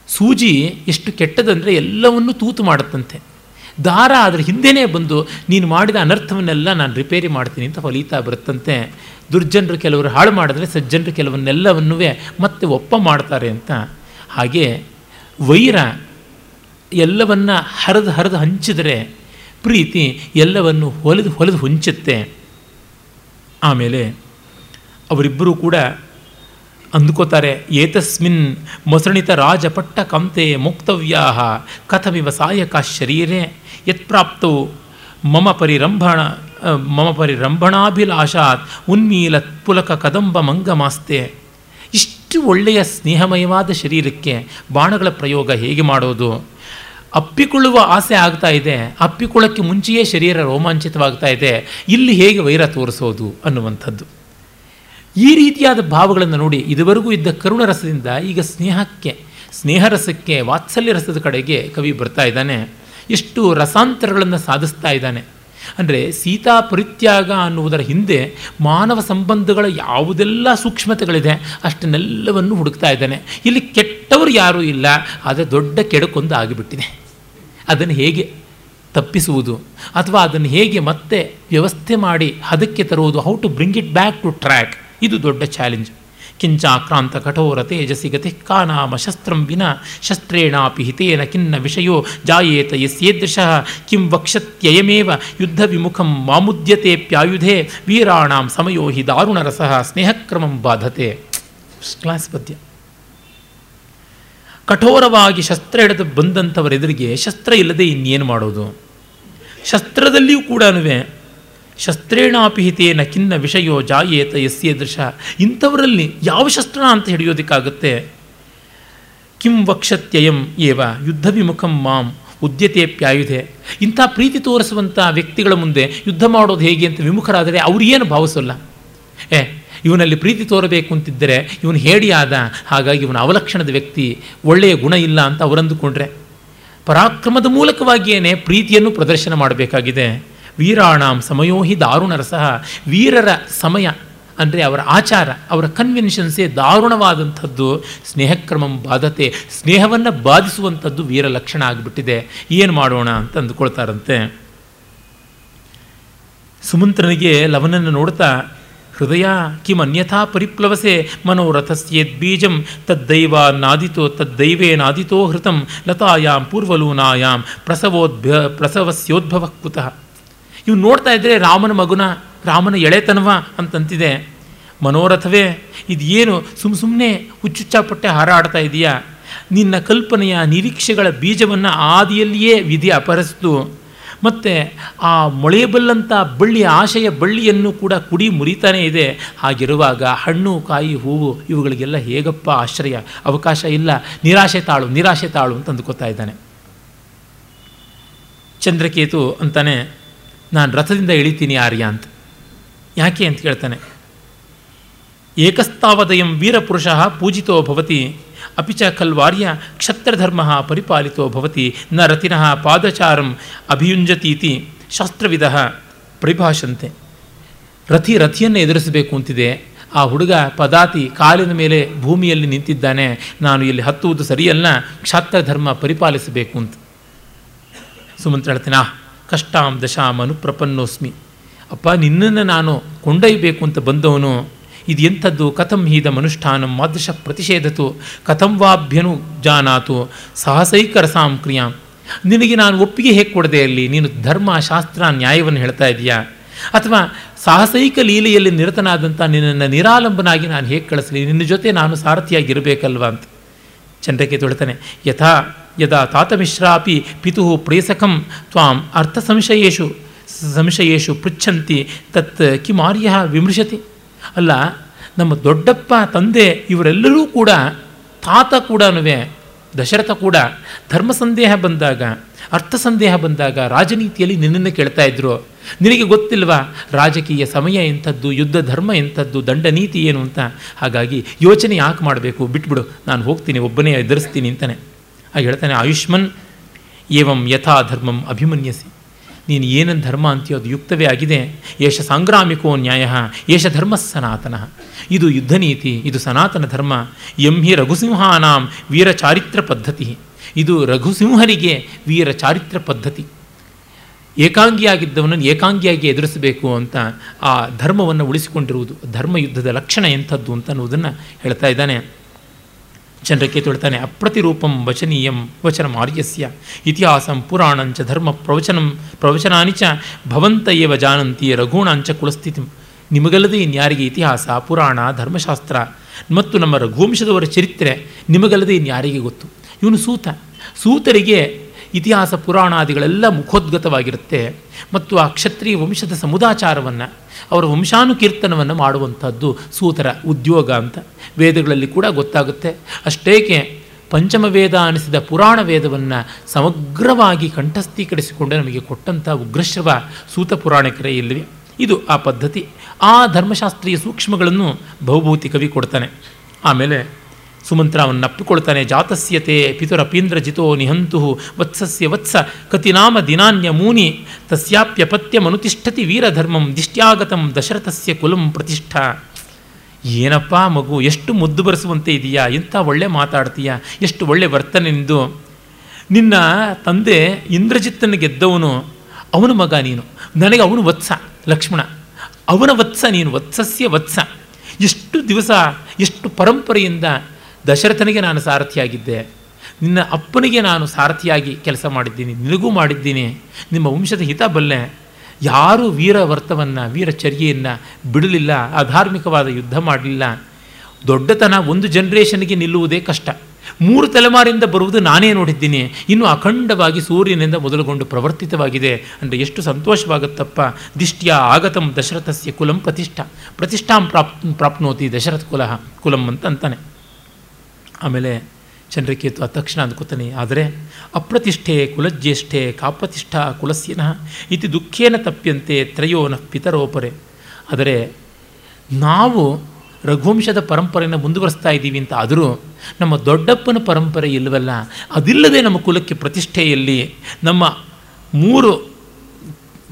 ಸೂಜಿ ಎಷ್ಟು ಕೆಟ್ಟದಂದರೆ ಎಲ್ಲವನ್ನೂ ತೂತು ಮಾಡುತ್ತಂತೆ. ದಾರ ಅದರ ಹಿಂದೆಯೇ ಬಂದು ನೀನು ಮಾಡಿದ ಅನರ್ಥವನ್ನೆಲ್ಲ ನಾನು ರಿಪೇರಿ ಮಾಡ್ತೀನಿ ಅಂತ ಹೊಲಿತಾ ಬರುತ್ತಂತೆ. ದುರ್ಜನರು ಕೆಲವರು ಹಾಳು ಮಾಡಿದ್ರೆ ಸಜ್ಜನರು ಕೆಲವನ್ನೆಲ್ಲವನ್ನೂ ಮತ್ತೆ ಒಪ್ಪ ಮಾಡ್ತಾರೆ ಅಂತ. ಹಾಗೆ ವೈರ ಎಲ್ಲವನ್ನ ಹರಿದು ಹರಿದು ಹಂಚಿದರೆ ಪ್ರೀತಿ ಎಲ್ಲವನ್ನು ಹೊಲಿದು ಹೊಲಿದು ಹೊಂಚುತ್ತೆ. ಆಮೇಲೆ ಅವರಿಬ್ಬರೂ ಕೂಡ ಅಂದ್ಕೋತಾರೆ, ಏತಸ್ಮಿನ್ ಮೊಸಣಿತ ರಾಜಪಟ್ಟ ಕಂತೆ ಮುಕ್ತವ್ಯಾಹ ಕಥಮಿವ ಸಾಯಕ ಶರೀರೆ ಯತ್ಪ್ರಾಪ್ತೌ ಮಮ ಪರಿರಂಭಣ ಮಮ ಪರಿರಂಭಣಾಭಿಲಾಷಾತ್ ಉನ್ಮೀಲ ಪುಲಕ ಕದಂಬ ಮಂಗಮಾಸ್ತೆ. ಇಷ್ಟು ಒಳ್ಳೆಯ ಸ್ನೇಹಮಯವಾದ ಶರೀರಕ್ಕೆ ಬಾಣಗಳ ಪ್ರಯೋಗ ಹೇಗೆ ಮಾಡೋದು? ಅಪ್ಪಿಕೊಳ್ಳುವ ಆಸೆ ಆಗ್ತಾ ಇದೆ ಅಪ್ಪಿಕೊಳ್ಳೋಕ್ಕೆ ಮುಂಚೆಯೇ ಶರೀರ ರೋಮಾಂಚಿತವಾಗ್ತಾ ಇದೆ, ಇಲ್ಲಿ ಹೇಗೆ ವೈರ ತೋರಿಸೋದು ಅನ್ನುವಂಥದ್ದು. ಈ ರೀತಿಯಾದ ಭಾವಗಳನ್ನು ನೋಡಿ ಇದುವರೆಗೂ ಇದ್ದ ಕರುಣರಸದಿಂದ ಈಗ ಸ್ನೇಹಕ್ಕೆ, ಸ್ನೇಹರಸಕ್ಕೆ, ವಾತ್ಸಲ್ಯ ರಸದ ಕಡೆಗೆ ಕವಿ ಬರ್ತಾ ಇದ್ದಾನೆ. ಎಷ್ಟು ರಸಾಂತರಗಳನ್ನು ಸಾಧಿಸ್ತಾ ಇದ್ದಾನೆ. ಅಂದರೆ ಸೀತಾ ಪರಿತ್ಯಾಗ ಅನ್ನುವುದರ ಹಿಂದೆ ಮಾನವ ಸಂಬಂಧಗಳ ಯಾವುದೆಲ್ಲ ಸೂಕ್ಷ್ಮತೆಗಳಿದೆ ಅಷ್ಟನ್ನೆಲ್ಲವನ್ನು ಹುಡುಕ್ತಾ ಇದ್ದಾನೆ. ಇಲ್ಲಿ ಕೆಟ್ಟವರು ಯಾರೂ ಇಲ್ಲ, ಆದರೆ ದೊಡ್ಡ ಕೆಡಕೊಂದು ಆಗಿಬಿಟ್ಟಿದೆ. ಅದನ್ನು ಹೇಗೆ ತಪ್ಪಿಸುವುದು? ಅಥವಾ ಅದನ್ನು ಹೇಗೆ ಮತ್ತೆ ವ್ಯವಸ್ಥೆ ಮಾಡಿ ಹದಕ್ಕೆ ತರುವುದು? How to bring it back to track ಇದು ದೊಡ್ಡ ಚಾಲೆಂಜ್ ಕಿಂಚಾಕ್ರಾಂತ ಕಠೋರ ತೇಜಸಿ ಗತಿ ಕಾನಾಮ ಶಸ್ತ್ರಂ ವಿನ ಶಸ್ತ್ರೇಣಾಪಿ ಹಿತೇನ ಖಿನ್ನ ವಿಷಯೋ ಜಾಯೇತ ಯಸ್ಯೇದೃಶಃ ಕಿಂ ವಕ್ಷತ್ಯಯಮೇವ ಯುದ್ಧ ವಿಮುಖಂ ಮಾಮುದ್ಯತೆಪ್ಯಾಯುಧೆ ವೀರಾಣಾಂ ಸಮಯೋ ಹಿ ದಾರುಣರಸಃ ಸ್ನೇಹಕ್ರಮಂ ಬಾಧತೆ. ಕ್ಲಾಸ್ ಪದ್ಯ. ಕಠೋರವಾಗಿ ಶಸ್ತ್ರ ಹಿಡಿದು ಬಂದಂಥವರೆದುರಿಗೆ ಶಸ್ತ್ರ ಇಲ್ಲದೆ ಇನ್ನೇನು ಮಾಡೋದು? ಶಸ್ತ್ರದಲ್ಲಿಯೂ ಕೂಡ ಶಸ್ತ್ರೇಣಾಪಿಹಿತೇನ ಖಿನ್ನ ವಿಷಯೋ ಜಾಯೇತ ಯಸ್ಯ ದೃಶ. ಇಂಥವರಲ್ಲಿ ಯಾವ ಶಸ್ತ್ರ ಅಂತ ಹಿಡಿಯೋದಕ್ಕಾಗುತ್ತೆ? ಕಿಂ ವಕ್ಷತ್ಯಯಂ ಏವ ಯುದ್ಧ ವಿಮುಖಂ ಮಾಂ ಉದ್ಯತೆಪ್ಯಾಯುಧೆ ಇಂಥ ಪ್ರೀತಿ ತೋರಿಸುವಂಥ ವ್ಯಕ್ತಿಗಳ ಮುಂದೆ ಯುದ್ಧ ಮಾಡೋದು ಹೇಗೆ ಅಂತ ವಿಮುಖರಾದರೆ ಅವರು ಏನು ಭಾವಿಸೋಲ್ಲ. ಏ, ಇವನಲ್ಲಿ ಪ್ರೀತಿ ತೋರಬೇಕು ಅಂತಿದ್ದರೆ ಇವನು ಆದ ಹಾಗಾಗಿ ಇವನ ಅವಲಕ್ಷಣದ ವ್ಯಕ್ತಿ, ಒಳ್ಳೆಯ ಗುಣ ಇಲ್ಲ ಅಂತ ಅವರಂದುಕೊಂಡ್ರೆ. ಪರಾಕ್ರಮದ ಮೂಲಕವಾಗಿಯೇ ಪ್ರೀತಿಯನ್ನು ಪ್ರದರ್ಶನ ಮಾಡಬೇಕಾಗಿದೆ. ವೀರಾಣಾಂ ಸಮಯೋ ಹಿ ದಾರುಣರಸಃ. ವೀರರ ಸಮಯ ಅಂದರೆ ಅವರ ಆಚಾರ, ಅವರ ಕನ್ವೆನ್ಷನ್ಸೇ ದಾರುಣವಾದಂಥದ್ದು ಸ್ನೇಹಕ್ರಮಂ ಬಾಧತೆ, ಸ್ನೇಹವನ್ನು ಬಾಧಿಸುವಂಥದ್ದು ವೀರ ಲಕ್ಷಣ ಆಗಿಬಿಟ್ಟಿದೆ. ಏನು ಮಾಡೋಣ ಅಂತ ಅಂದುಕೊಳ್ತಾರಂತೆ. ಸುಮಂತ್ರನಿಗೆ ಲವನನ್ನು ನೋಡ್ತಾ, ಹೃದಯ ಕಿಂ ಅನ್ಯಥಾ ಪರಿಪ್ಲವಸೆ ಮನೋರಥಸ್ಯೇದ್ಬೀಜಂ ತದ್ದೈವ ನಾದಿತೋ ತದ್ದೈವೇನಾದಿತೋ ಹೃತಂ, ಲತಾಯಾಂ ಪೂರ್ವಲೂನಾಯಾಂ, ಪ್ರಸವೋದ್ಭ, ಪ್ರಸವಸ್ಯೋದ್ಭವ ಕುತಃ. ಇವು ನೋಡ್ತಾ ಇದ್ದರೆ ರಾಮನ ಮಗುನ, ರಾಮನ ಎಳೆತನವ ಅಂತಂತಿದೆ. ಮನೋರಥವೇ, ಇದೇನು ಸುಮ್ಮ ಸುಮ್ಮನೆ ಹುಚ್ಚುಚ್ಚಾಪಟ್ಟೆ ಹಾರಾಡ್ತಾ ಇದೆಯಾ? ನಿನ್ನ ಕಲ್ಪನೆಯ ನಿರೀಕ್ಷೆಗಳ ಬೀಜವನ್ನು ಆದಿಯಲ್ಲಿಯೇ ವಿಧಿ ಅಪಹರಿಸ್ತು. ಮತ್ತು ಆ ಮೊಳೆಯಬಲ್ಲಂಥ ಬಳ್ಳಿಯ ಆಶಯ ಬಳ್ಳಿಯನ್ನು ಕೂಡ ಕುಡಿ ಮುರಿತಾನೇ ಇದೆ. ಹಾಗಿರುವಾಗ ಹಣ್ಣು, ಕಾಯಿ, ಹೂವು ಇವುಗಳಿಗೆಲ್ಲ ಹೇಗಪ್ಪ ಆಶ್ರಯ? ಅವಕಾಶ ಇಲ್ಲ. ನಿರಾಶೆ ತಾಳು ನಿರಾಶೆ ತಾಳು ಅಂತ ಅಂದುಕೊತಾ ಇದ್ದಾನೆ ಚಂದ್ರಕೇತು ಅಂತಾನೆ ನಾನು ರಥದಿಂದ ಇಳಿತೀನಿ ಆರ್ಯ ಅಂತ. ಯಾಕೆ ಅಂತ ಕೇಳ್ತಾನೆ. ಏಕಸ್ತಾವದಯಂ ವೀರಪುರುಷ ಪೂಜಿತೋ ಭವತಿ ಅಪಿ ಚ ಖಲ್ವಾರ್ಯ ಕ್ಷತ್ರಧರ್ಮ ಪರಿಪಾಲಿತೋ ಭವತಿ, ನ ರತಿನಃ ಪಾದಚಾರಂ ಅಭಿಯುಂಜತೀತಿ ಶಾಸ್ತ್ರವಿಧ ಪರಿಭಾಷಂತೆ. ರಥಿ ರಥಿಯನ್ನು ಎದುರಿಸಬೇಕು ಅಂತಿದೆ. ಆ ಹುಡುಗ ಪದಾತಿ ಕಾಲಿನ ಮೇಲೆ ಭೂಮಿಯಲ್ಲಿ ನಿಂತಿದ್ದಾನೆ. ನಾನು ಇಲ್ಲಿ ಹತ್ತುವುದು ಸರಿಯಲ್ಲ, ಕ್ಷಾತ್ರಧರ್ಮ ಪರಿಪಾಲಿಸಬೇಕು ಅಂತ. ಸುಮಂತ್ರ ಹೇಳ್ತೇನೆ ಕಷ್ಟಾಂ ದಶಾಮನು ಅನುಪ್ರಪನ್ನೋಸ್ಮಿ ಅಪ್ಪ, ನಿನ್ನನ್ನು ನಾನು ಕೊಂಡೊಯ್ಯಬೇಕು ಅಂತ ಬಂದವನು, ಇದು ಎಂಥದ್ದು? ಕಥಂ ಹೀದ ಅನುಷ್ಠಾನಂ ಮಾದೃಶ ಪ್ರತಿಷೇಧತು, ಕಥಂ ವಾಭ್ಯನು ಜಾನಾತು ಸಾಹಸೈಕರಸಾಂ ಕ್ರಿಯಾಂ. ನಿನಗೆ ನಾನು ಒಪ್ಪಿಗೆ ಹೇಗೆ ಕೊಡದೆ ಅಲ್ಲಿ? ನೀನು ಧರ್ಮ ಶಾಸ್ತ್ರ ನ್ಯಾಯವನ್ನು ಹೇಳ್ತಾ ಇದೆಯಾ? ಅಥವಾ ಸಾಹಸೈಕ ಲೀಲೆಯಲ್ಲಿ ನಿರತನಾದಂಥ ನಿನ್ನನ್ನು ನಿರಾಲಂಬನಾಗಿ ನಾನು ಹೇಗೆ ಕಳಿಸಲಿ? ನಿನ್ನ ಜೊತೆ ನಾನು ಸಾರಥಿಯಾಗಿರಬೇಕಲ್ವ ಅಂತ. ಚಂದ್ರಕ್ಕೆ ತೊಳಿತಾನೆ ಯಥಾ ಯದಾ ತಾತಮಿಶ್ರಾಪಿ ಪಿತು ಪ್ರೇಸಕಂ ತ್ವಾಂ ಅರ್ಥ ಸಂಶಯೇಶು ಸಂಶಯೇಶು ಪೃಚ್ಛಂತಿ ತತ್ ಕಿಮಾರ್ಯ ವಿಮೃಶತಿ ಅಲ್ಲ ನಮ್ಮ ದೊಡ್ಡಪ್ಪ ತಂದೆ ಇವರೆಲ್ಲರೂ ಕೂಡ, ತಾತ ಕೂಡ ದಶರಥ ಕೂಡ ಧರ್ಮ ಸಂದೇಹ ಬಂದಾಗ ಅರ್ಥ ಸಂದೇಹ ಬಂದಾಗ ರಾಜನೀತಿಯಲ್ಲಿ ನಿನ್ನನ್ನು ಕೇಳ್ತಾ ಇದ್ರು. ನಿನಗೆ ಗೊತ್ತಿಲ್ವಾ? ರಾಜಕೀಯ ಸಮಯ ಎಂಥದ್ದು, ಯುದ್ಧ ಧರ್ಮ ಎಂಥದ್ದು, ದಂಡ ನೀತಿ ಏನು ಅಂತ? ಹಾಗಾಗಿ ಯೋಚನೆ ಯಾಕೆ ಮಾಡಬೇಕು? ಬಿಟ್ಬಿಡು, ನಾನು ಹೋಗ್ತೀನಿ, ಒಬ್ಬನೇ ಎದುರಿಸ್ತೀನಿ ಅಂತಾನೆ. ಹಾಗೆ ಹೇಳ್ತಾನೆ, ಆಯುಷ್ಮನ್ ಏವಂ ಯಥಾ ಧರ್ಮಂ ಅಭಿಮನ್ಯಸಿ. ನೀನು ಏನೇನು ಧರ್ಮ ಅಂತೀಯೋ ಅದು ಯುಕ್ತವೇ ಆಗಿದೆ. ಏಷ ಸಾಂಗ್ರಾಮಿಕೋ ನ್ಯಾಯ, ಏಷ ಧರ್ಮ ಸನಾತನ. ಇದು ಯುದ್ಧ ನೀತಿ ಇದು ಸನಾತನ ಧರ್ಮ. ಎಂ ಹಿ ವೀರ ಚಾರಿತ್ರ ಪದ್ಧತಿ. ಇದು ರಘುಸಿಂಹರಿಗೆ ವೀರ ಚಾರಿತ್ರ ಪದ್ಧತಿ. ಏಕಾಂಗಿಯಾಗಿದ್ದವನನ್ನು ಏಕಾಂಗಿಯಾಗಿ ಎದುರಿಸಬೇಕು ಅಂತ ಆ ಧರ್ಮವನ್ನು ಉಳಿಸಿಕೊಂಡಿರುವುದು ಧರ್ಮ ಯುದ್ಧದ ಲಕ್ಷಣ ಎಂಥದ್ದು ಅಂತ ಅನ್ನೋದನ್ನು ಹೇಳ್ತಾ ಇದ್ದಾನೆ. ಚಂದ್ರಕ್ಕೆ ತೊಳ್ತಾನೆ, ಅಪ್ರತಿರೂಪಂ ವಚನೀಯಂ ವಚನ ಆರ್ಯಸ್ಯ, ಇತಿಹಾಸಂ ಪುರಾಣಂಚ ಧರ್ಮ ಪ್ರವಚನ ಪ್ರವಚನಾನಿ ಚ ಭವಂತ ಜಾನಂತಿ ರಘೂಣಾಂಚ ಕುಲಸ್ಥಿತಿ. ನಿಮಗಲ್ಲದೆ ಇನ್ಯಾರಿಗೆ ಇತಿಹಾಸ, ಪುರಾಣ, ಧರ್ಮಶಾಸ್ತ್ರ ಮತ್ತು ನಮ್ಮ ರಘುವಂಶದವರ ಚರಿತ್ರೆ ನಿಮಗಲ್ಲದೆ ಇನ್ಯಾರಿಗೆ ಗೊತ್ತು. ಇವನು ಸೂತ. ಸೂತರಿಗೆ ಇತಿಹಾಸ ಪುರಾಣಾದಿಗಳೆಲ್ಲ ಮುಖೋದ್ಗತವಾಗಿರುತ್ತೆ. ಮತ್ತು ಆ ಕ್ಷತ್ರಿಯ ವಂಶದ ಸಮುದಾಚಾರವನ್ನು, ಅವರ ವಂಶಾನುಕೀರ್ತನವನ್ನು ಮಾಡುವಂಥದ್ದು ಸೂತರ ಉದ್ಯೋಗ ಅಂತ ವೇದಗಳಲ್ಲಿ ಕೂಡ ಗೊತ್ತಾಗುತ್ತೆ. ಅಷ್ಟೇಕೆ ಪಂಚಮ ವೇದ ಅನಿಸಿದ ಪುರಾಣ ವೇದವನ್ನು ಸಮಗ್ರವಾಗಿ ಕಂಠಸ್ಥೀಕರಿಸಿಕೊಂಡು ನಮಗೆ ಕೊಟ್ಟಂಥ ಉಗ್ರಶ್ರವ ಸೂತ ಪುರಾಣಿಕರೇ ಇಲ್ಲವೇ? ಇದು ಆ ಪದ್ಧತಿ. ಆ ಧರ್ಮಶಾಸ್ತ್ರೀಯ ಸೂಕ್ಷ್ಮಗಳನ್ನು ಬಹುಭೂತಿ ಕವಿ ಕೊಡ್ತಾನೆ. ಆಮೇಲೆ ಸುಮಂತ್ರ ಅವನ್ನು ಅಪ್ಪಿಕೊಳ್ತಾನೆ ಜಾತಸ್ಯತೆ ಪಿತುರಪೀಂದ್ರಜಿತೋ ನಿಹಂತು ವತ್ಸಸ್ಯ ವತ್ಸ ಕತಿನಾಮ ದಿನಾನ್ಯ ಮೂನಿ ತಸ್ಯಾಪ್ಯಪತ್ಯಮನುತಿಷ್ಠತಿ ವೀರಧರ್ಮಂ ದಿಷ್ಟ್ಯಾಗತಂ ದಶರಥಸ್ಯ ಕುಲಂ ಪ್ರತಿಷ್ಠಾ. ಏನಪ್ಪ ಮಗು, ಎಷ್ಟು ಮುದ್ದು ಬರೆಸುವಂತೆ ಇದೆಯಾ? ಎಂಥ ಒಳ್ಳೆ ಮಾತಾಡ್ತೀಯಾ? ಎಷ್ಟು ಒಳ್ಳೆ ವರ್ತನೆ ನಿಂದು. ನಿನ್ನ ತಂದೆ ಇಂದ್ರಜಿತ್ತನ್ನು ಗೆದ್ದವನು ಅವನ ಮಗ ನೀನು. ನನಗೆ ಅವನು ವತ್ಸ, ಲಕ್ಷ್ಮಣ. ಅವನ ವತ್ಸ ನೀನು, ವತ್ಸಸ್ಯ ವತ್ಸ. ಎಷ್ಟು ದಿವಸ, ಎಷ್ಟು ಪರಂಪರೆಯಿಂದ ದಶರಥನಿಗೆ ನಾನು ಸಾರಥಿಯಾಗಿದ್ದೆ. ನಿನ್ನ ಅಪ್ಪನಿಗೆ ನಾನು ಸಾರಥಿಯಾಗಿ ಕೆಲಸ ಮಾಡಿದ್ದೀನಿ, ನಿನಗೂ ಮಾಡಿದ್ದೀನಿ. ನಿಮ್ಮ ವಂಶದ ಹಿತ ಬಲ್ಲೆ. ಯಾರೂ ವೀರ ವರ್ತವನ್ನು ವೀರಚರ್ಯೆಯನ್ನು ಬಿಡಲಿಲ್ಲ, ಅಧಾರ್ಮಿಕವಾದ ಯುದ್ಧ ಮಾಡಲಿಲ್ಲ. ದೊಡ್ಡತನ ಒಂದು ಜನ್ರೇಷನ್ಗೆ ನಿಲ್ಲುವುದೇ ಕಷ್ಟ. ಮೂರು ತಲೆಮಾರಿಂದ ಬರುವುದು ನಾನೇ ನೋಡಿದ್ದೀನಿ. ಇನ್ನು ಅಖಂಡವಾಗಿ ಸೂರ್ಯನಿಂದ ಮೊದಲುಗೊಂಡು ಪ್ರವರ್ತಿತವಾಗಿದೆ. ಅಂದರೆ ಎಷ್ಟು ಸಂತೋಷವಾಗುತ್ತಪ್ಪ. ದಿಷ್ಟ್ಯ ಆಗತಂ ದಶರಥಸ್ಯ ಕುಲಂ ಪ್ರತಿಷ್ಠಾ. ಪ್ರತಿಷ್ಠಾಂ ಪ್ರಾಪ್, ಪ್ರಾಪ್ನೋತಿ ದಶರಥ ಕುಲ ಕುಲಂ ಅಂತ ಅಂತಾನೆ ಆಮೇಲೆ ಚಂದ್ರಕೇತು ಆ ತಕ್ಷಣ ಅಂದ್ಕೋತಾನೆ ಆದರೆ ಅಪ್ರತಿಷ್ಠೆ ಕುಲಜ್ಯೇಷ್ಠೆ ಕಾಪ್ರತಿಷ್ಠ ಕುಲಸ್ಯನಃ ಇತಿ ದುಃಖೇನ ತಪ್ಯಂತೆ ತ್ರಯೋನ ಪಿತರೋಪರೆ. ಆದರೆ ನಾವು ರಘುವಂಶದ ಪರಂಪರೆಯನ್ನು ಮುಂದುವರಿಸ್ತಾ ಇದ್ದೀವಿ ಅಂತ ಆದರೂ ನಮ್ಮ ದೊಡ್ಡಪ್ಪನ ಪರಂಪರೆ ಇಲ್ಲವಲ್ಲ, ಅದಿಲ್ಲದೆ ನಮ್ಮ ಕುಲಕ್ಕೆ ಪ್ರತಿಷ್ಠೆಯಲ್ಲಿ ನಮ್ಮ ಮೂರು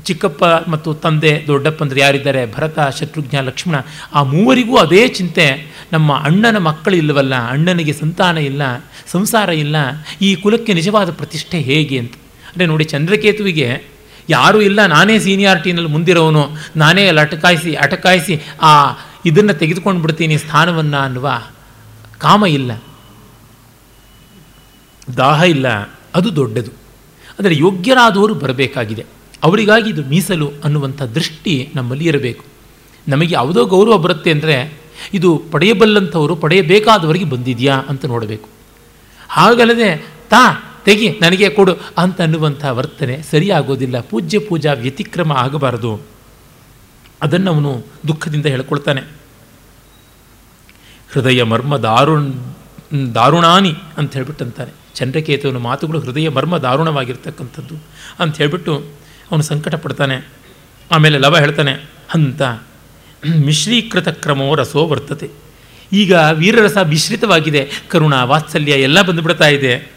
ಚಿಕ್ಕಪ್ಪ ಮತ್ತು ತಂದೆ ದೊಡ್ಡಪ್ಪಂದ್ರೆ ಯಾರಿದ್ದಾರೆ? ಭರತ, ಶತ್ರುಘ್ನ, ಲಕ್ಷ್ಮಣ. ಆ ಮೂವರಿಗೂ ಅದೇ ಚಿಂತೆ. ನಮ್ಮ ಅಣ್ಣನ ಮಕ್ಕಳು ಇಲ್ಲವಲ್ಲ? ಅಣ್ಣನಿಗೆ ಸಂತಾನ ಇಲ್ಲ, ಸಂಸಾರ ಇಲ್ಲ. ಈ ಕುಲಕ್ಕೆ ನಿಜವಾದ ಪ್ರತಿಷ್ಠೆ ಹೇಗೆ ಅಂತ. ಅಂದರೆ ನೋಡಿ, ಚಂದ್ರಕೇತುವಿಗೆ ಯಾರೂ ಇಲ್ಲ. ನಾನೇ ಸೀನಿಯಾರಿಟಿನಲ್ಲಿ ಮುಂದಿರೋನು. ನಾನೇ ಅಲ್ಲಿ ಅಟಕಾಯಿಸಿ ಅಟಕಾಯಿಸಿ ಆ ಇದನ್ನು ತೆಗೆದುಕೊಂಡು ಬಿಡ್ತೀನಿ ಸ್ಥಾನವನ್ನು ಅನ್ನುವ ಕಾಮ ಇಲ್ಲ. ದಾಹ ಇಲ್ಲ. ಅದು ದೊಡ್ಡದು. ಅಂದರೆ ಯೋಗ್ಯರಾದವರು ಬರಬೇಕಾಗಿದೆ. ಅವರಿಗಾಗಿ ಇದು ಮೀಸಲು ಅನ್ನುವಂಥ ದೃಷ್ಟಿ ನಮ್ಮಲ್ಲಿ ಇರಬೇಕು. ನಮಗೆ ಯಾವುದೋ ಗೌರವ ಬರುತ್ತೆ ಅಂದರೆ ಇದು ಪಡೆಯಬಲ್ಲಂಥವರು ಪಡೆಯಬೇಕಾದವರಿಗೆ ಬಂದಿದೆಯಾ ಅಂತ ನೋಡಬೇಕು. ಹಾಗಲ್ಲದೆ, ತಾ, ತೆಗಿ, ನನಗೆ ಕೊಡು ಅಂತ ಅನ್ನುವಂಥ ವರ್ತನೆ ಸರಿಯಾಗೋದಿಲ್ಲ. ಪೂಜ್ಯ ಪೂಜಾ ವ್ಯತಿಕ್ರಮ ಆಗಬಾರದು. ಅದನ್ನು ಅವನು ದುಃಖದಿಂದ ಹೇಳ್ಕೊಳ್ತಾನೆ. ಹೃದಯ ಮರ್ಮ ದಾರುಣ್, ದಾರುಣಾನಿ ಅಂತ ಹೇಳ್ಬಿಟ್ಟಂತಾನೆ. ಚಂದ್ರಕೇತುವಿನ ಮಾತುಗಳು ಹೃದಯ ಮರ್ಮ ದಾರುಣವಾಗಿರ್ತಕ್ಕಂಥದ್ದು ಅಂತ ಹೇಳಿಬಿಟ್ಟು ಅವನು ಸಂಕಟ ಪಡ್ತಾನೆ ಆಮೇಲೆ ಲವ ಹೇಳ್ತಾನೆ ಅಂತ ಮಿಶ್ರೀಕೃತ ಕ್ರಮೋ ರಸೋ ಬರ್ತದೆ ಈಗ ವೀರರಸ ಮಿಶ್ರಿತವಾಗಿದೆ, ಕರುಣ ವಾತ್ಸಲ್ಯ ಎಲ್ಲ ಬಂದುಬಿಡ್ತಾ ಇದೆ.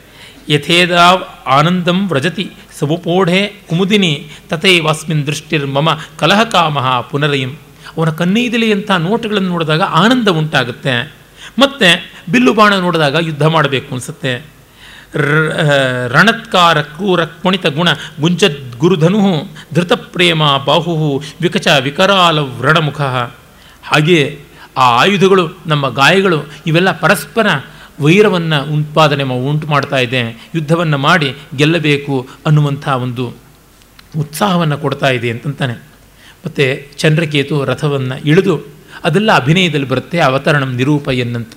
ಯಥೇದಾ ಆನಂದಂ ವ್ರಜತಿ ಸಮುಪೋಢೆ ಕುಮುದಿನಿ, ತಥೈವಾಸ್ಮಿನ್ ದೃಷ್ಟಿರ್ ಮಮ ಕಲಹಕಾಮಃ ಪುನರಯಂ. ಅವನ ಕನ್ನೈದಿಲೆಯಂಥ ನೋಟಗಳನ್ನು ನೋಡಿದಾಗ ಆನಂದ ಉಂಟಾಗುತ್ತೆ. ಮತ್ತು ಬಿಲ್ಲು ಬಾಣ ನೋಡಿದಾಗ ಯುದ್ಧ ಮಾಡಬೇಕು ಅನಿಸುತ್ತೆ. ರಣತ್ಕಾರ ಕ್ರೂರ ಕುಣಿತ ಗುಣ ಗುಂಜದ್ ಗುರುಧನು ಧೃತಪ್ರೇಮ ಬಾಹು ವಿಕಚ ವಿಕರಾಲ ವ್ರಣಮುಖ. ಹಾಗೆಯೇ ಆ ಆಯುಧಗಳು, ನಮ್ಮ ಗಾಯಗಳು, ಇವೆಲ್ಲ ಪರಸ್ಪರ ವೈರವನ್ನು ಉತ್ಪಾದನೆ ಉಂಟು ಮಾಡ್ತಾ ಇದೆ. ಯುದ್ಧವನ್ನು ಮಾಡಿ ಗೆಲ್ಲಬೇಕು ಅನ್ನುವಂಥ ಒಂದು ಉತ್ಸಾಹವನ್ನು ಕೊಡ್ತಾ ಇದೆ ಅಂತಂತಾನೆ. ಮತ್ತು ಚಂದ್ರಕೇತು ರಥವನ್ನು ಇಳಿದು ಅದೆಲ್ಲ ಅಭಿನಯದಲ್ಲಿ ಬರುತ್ತೆ ಅವತರಣಂ ನಿರೂಪ ಎನ್ನಂತ.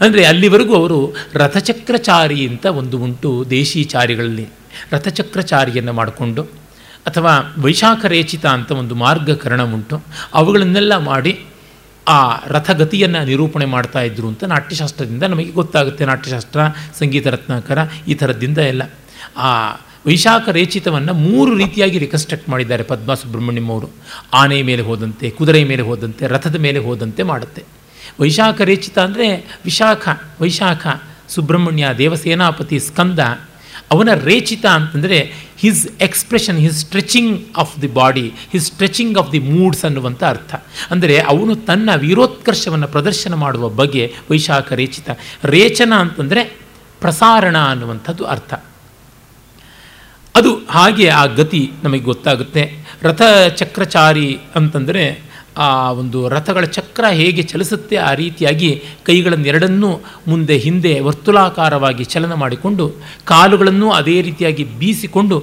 ಅಂದರೆ ಅಲ್ಲಿವರೆಗೂ ಅವರು ರಥಚಕ್ರಚಾರಿ ಅಂತ ಒಂದು ಉಂಟು ದೇಶೀಚಾರಿಗಳಲ್ಲಿ. ರಥಚಕ್ರಚಾರಿಯನ್ನು ಮಾಡಿಕೊಂಡು ಅಥವಾ ವೈಶಾಖ ರೇಚಿತ ಅಂತ ಒಂದು ಮಾರ್ಗಕರಣ ಉಂಟು. ಅವುಗಳನ್ನೆಲ್ಲ ಮಾಡಿ ಆ ರಥಗತಿಯನ್ನು ನಿರೂಪಣೆ ಮಾಡ್ತಾ ಇದ್ರು ಅಂತ ನಾಟ್ಯಶಾಸ್ತ್ರದಿಂದ ನಮಗೆ ಗೊತ್ತಾಗುತ್ತೆ. ನಾಟ್ಯಶಾಸ್ತ್ರ, ಸಂಗೀತ, ರತ್ನಾಕರ ಈ ಥರದ್ದಿಂದ ಎಲ್ಲ. ಆ ವೈಶಾಖ ರೇಚಿತವನ್ನು ಮೂರು ರೀತಿಯಾಗಿ ರಿಕನ್ಸ್ಟ್ರಕ್ಟ್ ಮಾಡಿದ್ದಾರೆ ಪದ್ಮ ಸುಬ್ರಹ್ಮಣ್ಯಂ ಅವರು. ಆನೆ ಮೇಲೆ ಹೋದಂತೆ, ಕುದುರೆ ಮೇಲೆ ಹೋದಂತೆ, ರಥದ ಮೇಲೆ ಹೋದಂತೆ ಮಾಡುತ್ತೆ. ವೈಶಾಖ ರೇಚಿತ ಅಂದರೆ ವಿಶಾಖ, ವೈಶಾಖ, ಸುಬ್ರಹ್ಮಣ್ಯ ದೇವಸೇನಾಪತಿ ಸ್ಕಂದ. ಅವನ ರೇಚಿತ ಅಂತಂದರೆ his expression his stretching of the body his stretching of the moods ಅನ್ನುವಂಥ ಅರ್ಥ. ಅಂದರೆ ಅವನು ತನ್ನ ವೀರೋತ್ಕರ್ಷವನ್ನು ಪ್ರದರ್ಶನ ಮಾಡುವ ಬಗ್ಗೆ ವೈಶಾಖ ರೇಚಿತ. ರೇಚನ ಅಂತಂದರೆ ಪ್ರಸಾರಣ ಅನ್ನುವಂಥದ್ದು ಅರ್ಥ. ಅದು ಹಾಗೆ ಆ ಗತಿ ನಮಗೆ ಗೊತ್ತಾಗುತ್ತೆ. ರಥ ಚಕ್ರಚಾರಿ ಅಂತಂದರೆ ಆ ಒಂದು ರಥಗಳ ಚಕ್ರ ಹೇಗೆ ಚಲಿಸುತ್ತೆ ಆ ರೀತಿಯಾಗಿ ಕೈಗಳನ್ನೆರಡನ್ನೂ ಮುಂದೆ ಹಿಂದೆ ವರ್ತುಲಾಕಾರವಾಗಿ ಚಲನ ಮಾಡಿಕೊಂಡು ಕಾಲುಗಳನ್ನು ಅದೇ ರೀತಿಯಾಗಿ ಬೀಸಿಕೊಂಡು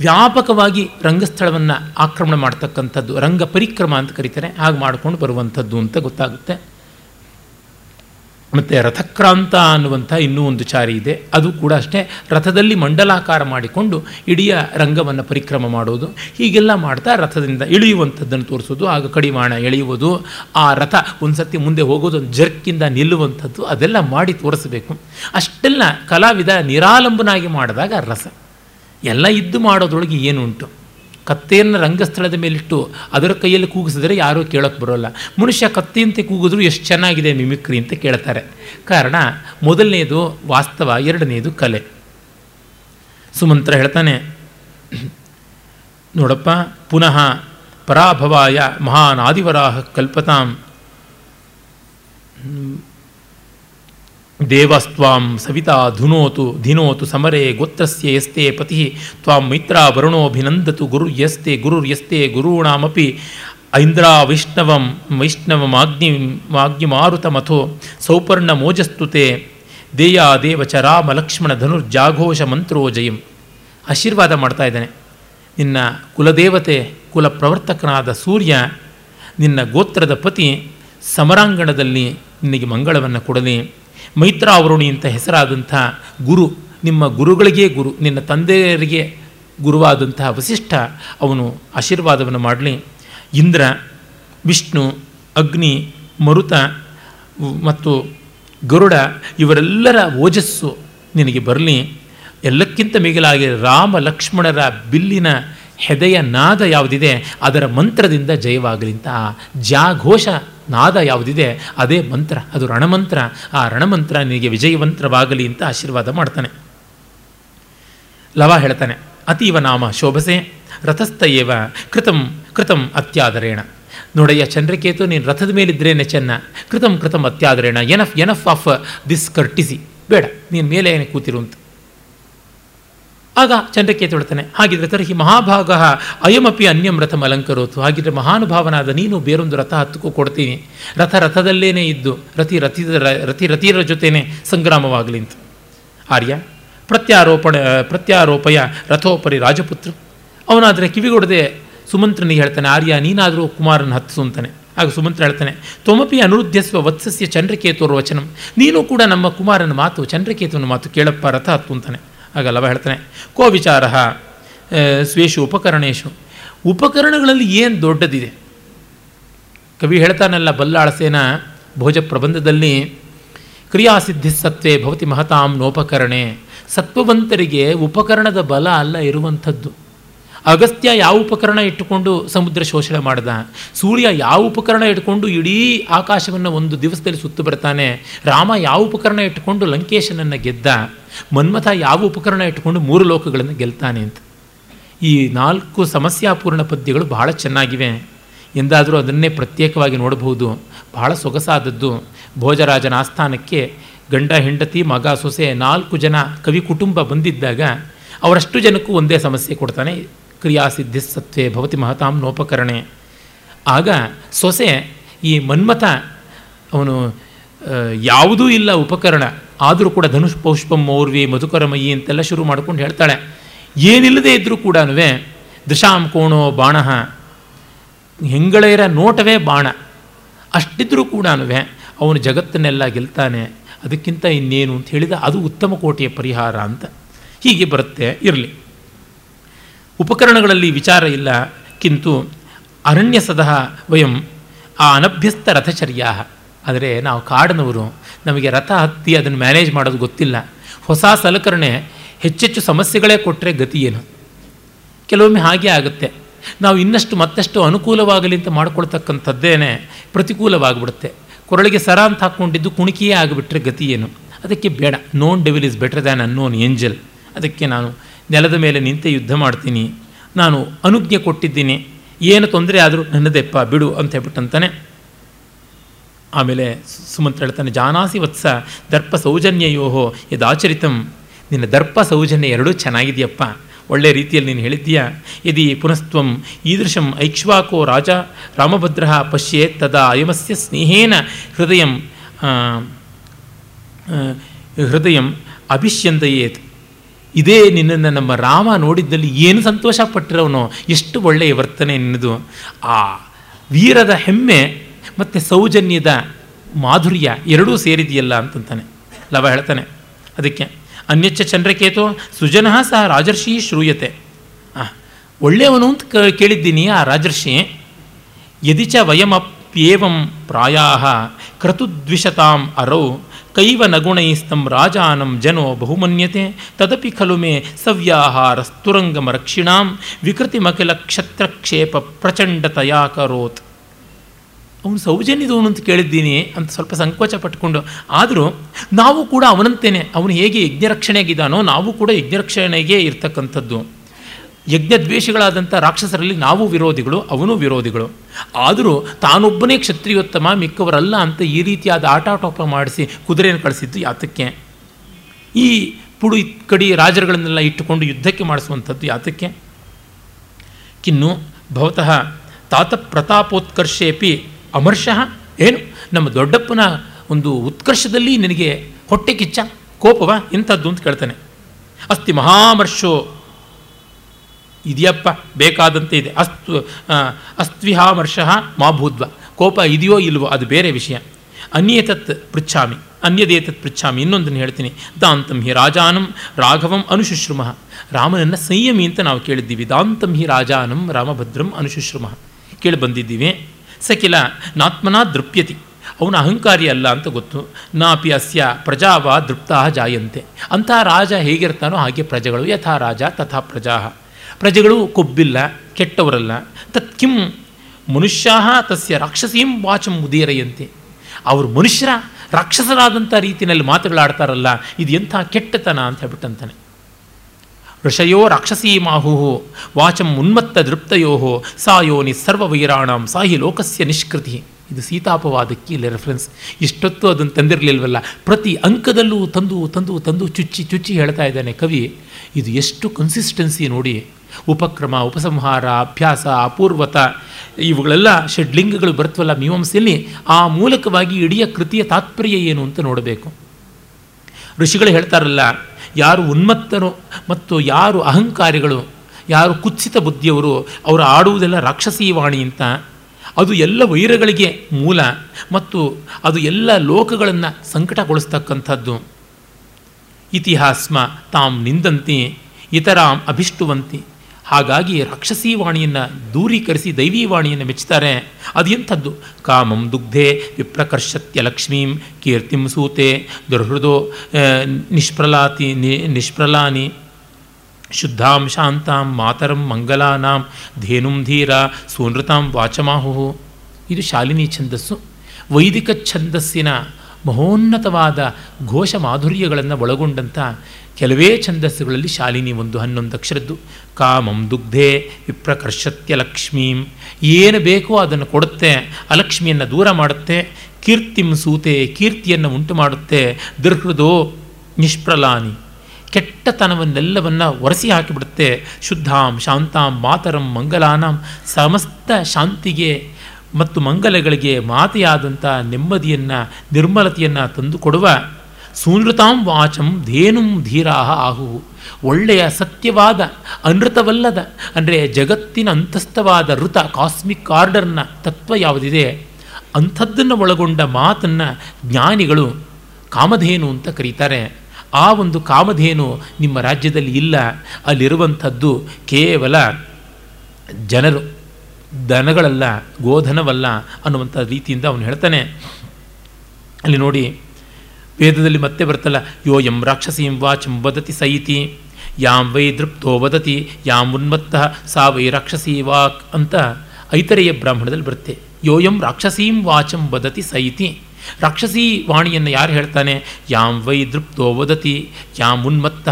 ವ್ಯಾಪಕವಾಗಿ ರಂಗಸ್ಥಳವನ್ನು ಆಕ್ರಮಣ ಮಾಡ್ತಕ್ಕಂಥದ್ದು, ರಂಗ ಪರಿಕ್ರಮ ಅಂತ ಕರೀತಾರೆ. ಹಾಗೆ ಮಾಡಿಕೊಂಡು ಬರುವಂಥದ್ದು ಅಂತ ಗೊತ್ತಾಗುತ್ತೆ. ಮತ್ತು ರಥಕ್ರಾಂತ ಅನ್ನುವಂಥ ಇನ್ನೂ ಒಂದು ಚಾರಿ ಇದೆ. ಅದು ಕೂಡ ಅಷ್ಟೇ ರಥದಲ್ಲಿ ಮಂಡಲಾಕಾರ ಮಾಡಿಕೊಂಡು ಇಡೀ ರಂಗವನ್ನು ಪರಿಕ್ರಮ ಮಾಡೋದು. ಹೀಗೆಲ್ಲ ಮಾಡ್ತಾ ರಥದಿಂದ ಇಳಿಯುವಂಥದ್ದನ್ನು ತೋರಿಸೋದು, ಆಗ ಕಡಿವಾಣ ಎಳೆಯುವುದು, ಆ ರಥ ಒಂದು ಸರ್ತಿ ಮುಂದೆ ಹೋಗೋದು, ಒಂದು ಜರ್ಕಿಂದ ನಿಲ್ಲುವಂಥದ್ದು, ಅದೆಲ್ಲ ಮಾಡಿ ತೋರಿಸಬೇಕು. ಅಷ್ಟೆಲ್ಲ ಕಲಾವಿದ ನಿರಾಲಂಬನಾಗಿ ಮಾಡಿದಾಗ ರಸ. ಎಲ್ಲ ಇದ್ದು ಮಾಡೋದ್ರೊಳಗೆ ಏನುಂಟು? ಕತ್ತೆಯನ್ನು ರಂಗಸ್ಥಳದ ಮೇಲಿಟ್ಟು ಅದರ ಕೈಯಲ್ಲಿ ಕೂಗಿಸಿದ್ರೆ ಯಾರೂ ಕೇಳೋಕ್ಕೆ ಬರೋಲ್ಲ. ಮನುಷ್ಯ ಕತ್ತೆಯಂತೆ ಕೂಗಿದ್ರು ಎಷ್ಟು ಚೆನ್ನಾಗಿದೆ ಮಿಮಿಕ್ರಿ ಅಂತ ಕೇಳ್ತಾರೆ. ಕಾರಣ ಮೊದಲನೇದು ವಾಸ್ತವ, ಎರಡನೇದು ಕಲೆ. ಸುಮಂತ್ರ ಹೇಳ್ತಾನೆ, ನೋಡಪ್ಪ, ಪುನಃ ಪರಾಭವಾಯ ಮಹಾನ್ ಆದಿವರಾಹ ಕಲ್ಪತಾಂ. ದೇವಸ್ತ್ವಾಂ ಸವಿತಾ ಧುನೋತು, ಧಿನೋತು ಸಮರೆ ಗೋತ್ರಸ್ಯ ಯಸ್ತೆ ಪತಿ, ತ್ವಾಂ ಮಿತ್ರ ವರುಣೋಭಿನಂದತು ಗುರು ಯಸ್ತೆ ಗುರುರ್ಯಸ್ತೆ ಗುರುಣಾಮಪಿ, ಐಂದ್ರ ವೈಷ್ಣವಂ ವೈಷ್ಣವಮಾಗ್ನಿ ಮಾಗ್ನಿಮಾರುತ ಮಥೋ ಸೌಪರ್ಣ ಮೋಜಸ್ತುತೆ, ದೇಯ ದೇವಚ ರಾಮ ಲಕ್ಷ್ಮಣ ಧನುರ್ಜಾಘೋಷ ಮಂತ್ರೋ ಜಯಂ. ಆಶೀರ್ವಾದ ಮಾಡ್ತಾ ಇದ್ದಾನೆ. ನಿನ್ನ ಕುಲದೇವತೆ ಕುಲ ಪ್ರವರ್ತಕನಾದ ಸೂರ್ಯ, ನಿನ್ನ ಗೋತ್ರದ ಪತಿ ಸಮರಾಂಗಣದಲ್ಲಿ ನಿನಗೆ ಮಂಗಳವನ್ನು ಕೊಡಲಿ. ಮೈತ್ರಾವರುಣಿ ಅಂತ ಹೆಸರಾದಂಥ ಗುರು, ನಿಮ್ಮ ಗುರುಗಳಿಗೆ ಗುರು, ನಿನ್ನ ತಂದೆಯರಿಗೆ ಗುರುವಾದಂತಹ ವಸಿಷ್ಠ ಅವನು ಆಶೀರ್ವಾದವನ್ನು ಮಾಡಲಿ. ಇಂದ್ರ, ವಿಷ್ಣು, ಅಗ್ನಿ, ಮರುತ ಮತ್ತು ಗರುಡ ಇವರೆಲ್ಲರ ಓಜಸ್ಸು ನಿನಗೆ ಬರಲಿ. ಎಲ್ಲಕ್ಕಿಂತ ಮಿಗಿಲಾಗಿ ರಾಮ ಲಕ್ಷ್ಮಣರ ಬಿಲ್ಲಿನ ಹೆದೆಯ ನಾದ ಯಾವುದಿದೆ, ಅದರ ಮಂತ್ರದಿಂದ ಜಯವಾಗಲಿ ಅಂತ ಆ ಜಾಘೋಷ ನಾದ ಯಾವುದಿದೆ, ಅದೇ ಮಂತ್ರ, ಅದು ರಣಮಂತ್ರ. ಆ ರಣಮಂತ್ರ ನಿನಗೆ ವಿಜಯವಂತ್ರವಾಗಲಿ ಅಂತ ಆಶೀರ್ವಾದ ಮಾಡ್ತಾನೆ. ಲವ ಹೇಳ್ತಾನೆ, ಅತೀವ ನಾಮ ಶೋಭಸೆ, ರಥಸ್ಥಯೇವ ಕೃತಂ ಕೃತಂ ಅತ್ಯಾದರೇಣ. ನೋಡಯ್ಯ ಚಂದ್ರಕೇತು, ನೀನು ರಥದ ಮೇಲಿದ್ರೇನೆ ಚೆನ್ನ ಕೃತಂ ಕೃತಂ ಅತ್ಯಾದರೇಣ enough enough of this courtesy ಬೇಡ, ನೀನು ಮೇಲೆ ಏನೇ ಕೂತಿರು ಅಂತ. ಆಗ ಚಂದ್ರಕೇತು ಹೇಳ್ತಾನೆ ಹಾಗಿದ್ರೆ ತರ್ಹಿ ಮಹಾಭಾಗ ಅಯಮಪಿ ಅನ್ಯಂ ರಥಂ ಅಲಂಕರೋತು. ಹಾಗಿದ್ರೆ ಮಹಾನುಭಾವನಾದ ನೀನು ಬೇರೊಂದು ರಥ ಹತ್ತಕ್ಕೂ ಕೊಡ್ತೀನಿ. ರಥ ರಥದಲ್ಲೇನೇ ಇದ್ದು ರತಿ ರಥಿದ ರತಿ ರತಿಯರ ಜೊತೆನೇ ಸಂಗ್ರಾಮವಾಗಲಿ ಅಂತ. ಆರ್ಯ, ಪ್ರತ್ಯಾರೋಪಣ, ಪ್ರತ್ಯಾರೋಪಯ ರಥೋಪರಿ ರಾಜಪುತ್ರ. ಅವನಾದರೆ ಕಿವಿಗೊಡದೆ ಸುಮಂತ್ರನಿಗೆ ಹೇಳ್ತಾನೆ, ಆರ್ಯ, ನೀನಾದರೂ ಕುಮಾರನ ಹತ್ತಿಸು ಅಂತಾನೆ. ಆಗ ಸುಮಂತ್ರ ಹೇಳ್ತಾನೆ, ತ್ವಮಪಿ ಅನುರುದ್ಧಸ್ವ ವತ್ಸಸ್ಯ ಚಂದ್ರಕೇತುವರ ವಚನಂ. ನೀನು ಕೂಡ ನಮ್ಮ ಕುಮಾರನ ಮಾತು, ಚಂದ್ರಕೇತುವನ ಮಾತು ಕೇಳಪ್ಪ, ರಥ ಹತ್ತು ಅಂತಾನೆ. ಆಗ ಲವ ಹೇಳ್ತಾನೆ. ಕೋ ವಿಚಾರ ಸ್ವೇಷು ಉಪಕರಣೇಶು. ಉಪಕರಣಗಳಲ್ಲಿ ಏನು ದೊಡ್ಡದಿದೆ? ಕವಿ ಹೇಳ್ತಾನಲ್ಲ ಬಲ್ಲಾಳಸೇನ ಭೋಜ ಪ್ರಬಂಧದಲ್ಲಿ, ಕ್ರಿಯಾಸಿದ್ಧಿ ಸತ್ವೇ ಭವತಿ ಮಹತಾಂ ನೋಪಕರಣೆ. ಸತ್ವವಂತರಿಗೆ ಉಪಕರಣದ ಬಲ ಅಲ್ಲ ಇರುವಂಥದ್ದು. ಅಗಸ್ತ್ಯ ಯಾವ ಉಪಕರಣ ಇಟ್ಟುಕೊಂಡು ಸಮುದ್ರ ಶೋಷಣೆ ಮಾಡ್ದ? ಸೂರ್ಯ ಯಾವ ಉಪಕರಣ ಇಟ್ಕೊಂಡು ಇಡೀ ಆಕಾಶವನ್ನು ಒಂದು ದಿವಸದಲ್ಲಿ ಸುತ್ತು ಬರ್ತಾನೆ? ರಾಮ ಯಾವ ಉಪಕರಣ ಇಟ್ಟುಕೊಂಡು ಲಂಕೇಶನನ್ನು ಗೆದ್ದ? ಮನ್ಮಥ ಯಾವ ಉಪಕರಣ ಇಟ್ಟುಕೊಂಡು ಮೂರು ಲೋಕಗಳನ್ನು ಗೆಲ್ತಾನೆ ಅಂತ. ಈ ನಾಲ್ಕು ಸಮಸ್ಯಾಪೂರ್ಣ ಪದ್ಯಗಳು ಬಹಳ ಚೆನ್ನಾಗಿವೆ. ಎಂದಾದರೂ ಅದನ್ನೇ ಪ್ರತ್ಯೇಕವಾಗಿ ನೋಡಬಹುದು. ಬಹಳ ಸೊಗಸಾದದ್ದು. ಭೋಜರಾಜನ ಆಸ್ಥಾನಕ್ಕೆ ಗಂಡ, ಹೆಂಡತಿ, ಮಗ, ಸೊಸೆ ನಾಲ್ಕು ಜನ ಕವಿ ಕುಟುಂಬ ಬಂದಿದ್ದಾಗ ಅವರಷ್ಟು ಜನಕ್ಕೂ ಒಂದೇ ಸಮಸ್ಯೆ ಕೊಡ್ತಾನೆ. ಕ್ರಿಯಾಸಿದ್ಧಿ ಸತ್ವೇ ಭವತಿ ಮಹತಾಂ ನೋಪಕರಣೆ. ಆಗ ಸೊಸೆ ಈ ಮನ್ಮಥ, ಅವನು ಯಾವುದೂ ಇಲ್ಲ ಉಪಕರಣ. ಆದರೂ ಕೂಡ ಧನುಷ್ ಪೌಷ್ಪಂ ಮೌರ್ವಿ ಮಧುಕರಮಯಿ ಅಂತೆಲ್ಲ ಶುರು ಮಾಡ್ಕೊಂಡು ಹೇಳ್ತಾಳೆ. ಏನಿಲ್ಲದೆ ಇದ್ದರೂ ಕೂಡ ದೃಶಾಂ ಕೋಣೋ ಬಾಣ. ಹೆಂಗಳೆಯರ ನೋಟವೇ ಬಾಣ. ಅಷ್ಟಿದ್ರೂ ಕೂಡ ಅವನು ಜಗತ್ತನ್ನೆಲ್ಲ ಗೆಲ್ತಾನೆ. ಅದಕ್ಕಿಂತ ಇನ್ನೇನು ಅಂತ ಹೇಳಿದ ಅದು ಉತ್ತಮ ಕೋಟಿಯ ಪರಿಹಾರ ಅಂತ ಹೀಗೆ ಬರುತ್ತೆ ಇರಲಿ. ಉಪಕರಣಗಳಲ್ಲಿ ವಿಚಾರ ಇಲ್ಲ, ಕಿಂತು ಅರಣ್ಯ ಸದಹ ವಯಂ ಆ ಅನಭ್ಯಸ್ತ ರಥಚರ್ಯಾ ಆದರೆ ನಾವು ಕಾಡಿನವರು, ನಮಗೆ ರಥ ಹತ್ತಿ ಅದನ್ನು ಮ್ಯಾನೇಜ್ ಮಾಡೋದು ಗೊತ್ತಿಲ್ಲ. ಹೊಸ ಸಲಕರಣೆ, ಹೆಚ್ಚೆಚ್ಚು ಸಮಸ್ಯೆಗಳೇ ಕೊಟ್ಟರೆ ಗತಿ ಏನು? ಕೆಲವೊಮ್ಮೆ ಹಾಗೆ ಆಗುತ್ತೆ. ನಾವು ಇನ್ನಷ್ಟು ಮತ್ತಷ್ಟು ಅನುಕೂಲವಾಗಲಿ ಅಂತ ಮಾಡ್ಕೊಳ್ತಕ್ಕಂಥದ್ದೇನೆ ಪ್ರತಿಕೂಲವಾಗಿಬಿಡುತ್ತೆ. ಕೊರಳಿಗೆ ಸರ ಅಂತ ಹಾಕ್ಕೊಂಡಿದ್ದು ಕುಣಿಕೆಯೇ ಆಗಿಬಿಟ್ರೆ ಗತಿ ಏನು? ಅದಕ್ಕೆ ಬೇಡ. Known devil is better than unknown angel. ಅದಕ್ಕೆ ನಾನು ನೆಲದ ಮೇಲೆ ನಿಂತೆ ಯುದ್ಧ ಮಾಡ್ತೀನಿ. ನಾನು ಅನುಜ್ಞೆ ಕೊಟ್ಟಿದ್ದೀನಿ. ಏನು ತೊಂದರೆ ಆದರೂ ನನ್ನದೆಪ್ಪ ಬಿಡು ಅಂತ ಹೇಳ್ಬಿಟ್ಟಂತಾನೆ. ಆಮೇಲೆ ಸುಮಂತ್ರ ಹೇಳ್ತಾನೆ, ಜಾನಾಸಿ ವತ್ಸ ದರ್ಪ ಸೌಜನ್ಯಯೋಹೋ ಯದಾಚರಿತಂ. ನಿನ್ನ ದರ್ಪ ಸೌಜನ್ಯ ಎರಡೂ ಚೆನ್ನಾಗಿದೆಯಪ್ಪ. ಒಳ್ಳೆಯ ರೀತಿಯಲ್ಲಿ ನೀನು ಹೇಳಿದ್ದೀಯಾ? ಯದಿ ಪುನಸ್ತ್ವಂ ಈದೃಶಂ ಐಕ್ಷ್ವಾಕೋ ರಾಜ ರಾಮಭದ್ರ ಪಶ್ಯೇತ್ ತದಾ ಅಯಮಸ್ಯ ಸ್ನೇಹೇನ ಹೃದಯ ಹೃದಯ ಅಭಿಷ್ಯಂದಯೇತ್. ಇದೇ ನಿನ್ನನ್ನು ನಮ್ಮ ರಾಮ ನೋಡಿದ್ದಲ್ಲಿ ಏನು ಸಂತೋಷ ಪಟ್ಟಿರೋನೋ ಎಷ್ಟು ಒಳ್ಳೆಯ ವರ್ತನೆ ನಿನ್ನದು. ಆ ವೀರದ ಹೆಮ್ಮೆ ಮತ್ತು ಸೌಜನ್ಯದ ಮಾಧುರ್ಯ ಎರಡೂ ಸೇರಿದೆಯಲ್ಲ ಅಂತಂತಾನೆ. ಲವ ಹೇಳ್ತಾನೆ. ಅದಕ್ಕೆ, ಅನ್ಯಚ್ಚ ಚಂದ್ರಕೇತು ಸುಜನಃ ಸಹ ರಾಜರ್ಷಿ ಶ್ರೂಯತೆ. ಒಳ್ಳೆಯವನು ಅಂತ ಕೇಳಿದ್ದೀನಿ ಆ ರಾಜರ್ಷಿ. ಯದಿಚ ವಯಮಪ್ಯೇವಂ ಪ್ರಾಯ ಕ್ರತುದ್ವಿಷತಾಂ ಅರೌ ಕೈವ ನಗುಣೈಸ್ತಂ ರಾಜಾನಂ ಜನೋ ಬಹುಮನ್ಯತೆ ತದಪಿ ಖಲು ಮೇ ಸವ್ಯಾಹಾರ ಸ್ತುರಂಗಮ ರಕ್ಷಿಣಾಂ ವಿಕೃತಿಮಖಿಲ ಕ್ಷತ್ರಕ್ಷೇಪ ಪ್ರಚಂಡತಯಾ ಅವನು ಸೌಜನ್ಯದವನು ಅಂತ ಕೇಳಿದ್ದೀನಿ ಅಂತ ಸ್ವಲ್ಪ ಸಂಕೋಚ ಪಟ್ಕೊಂಡು, ಆದರೂ ನಾವು ಕೂಡ ಅವನಂತೇನೆ, ಅವನು ಹೇಗೆ ಯಜ್ಞರಕ್ಷಣೆಗಿದ್ದಾನೋ ನಾವು ಕೂಡ ಯಜ್ಞರಕ್ಷಣೆಗೆ ಇರ್ತಕ್ಕಂಥದ್ದು. ಯಜ್ಞದ್ವೇಷಿಗಳಾದಂಥ ರಾಕ್ಷಸರಲ್ಲಿ ನಾವು ವಿರೋಧಿಗಳು, ಅವನು ವಿರೋಧಿಗಳು. ಆದರೂ ತಾನೊಬ್ಬನೇ ಕ್ಷತ್ರಿಯೋತ್ತಮ ಮಿಕ್ಕವರಲ್ಲ ಅಂತ ಈ ರೀತಿಯಾದ ಆಟಾಟೋಪ ಮಾಡಿಸಿ ಕುದುರೆಯನ್ನು ಕಳಿಸಿದ್ದು ಯಾತಕ್ಕೆ? ಈ ಪುಡು ಕಡಿ ರಾಜರುಗಳನ್ನೆಲ್ಲ ಇಟ್ಟುಕೊಂಡು ಯುದ್ಧಕ್ಕೆ ಮಾಡಿಸುವಂಥದ್ದು ಯಾತಕ್ಕೆ? ಕಿನ್ನು ಭವತಃ ತಾತ ಪ್ರತಾಪೋತ್ಕರ್ಷೇಪಿ ಅಮರ್ಷಃ? ಏನು? ನಮ್ಮ ದೊಡ್ಡಪ್ಪನ ಒಂದು ಉತ್ಕರ್ಷದಲ್ಲಿ ನಿನಗೆ ಹೊಟ್ಟೆ ಕಿಚ್ಚ, ಕೋಪವ? ಇಂಥದ್ದು ಅಂತ ಕೇಳ್ತಾನೆ. ಅಸ್ತಿ ಮಹಾಮರ್ಷೋ ಇದೆಯಪ್ಪ ಬೇಕಾದಂತೆ ಇದೆ. ಅಸ್ತು ಅಸ್ತ್ವಿಹಾಮರ್ಷ ಮಾ ಭೂದ್ವ. ಕೋಪ ಇದೆಯೋ ಇಲ್ವೋ ಅದು ಬೇರೆ ವಿಷಯ. ಅನ್ಯೇತತ್ ಪೃಚ್ಛಾಮಿ, ಅನ್ಯದೇತತ್ ಪೃಚ್ಛಾಮಿ, ಇನ್ನೊಂದನ್ನು ಹೇಳ್ತೀನಿ. ದಾಂತಂ ಹಿ ರಾಜಾನಂ ರಾಘವಂ ಅನುಶುಶ್ರುಮಃ. ರಾಮನನ್ನು ಸಂಯಮಿ ಅಂತ ನಾವು ಕೇಳಿದ್ದೀವಿ. ದಾಂತಂ ಹಿ ರಾಜಾನಂ ರಾಮಭದ್ರಂ ಅನುಶುಶ್ರುಮಃ. ಕೇಳಿ ಬಂದಿದ್ದೀವಿ. ಸಕಿಲ, ನಾತ್ಮನಾ ದೃಪ್ಯತಿ. ಅವನ ಅಹಂಕಾರಿ ಅಲ್ಲ ಅಂತ ಗೊತ್ತು. ನಾಪಿ ಅಸ್ಯ ಪ್ರಜಾವ ದೃಪ್ತಾ ಜಾಯಂತೆ. ಅಂತಹ ರಾಜ ಹೇಗಿರ್ತಾನೋ ಹಾಗೆ ಪ್ರಜೆಗಳು ಯಥಾ ರಾಜ ತಥಾ ಪ್ರಜಾ ಪ್ರಜೆಗಳು ಕೊಬ್ಬಿಲ್ಲ, ಕೆಟ್ಟವರಲ್ಲ. ತತ್ ಕಿಂ ಮನುಷ್ಯ ತಸ್ಯ ರಾಕ್ಷಸೀಂ ವಾಚಂ ಉದೀರಯಂತೆ ಅವರು ಮನುಷ್ಯರ, ರಾಕ್ಷಸರಾದಂಥ ರೀತಿಯಲ್ಲಿ ಮಾತುಗಳಾಡ್ತಾರಲ್ಲ, ಇದು ಎಂಥ ಕೆಟ್ಟತನ ಅಂತ ಹೇಳ್ಬಿಟ್ಟಂತಾನೆ. ಋಷಯೋ ರಾಕ್ಷಸೀಮಾಹು ವಾಚಂ ಉನ್ಮತ್ತ ದೃಪ್ತಯೋ ಸಾಯೋನಿ ಸರ್ವವೈರಾಣಂ, ಸಾಹಿ ಲೋಕಸ್ಯ ನಿಷ್ಕೃತಿ. ಇದು ಸೀತಾಪವಾದಕ್ಕೆ ಇಲ್ಲಿ ರೆಫರೆನ್ಸ್ ಇಷ್ಟೊತ್ತು ಅದನ್ನು ತಂದಿರಲಿಲ್ವಲ್ಲ? ಪ್ರತಿ ಅಂಕದಲ್ಲೂ ತಂದು ತಂದು ತಂದು ಚುಚ್ಚಿ ಚುಚ್ಚಿ ಹೇಳ್ತಾ ಇದ್ದಾನೆ ಕವಿ. ಇದು ಎಷ್ಟು ಕನ್ಸಿಸ್ಟೆನ್ಸಿ ನೋಡಿ. ಉಪಕ್ರಮ, ಉಪಸಂಹಾರ, ಅಭ್ಯಾಸ, ಅಪೂರ್ವತ, ಇವುಗಳೆಲ್ಲ ಷಡ್ಲಿಂಗಗಳು ಬರ್ತವಲ್ಲ ಮೀಮಾಂಸೆಯಲ್ಲಿ, ಆ ಮೂಲಕವಾಗಿ ಇಡೀ ಕೃತಿಯ ತಾತ್ಪರ್ಯ ಏನು ಅಂತ ನೋಡಬೇಕು. ಋಷಿಗಳು ಹೇಳ್ತಾರಲ್ಲ, ಯಾರು ಉನ್ಮತ್ತರು ಮತ್ತು ಯಾರು ಅಹಂಕಾರಿಗಳು, ಯಾರು ಕುತ್ಸಿತ ಬುದ್ಧಿಯವರು, ಅವರು ಆಡುವುದೆಲ್ಲ ರಾಕ್ಷಸೀ ವಾಣಿ ಅಂತ. ಅದು ಎಲ್ಲ ವೈರಗಳಿಗೆ ಮೂಲ ಮತ್ತು ಅದು ಎಲ್ಲ ಲೋಕಗಳನ್ನು ಸಂಕಟಗೊಳಿಸ್ತಕ್ಕಂಥದ್ದು. ಇತಿಹಾಸ್ಮ ತಾಂ ನಿಂದಂತಿ, ಇತರಾಂ ಅಭಿಷ್ಟುವಂತೆ. ಹಾಗಾಗಿ ರಾಕ್ಷಸೀ ವಾಣಿಯನ್ನು ದೂರೀಕರಿಸಿ ದೈವೀ ವಾಣಿಯನ್ನು ಮೆಚ್ಚುತ್ತಾರೆ ಅದು ಎಂಥದ್ದು? ಕಾಮಂ ದುಗ್ಧೆ ವಿಪ್ರಕರ್ಷತ್ಯ ಲಕ್ಷ್ಮೀಂ ಕೀರ್ತಿಂ ಸೂತೆ ದುರ್ಹೃದೋ ನಿಷ್ಪ್ರಲಾತಿ ನಿಷ್ಪ್ರಲಾನಿ. ಶುದ್ಧಾಂ ಶಾಂತಾಂ ಮಾತರಂ ಮಂಗಲಾನಾಂ ಧೇನುಂ ಧೀರ ಸೂನೃತಾಂ ವಾಚಮಾಹು ಇದು ಶಾಲಿನಿ ಛಂದಸ್ಸು. ವೈದಿಕ ಛಂದಸ್ಸಿನ ಮಹೋನ್ನತವಾದ ಘೋಷ ಮಾಧುರ್ಯಗಳನ್ನು ಒಳಗೊಂಡಂಥ ಕೆಲವೇ ಛಂದಸ್ಸುಗಳಲ್ಲಿ ಶಾಲಿನಿ ಒಂದು ಹನ್ನೊಂದು ಅಕ್ಷರದ್ದು. ಕಾಮಂ ದುಗ್ಧೆ ವಿಪ್ರಕರ್ಷತ್ಯ ಲಕ್ಷ್ಮೀಂ. ಏನು ಬೇಕೋ ಅದನ್ನು ಕೊಡುತ್ತೆ, ಅಲಕ್ಷ್ಮಿಯನ್ನು ದೂರ ಮಾಡುತ್ತೆ, ಕೀರ್ತಿಂ ಸೂತೆ ಕೀರ್ತಿಯನ್ನು ಉಂಟು ಮಾಡುತ್ತೆ, ದೃಹೃದೋ ನಿಷ್ಪ್ರಲಾನಿ. ಕೆಟ್ಟತನವನ್ನೆಲ್ಲವನ್ನು ಒರೆಸಿ ಹಾಕಿಬಿಡುತ್ತೆ. ಶುದ್ಧಾಂ, ಶಾಂತಾಂ, ಮಾತರಂ, ಮಂಗಲಾನಾಂ, ಸಮಸ್ತ ಶಾಂತಿಗೆ ಮತ್ತು ಮಂಗಲಗಳಿಗೆ ಮಾತೆಯಾದಂಥ ನೆಮ್ಮದಿಯನ್ನು, ನಿರ್ಮಲತೆಯನ್ನು ತಂದುಕೊಡುವ ಸೂನೃತಾಂ ವಾಚಂ ಧೇನುಂ ಧೀರಾಹ ಆಹು ಒಳ್ಳೆಯ ಸತ್ಯವಾದ, ಅನೃತವಲ್ಲದ, ಅಂದರೆ ಜಗತ್ತಿನ ಅಂತಸ್ಥವಾದ ಋತ, ಕಾಸ್ಮಿಕ್ ಆರ್ಡರ್ನ ತತ್ವ ಯಾವುದಿದೆ? ಅಂಥದ್ದನ್ನು ಒಳಗೊಂಡ ಮಾತನ್ನು ಜ್ಞಾನಿಗಳು ಕಾಮಧೇನು ಅಂತ ಕರೀತಾರೆ. ಆ ಒಂದು ಕಾಮಧೇನು ನಿಮ್ಮ ರಾಜ್ಯದಲ್ಲಿ ಇಲ್ಲ. ಅಲ್ಲಿರುವಂಥದ್ದು ಕೇವಲ ಜನರು, ದನಗಳಲ್ಲ, ಗೋಧನವಲ್ಲ ಅನ್ನುವಂಥ ರೀತಿಯಿಂದ ಅವನು ಹೇಳ್ತಾನೆ. ಅಲ್ಲಿ ನೋಡಿ, ವೇದದಲ್ಲಿ ಮತ್ತೆ ಬರ್ತಲ್ಲ ಯೋ ಎಂ ರಾಕ್ಷಸೀಂ ವಾಚಂ ವದತಿ ಸೈತಿ, ಯಾಂ ವೈ ದೃಪ್ತೋ ವದತಿ, ಯಾಂ ಉನ್ಮತ್ತ ಸಾ ವೈ ರಾಕ್ಷಸೀ ವಾಕ್ ಅಂತ ಐತರೆಯ ಬ್ರಾಹ್ಮಣದಲ್ಲಿ ಬರುತ್ತೆ. ಯೋಯಂ ರಾಕ್ಷಸೀಂ ವಾಚಂ ವದತಿ ಸೈತಿ ರಾಕ್ಷಸೀ ವಾಣಿಯನ್ನು ಯಾರು ಹೇಳ್ತಾನೆ? ಯಾಂ ವೈ ದೃಪ್ತೋ ವದತಿ, ಯಾಂ ಉನ್ಮತ್ತ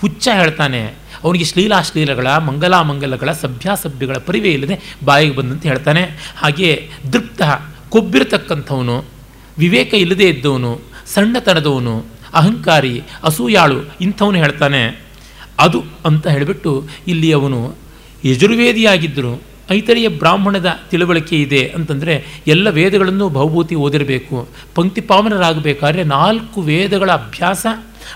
ಹುಚ್ಚ ಹೇಳ್ತಾನೆ. ಅವನಿಗೆ ಶ್ಲೀಲಾಶ್ಲೀಲಗಳ, ಮಂಗಲಾಮಂಗಲಗಳ, ಸಭ್ಯಾಸಭ್ಯಗಳ ಪರಿವೇ ಇಲ್ಲದೆ ಬಾಯಿಗೆ ಬಂದಂತೆ ಹೇಳ್ತಾನೆ. ಹಾಗೆಯೇ ದೃಪ್ತ, ಕೊಬ್ಬಿರತಕ್ಕಂಥವನು, ವಿವೇಕ ಇಲ್ಲದೇ ಇದ್ದವನು, ಸಣ್ಣತನದವನು, ಅಹಂಕಾರಿ, ಅಸೂಯಾಳು ಇಂಥವನು ಹೇಳ್ತಾನೆ. ಅದು ಅಂತ ಹೇಳಿಬಿಟ್ಟು ಇಲ್ಲಿ ಅವನು ಯಜುರ್ವೇದಿಯಾಗಿದ್ದರು. ಐತರಿಯ ಬ್ರಾಹ್ಮಣದ ತಿಳುವಳಿಕೆ ಇದೆ ಅಂತಂದರೆ ಎಲ್ಲ ವೇದಗಳನ್ನು ಬಹುಭೂತಿ ಓದಿರಬೇಕು ಪಂಕ್ತಿಪಾವನರಾಗಬೇಕಾದ್ರೆ ನಾಲ್ಕು ವೇದಗಳ ಅಭ್ಯಾಸ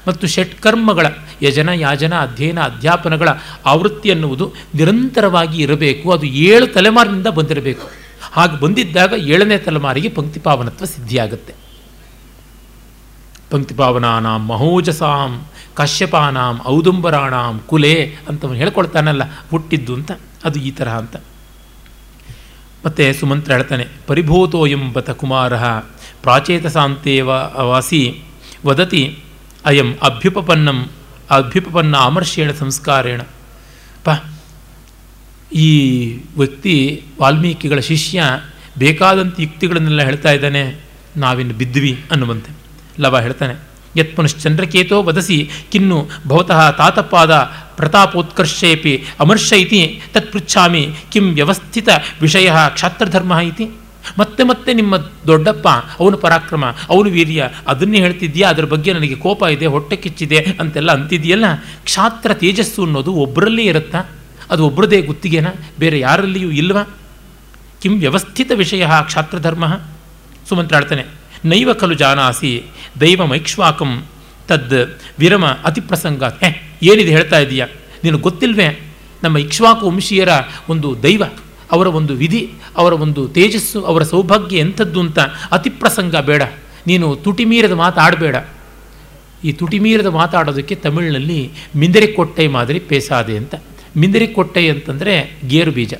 ಮತ್ತು ಷಟ್ಕರ್ಮಗಳ ಯಜನ, ಯಾಜನ, ಅಧ್ಯಯನ, ಅಧ್ಯಾಪನಗಳ ಆವೃತ್ತಿ ಅನ್ನುವುದು ನಿರಂತರವಾಗಿ ಇರಬೇಕು, ಅದು ಏಳು ತಲೆಮಾರಿನಿಂದ ಬಂದಿರಬೇಕು. ಹಾಗೆ ಬಂದಿದ್ದಾಗ ಏಳನೇ ತಲೆಮಾರಿಗೆ ಪಂಕ್ತಿಪಾವನತ್ವ ಸಿದ್ಧಿಯಾಗುತ್ತೆ. ಪಂಕ್ತಿಪಾವನಾನಾಂ ಮಹೋಜಸಾಂ ಕಾಶ್ಯಪಾನಾಂ ಔದುಂಬರಾಣಾಂ ಕುಲೆ ಅಂತ ಹೇಳ್ಕೊಳ್ತಾನಲ್ಲ, ಹುಟ್ಟಿದ್ದು ಅಂತ, ಅದು ಈ ತರಹ ಅಂತ. ಮತ್ತು ಸುಮಂತ್ರ ಹೇಳ್ತಾನೆ, ಪರಿಭೂತೋ ಎಂಬತ ಕುಮಾರ, ಪ್ರಾಚೇತಸಾಂತೇವ ವಾಸಿ, ವದತಿ, ಅಯಂ ಅಭ್ಯುಪಪನ್ನಂ, ಅಭ್ಯುಪಪನ್ನ ಆಮರ್ಷೇಣ ಸಂಸ್ಕಾರೇಣ. ಪ, ಈ ವ್ಯಕ್ತಿ ವಾಲ್ಮೀಕಿಗಳ ಶಿಷ್ಯ ಬೇಕಾದಂಥ ಯುಕ್ತಿಗಳನ್ನೆಲ್ಲ ಹೇಳ್ತಾ ಇದ್ದಾನೆ, ನಾವಿನ್ನು ಬಿದ್ವಿ ಅನ್ನುವಂತೆ. ಲವ ಹೇಳ್ತಾನೆ ಯತ್ ಪುನಶ್ಚಂದ್ರಕೇತೋ ವದಸಿ, ಕಿನ್ನು ಭವತಃ ತಾತಪಾದ ಪ್ರತಾಪೋತ್ಕರ್ಷೇಪಿ ಅಮರ್ಷ ಇತಿ ತತ್ ಪೃಚ್ಛಾಮಿ, ಕಿಂ ವ್ಯವಸ್ಥಿತ ವಿಷಯ ಕ್ಷಾತ್ರಧರ್ಮ ಇತಿ. ಮತ್ತೆ ಮತ್ತೆ ನಿಮ್ಮ ದೊಡ್ಡಪ್ಪ, ಅವನು ಪರಾಕ್ರಮ, ಅವನು ವೀರ್ಯ, ಅದನ್ನೇ ಹೇಳ್ತಿದ್ಯಾ? ಅದರ ಬಗ್ಗೆ ನನಗೆ ಕೋಪ ಇದೆ, ಹೊಟ್ಟೆ ಕಿಚ್ಚಿದೆ ಅಂತೆಲ್ಲ ಅಂತಿದೆಯಲ್ಲ? ಕ್ಷಾತ್ರ ತೇಜಸ್ಸು ಅನ್ನೋದು ಒಬ್ಬರಲ್ಲೇ ಇರುತ್ತಾ? ಅದು ಒಬ್ಬರದೇ ಗುತ್ತಿಗೆನ? ಬೇರೆ ಯಾರಲ್ಲಿಯೂ ಇಲ್ವಾ? ಕಿಂ ವ್ಯವಸ್ಥಿತ ವಿಷಯ ಕ್ಷಾತ್ರಧರ್ಮ? ಸುಮಂತ್ರ ಹೇಳ್ತಾನೆ ನೈವ ಖಲು ಜಾನಾಸಿ ದೈವಮೈಕ್ಷ್ವಾಕಂ ತದ್ ವಿರಮ ಅತಿಪ್ರಸಂಗ ಹೇ, ಏನಿದೆ ಹೇಳ್ತಾ ಇದೀಯಾ? ನೀನು ಗೊತ್ತಿಲ್ವೇ? ನಮ್ಮ ಇಕ್ಷ್ವಾಕು ವಂಶೀಯರ ಒಂದು ದೈವ, ಅವರ ಒಂದು ವಿಧಿ, ಅವರ ಒಂದು ತೇಜಸ್ಸು, ಅವರ ಸೌಭಾಗ್ಯ ಎಂಥದ್ದು ಅಂತ ಅತಿಪ್ರಸಂಗ ಬೇಡ. ನೀನು ತುಟಿಮೀರದ ಮಾತಾಡಬೇಡ ಈ ತುಟಿಮೀರದ ಮಾತಾಡೋದಕ್ಕೆ ತಮಿಳಿನಲ್ಲಿ ಮಿಂದರಿಕೊಟ್ಟೆ ಮಾದರಿ ಪೇಸಾದೆ ಅಂತ. ಮಿಂದರಿಕೊಟ್ಟೆ ಅಂತಂದರೆ ಗೇರು ಬೀಜ.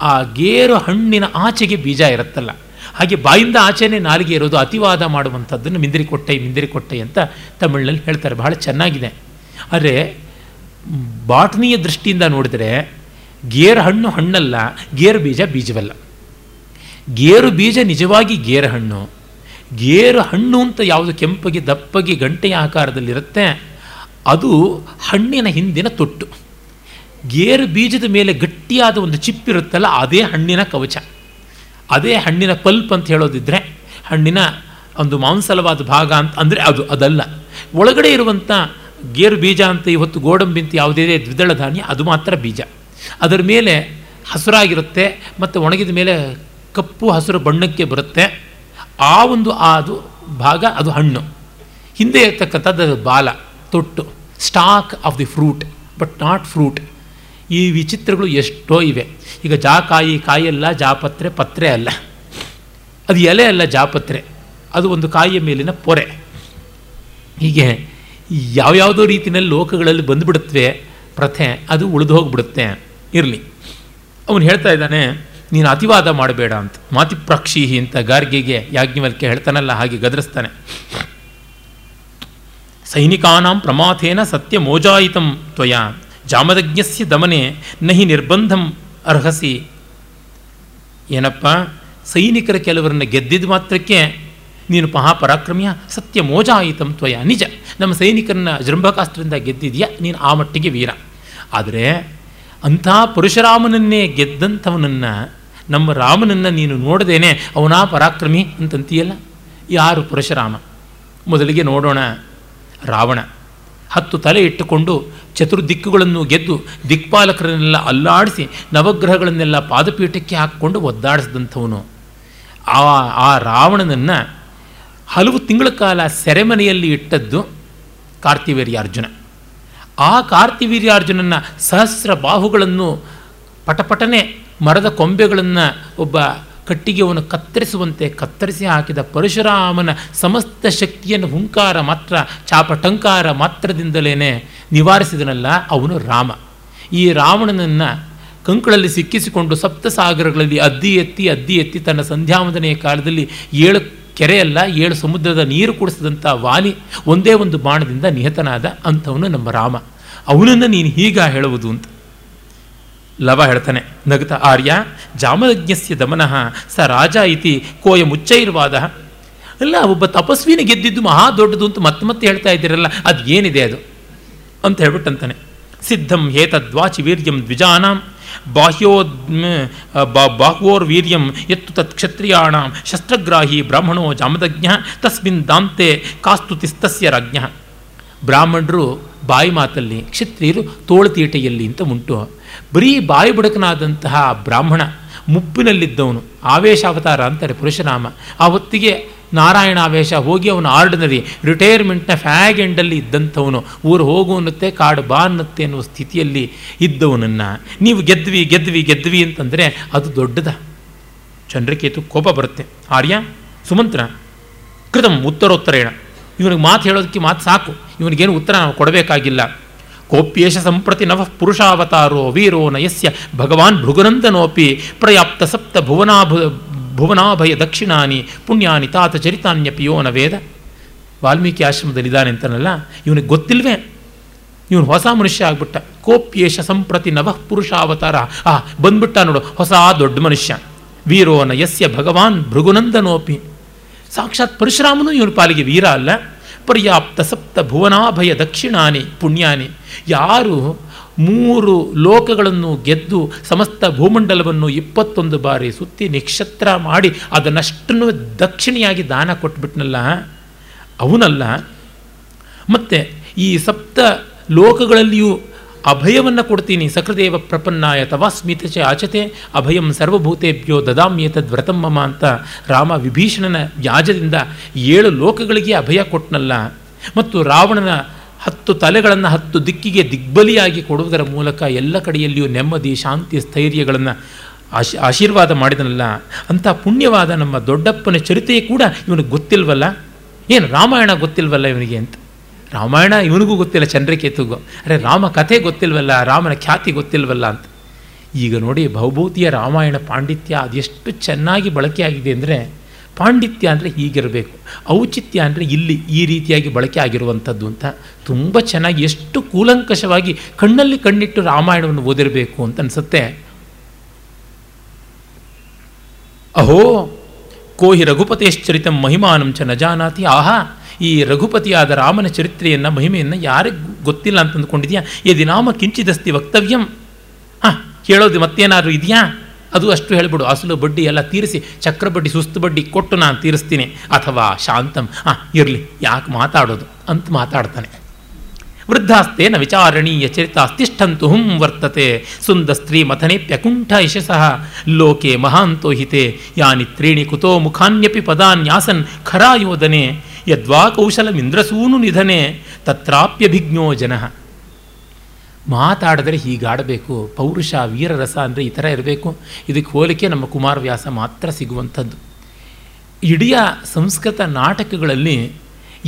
ಆ ಗೇರು ಹಣ್ಣಿನ ಆಚೆಗೆ ಬೀಜ ಇರುತ್ತಲ್ಲ. ಹಾಗೆ ಬಾಯಿಂದ ಆಚೆನೇ ನಾಲಿಗೆ ಇರೋದು ಅತಿವಾದ ಮಾಡುವಂಥದ್ದನ್ನು ಮಿಂದಿರಿಕೊಟ್ಟೆ ಮಿಂದಿರಿಕೊಟ್ಟೆ ಅಂತ ತಮಿಳಿನಲ್ಲಿ ಹೇಳ್ತಾರೆ. ಬಹಳ ಚೆನ್ನಾಗಿದೆ. ಆದರೆ ಬಾಟ್ನಿಯ ದೃಷ್ಟಿಯಿಂದ ನೋಡಿದರೆ ಗೇರು ಹಣ್ಣು ಹಣ್ಣಲ್ಲ, ಗೇರು ಬೀಜ ಬೀಜವಲ್ಲ. ಗೇರು ಬೀಜ ನಿಜವಾಗಿ ಗೇರು ಹಣ್ಣು. ಗೇರು ಹಣ್ಣು ಅಂತ ಯಾವುದು ಕೆಂಪಗೆ, ದಪ್ಪಗೆ, ಗಂಟೆಯ ಆಕಾರದಲ್ಲಿರುತ್ತೆ, ಅದು ಹಣ್ಣಿನ ಹಿಂದಿನ ತೊಟ್ಟು. ಗೇರು ಬೀಜದ ಮೇಲೆ ಗಟ್ಟಿಯಾದ ಒಂದು ಚಿಪ್ಪಿರುತ್ತಲ್ಲ, ಅದೇ ಹಣ್ಣಿನ ಕವಚ. ಅದೇ ಹಣ್ಣಿನ ಪಲ್ಪ್ ಅಂತ ಹೇಳೋದಿದ್ರೆ ಹಣ್ಣಿನ ಒಂದು ಮಾಂಸಲವಾದ ಭಾಗ ಅಂತ ಅಂದರೆ ಅದು, ಅದಲ್ಲ. ಒಳಗಡೆ ಇರುವಂಥ ಗೇರು ಬೀಜ ಅಂತ ಇವತ್ತು ಗೋಡಂಬಿ ಅಂತ ಯಾವುದೇ ದ್ವಿದಳ ಧಾನ್ಯ, ಅದು ಮಾತ್ರ ಬೀಜ. ಅದರ ಮೇಲೆ ಹಸುರಾಗಿರುತ್ತೆ ಮತ್ತು ಒಣಗಿದ ಮೇಲೆ ಕಪ್ಪು ಹಸಿರು ಬಣ್ಣಕ್ಕೆ ಬರುತ್ತೆ. ಆ ಒಂದು ಅದು ಭಾಗ ಅದು ಹಣ್ಣು. ಹಿಂದೆ ಇರ್ತಕ್ಕಂಥದ್ದು ಬಾಲ, ತೊಟ್ಟು, stalk of the fruit, but not fruit. ಈ ವಿಚಿತ್ರಗಳು ಎಷ್ಟೋ ಇವೆ. ಈಗ ಜಾಕಾಯಿ, ಕಾಯಲ್ಲ, ಜಾಪತ್ರೆ, ಪತ್ರೆ ಅಲ್ಲ. ಅದು ಎಲೆ ಅಲ್ಲ, ಜಾಪತ್ರೆ. ಅದು ಒಂದು ಕಾಯಿಯ ಮೇಲಿನ ಪೊರೆ. ಹೀಗೆ ಯಾವ್ಯಾವುದೋ ರೀತಿಯಲ್ಲಿ ಲೋಕಗಳಲ್ಲಿ ಬಂದುಬಿಡುತ್ತವೆ, ಪ್ರಥೆ, ಅದು ಉಳಿದು ಹೋಗಿಬಿಡುತ್ತೆ. ಇರಲಿ. ಅವನು ಹೇಳ್ತಾ ಇದ್ದಾನೆ, ನೀನು ಅತಿವಾದ ಮಾಡಬೇಡ ಅಂತ. ಮಾತಿಪ್ರಾಕ್ಷೀಹಿ ಅಂತ ಗಾರ್ಗೆಗೆ ಯಾಜ್ಞವಲ್ಕೆ ಹೇಳ್ತಾನಲ್ಲ, ಹಾಗೆ ಗದರಿಸ್ತಾನೆ. ಸೈನಿಕಾನಾಂ ಪ್ರಮಾಥೇನ ಸತ್ಯ ಮೋಜಾಯಿತಂ ತ್ವಯ. ಜಾಮದಜ್ಞಸ್ಯ ದಮನೆ ನಹಿ ನಿರ್ಬಂಧಂ ಅರ್ಹಸಿ. ಏನಪ್ಪ? ಸೈನಿಕರ ಕೆಲವರನ್ನ ಗೆದ್ದಿದ ಮಾತ್ರಕ್ಕೆ ನೀನು ಮಹಾಪರಾಕ್ರಮ್ಯ ಸತ್ಯ ಮೋಜಾಯಿತಂ ತ್ವಯ ನಿಜ. ನಮ್ಮ ಸೈನಿಕರನ್ನ ಜೃಂಭಕಾಸ್ತ್ರದಿಂದ ಗೆದ್ದಿದೆಯಾ? ನೀನು ಆ ಮಟ್ಟಿಗೆ ವೀರ. ಆದರೆ ಅಂಥ ಪರಶುರಾಮನನ್ನೇ ಗೆದ್ದಂಥವನನ್ನು, ನಮ್ಮ ರಾಮನನ್ನು ನೀನು ನೋಡದೇನೆ ಅವನಾ ಪರಾಕ್ರಮಿ ಅಂತಂತೀಯಲ್ಲ? ಯಾರು ಪರಶುರಾಮ ಮೊದಲಿಗೆ ನೋಡೋಣ ರಾವಣ. ಹತ್ತು ತಲೆ ಇಟ್ಟುಕೊಂಡು ಚತುರ್ದಿಕ್ಕುಗಳನ್ನು ಗೆದ್ದು ದಿಕ್ಪಾಲಕರನ್ನೆಲ್ಲ ಅಲ್ಲಾಡಿಸಿ ನವಗ್ರಹಗಳನ್ನೆಲ್ಲ ಪಾದಪೀಠಕ್ಕೆ ಹಾಕ್ಕೊಂಡು ಒದ್ದಾಡಿಸಿದಂಥವನು. ಆ ಆ ರಾವಣನನ್ನು ಹಲವು ತಿಂಗಳ ಕಾಲ ಸೆರೆಮನೆಯಲ್ಲಿ ಇಟ್ಟದ್ದು ಕಾರ್ತಿವೀರ್ಯಾರ್ಜುನ. ಆ ಕಾರ್ತಿವೀರ್ಯಾರ್ಜುನನ ಸಹಸ್ರ ಬಾಹುಗಳನ್ನು ಪಟಪಟನೆ ಮರದ ಕೊಂಬೆಗಳನ್ನು ಒಬ್ಬ ಕಟ್ಟಿಗೆವನ್ನು ಕತ್ತರಿಸುವಂತೆ ಕತ್ತರಿಸಿ ಹಾಕಿದ ಪರಶುರಾಮನ ಸಮಸ್ತ ಶಕ್ತಿಯನ್ನು ಹುಂಕಾರ ಮಾತ್ರ, ಚಾಪಟಂಕಾರ ಮಾತ್ರದಿಂದಲೇ ನಿವಾರಿಸಿದನಲ್ಲ ಅವನು ರಾಮ. ಈ ರಾವಣನನ್ನು ಕಂಕಳಲ್ಲಿ ಸಿಕ್ಕಿಸಿಕೊಂಡು ಸಪ್ತಸಾಗರಗಳಲ್ಲಿ ಅದ್ದಿ ಎತ್ತಿ ಅದ್ದಿ ಎತ್ತಿ ತನ್ನ ಸಂಧ್ಯಾವಂದನೆಯ ಕಾಲದಲ್ಲಿ ಏಳು ಕೆರೆಯಲ್ಲ ಏಳು ಸಮುದ್ರದ ನೀರು ಕುಡಿಸಿದಂಥ ವಾಲಿ ಒಂದೇ ಒಂದು ಬಾಣದಿಂದ ನಿಹತನಾದ ಅಂಥವನು ನಮ್ಮ ರಾಮ. ಅವನನ್ನು ನೀನು ಹೀಗ ಹೇಳುವುದು ಅಂತ. ಲವ ಹೇಳ್ತಾನೆ, ನಗತ, ಆರ್ಯ ಜಾಮಯಜ್ಞಸ್ಯ ದಮನಃ, ಸ ರಾಜ ಇತಿ ಕೋಯ ಮುಚ್ಚೈರ್ವಾದ. ಅಲ್ಲ, ಒಬ್ಬ ತಪಸ್ವಿನ ಗೆದ್ದಿದ್ದು ಮಹಾ ದೊಡ್ಡದು ಅಂತ ಮತ್ತೆ ಮತ್ತೆ ಹೇಳ್ತಾ ಇದ್ದೀರಲ್ಲ, ಅದು ಏನಿದೆ ಅದು? ಅಂತ ಹೇಳ್ಬಿಟ್ಟಂತಾನೆ. ಸಿದ್ಧಂ ಹೇತದ್ವಾಚಿ ವೀರ್ಯಂ ದ್ವಿಜಾನಾಂ, ಬಾಹ್ಯೋ ಬಾಹ್ವೋರ್ ವೀರ್ಯಂ ಎತ್ತು ತತ್ ಕ್ಷತ್ರಿಯಾಣಾಂ, ಶಸ್ತ್ರಗ್ರಾಹಿ ಬ್ರಾಹ್ಮಣೋ ಜಾಮದಜ್ಞ ತಸ್ಮಿನ್ ದಾಂತೆ ಕಾಸ್ತುತಿಸ್ತಸ್ಯ ರಾಜ್ಞ ಬ್ರಾಹ್ಮಣರು ಬಾಯಿ ಮಾತಲ್ಲಿ, ಕ್ಷತ್ರಿಯರು ತೋಳತೀಟೆಯಲ್ಲಿ ಅಂತ ಉಂಟು. ಬರೀ ಬಾಯಿ ಬುಡಕನಾದಂತಹ ಬ್ರಾಹ್ಮಣ ಮುಪ್ಪಿನಲ್ಲಿದ್ದವನು, ಆವೇಶಾವತಾರ ಅಂತಾರೆ ಪುರುಷನಾಮ. ಆ ಹೊತ್ತಿಗೆ ನಾರಾಯಣ ಆವೇಶ ಹೋಗಿ ಅವನು ಆರ್ಡಿನರಿ ರಿಟೈರ್ಮೆಂಟ್ನ ಫ್ಯಾಗ್ ಎಂಡಲ್ಲಿ ಇದ್ದಂಥವನು, ಊರು ಹೋಗು ಅನ್ನತ್ತೆ, ಕಾಡು ಬಾ ಅನ್ನತ್ತೆ ಅನ್ನುವ ಸ್ಥಿತಿಯಲ್ಲಿ ಇದ್ದವನನ್ನು. ನೀವು ಗೆದ್ವಿ ಗೆದ್ವಿ ಗೆದ್ವಿ ಅಂತಂದರೆ ಅದು ದೊಡ್ಡದ. ಚಂದ್ರಕೇತು ಕೋಪ ಬರುತ್ತೆ. ಆರ್ಯ, ಸುಮಂತ್ರ, ಕೃತಂ ಉತ್ತರೋತ್ತರೇಣ. ಇವನಿಗೆ ಮಾತು ಹೇಳೋದಕ್ಕೆ ಮಾತು ಸಾಕು. ಇವನಿಗೇನು ಉತ್ತರ ನಾವು ಕೊಡಬೇಕಾಗಿಲ್ಲ. ಕೋಪ್ಯೇಶ ಸಂಪ್ರತಿ ನವಃ ಪುರುಷಾವತಾರೋ ವೀರೋ ನಯಸ್ಯ ಭಗವಾನ್ ಭೃಗುನಂದನೋಪಿ ಪ್ರಯಾಪ್ತ ಸಪ್ತ ಭುವನಾಭು, ಭುವನಾಭಯ ದಕ್ಷಿಣಾನಿ ಪುಣ್ಯಾನಿ ತಾತ ಚರಿತಾನ್ಯಪಿ ಪಿಯೋನ ವೇದ. ವಾಲ್ಮೀಕಿ ಆಶ್ರಮದಲ್ಲಿದ್ದಾನೆ ಅಂತನಲ್ಲ, ಇವನಿಗೆ ಗೊತ್ತಿಲ್ವೇ? ಇವನು ಹೊಸ ಮನುಷ್ಯ ಆಗ್ಬಿಟ್ಟ. ಕೋಪ್ಯೇಶ ಸಂಪ್ರತಿ ನವಃ ಪುರುಷಾವತಾರ. ಆ, ಬಂದ್ಬಿಟ್ಟ ನೋಡು, ಹೊಸ ದೊಡ್ಡ ಮನುಷ್ಯ. ವೀರೋ ನಯಸ್ಯ ಭಗವಾನ್ ಭೃಗುನಂದನೋಪಿ. ಸಾಕ್ಷಾತ್ ಪರಶುರಾಮನು ಇವನ ಪಾಲಿಗೆ ವೀರ ಅಲ್ಲ. ಪರ್ಯಾಪ್ತ ಸಪ್ತ ಭುವನಾಭಯ ದಕ್ಷಿಣಾನಿ, ಪುಣ್ಯಾನಿ. ಯಾರು ಮೂರು ಲೋಕಗಳನ್ನು ಗೆದ್ದು ಸಮಸ್ತ ಭೂಮಂಡಲವನ್ನು ಇಪ್ಪತ್ತೊಂದು ಬಾರಿ ಸುತ್ತಿ ನಿಕ್ಷತ್ರ ಮಾಡಿ ಅದನ್ನಷ್ಟನ್ನು ದಕ್ಷಿಣೆಯಾಗಿ ದಾನ ಕೊಟ್ಬಿಟ್ನಲ್ಲ. ಅವನಲ್ಲ. ಮತ್ತು ಈ ಸಪ್ತ ಲೋಕಗಳಲ್ಲಿಯೂ ಅಭಯವನ್ನು ಕೊಡ್ತೀನಿ. ಸಕೃದೇವ ಪ್ರಪನ್ನಾಯ ತವಾ ಸ್ಮಿತ ಚ ಆಚತೆ ಅಭಯಂ ಸರ್ವಭೂತೇಭ್ಯೋ ದದಾಮ್ಯೇತದ್ ಮಮ ಅಂತ ರಾಮ ವಿಭೀಷಣನ ವ್ಯಾಜದಿಂದ ಏಳು ಲೋಕಗಳಿಗೆ ಅಭಯ ಕೊಟ್ಟನಲ್ಲ ಮತ್ತು ರಾವಣನ ಹತ್ತು ತಲೆಗಳನ್ನು ಹತ್ತು ದಿಕ್ಕಿಗೆ ದಿಗ್ಬಲಿಯಾಗಿ ಕೊಡುವುದರ ಮೂಲಕ ಎಲ್ಲ ಕಡೆಯಲ್ಲಿಯೂ ನೆಮ್ಮದಿ, ಶಾಂತಿ, ಸ್ಥೈರ್ಯಗಳನ್ನು ಆಶ್, ಆಶೀರ್ವಾದ ಮಾಡಿದನಲ್ಲ. ಅಂಥ ಪುಣ್ಯವಾದ ನಮ್ಮ ದೊಡ್ಡಪ್ಪನ ಚರಿತೆಯೇ ಕೂಡ ಇವನಿಗೆ ಗೊತ್ತಿಲ್ವಲ್ಲ? ಏನು ರಾಮಾಯಣ ಗೊತ್ತಿಲ್ವಲ್ಲ ಇವನಿಗೆ ಅಂತ? ರಾಮಾಯಣ ಇವನಿಗೂ ಗೊತ್ತಿಲ್ಲ, ಚಂದ್ರಕೇತುಗೂ. ಅರೆ, ರಾಮ ಕಥೆ ಗೊತ್ತಿಲ್ವಲ್ಲ, ರಾಮನ ಖ್ಯಾತಿ ಗೊತ್ತಿಲ್ವಲ್ಲ ಅಂತ. ಈಗ ನೋಡಿ, ಭೌಭೂತಿಯ ರಾಮಾಯಣ ಪಾಂಡಿತ್ಯ ಅದೆಷ್ಟು ಚೆನ್ನಾಗಿ ಬಳಕೆಯಾಗಿದೆ ಅಂದರೆ, ಪಾಂಡಿತ್ಯ ಅಂದರೆ ಹೀಗಿರಬೇಕು. ಔಚಿತ್ಯ ಅಂದರೆ ಇಲ್ಲಿ ಈ ರೀತಿಯಾಗಿ ಬಳಕೆ ಆಗಿರುವಂಥದ್ದು ಅಂತ. ತುಂಬ ಚೆನ್ನಾಗಿ ಎಷ್ಟು ಕೂಲಂಕಷವಾಗಿ ಕಣ್ಣಲ್ಲಿ ಕಣ್ಣಿಟ್ಟು ರಾಮಾಯಣವನ್ನು ಓದಿರಬೇಕು ಅಂತ ಅನಿಸುತ್ತೆ. ಅಹೋ, ಕೋಹಿ ರಘುಪತೇಶ್ಚರಿತಂ ಮಹಿಮಾನಂ ಚ ನ ಜಾನಾತಿ. ಆಹಾ ಈ ರಘುಪತಿಯಾದ ರಾಮನ ಚರಿತ್ರೆಯನ್ನು, ಮಹಿಮೆಯನ್ನು ಯಾರಿಗೂ ಗೊತ್ತಿಲ್ಲ ಅಂತ ಅಂದ್ಕೊಂಡಿದ್ಯಾ? ಯದಿ ನಾಮ ಕಿಂಚಿದಸ್ತಿ ವಕ್ತವ್ಯಂ. ಹಾಂ, ಕೇಳೋದು ಮತ್ತೇನಾದರೂ ಇದೆಯಾ? ಅದು ಅಷ್ಟು ಹೇಳಿಬಿಡು. ಅಸಲು ಬಡ್ಡಿ ಎಲ್ಲ ತೀರಿಸಿ, ಚಕ್ರ ಬಡ್ಡಿ, ಸುಸ್ತು ಬಡ್ಡಿ ಕೊಟ್ಟು ನಾನು ತೀರಿಸ್ತೀನಿ. ಅಥವಾ ಶಾಂತಂ. ಹಾಂ, ಇರಲಿ, ಯಾಕೆ ಮಾತಾಡೋದು? ಅಂತ ಮಾತಾಡ್ತಾನೆ. ವೃದ್ಧಾಸ್ತೇನ ವಿಚಾರಣೀಯ ಚರಿತಾಸ್ತಿಷ್ಠಂತು ಹುಂ ವರ್ತತೆ. ಸುಂದ ಸ್ತ್ರೀ ಮಥನೇಪ್ಯಕುಂಠ ಯಶಸಃ ಲೋಕೆ ಮಹಾಂತೋಹಿತೆ. ಯಾನಿ ತ್ರೀಣಿ ಕುತೋ ಮುಖಾನ್ಯಪಿ ಪದಾನ್ಯಾಸನ್ ಖರಾಯೋದನೆ ಯದ್ವಾ ಕೌಶಲಮಿಂದ್ರಸೂನು ನಿಧನೆ ತತ್ರಾಪ್ಯಭಿಜ್ಞೋ ಜನ. ಮಾತಾಡಿದ್ರೆ ಹೀಗಾಡಬೇಕು, ಪೌರುಷ, ವೀರರಸ ಅಂದರೆ ಈ ಥರ ಇರಬೇಕು. ಇದಕ್ಕೆ ಹೋಲಿಕೆ ನಮ್ಮ ಕುಮಾರವ್ಯಾಸ ಮಾತ್ರ ಸಿಗುವಂಥದ್ದು. ಇಡೀ ಸಂಸ್ಕೃತ ನಾಟಕಗಳಲ್ಲಿ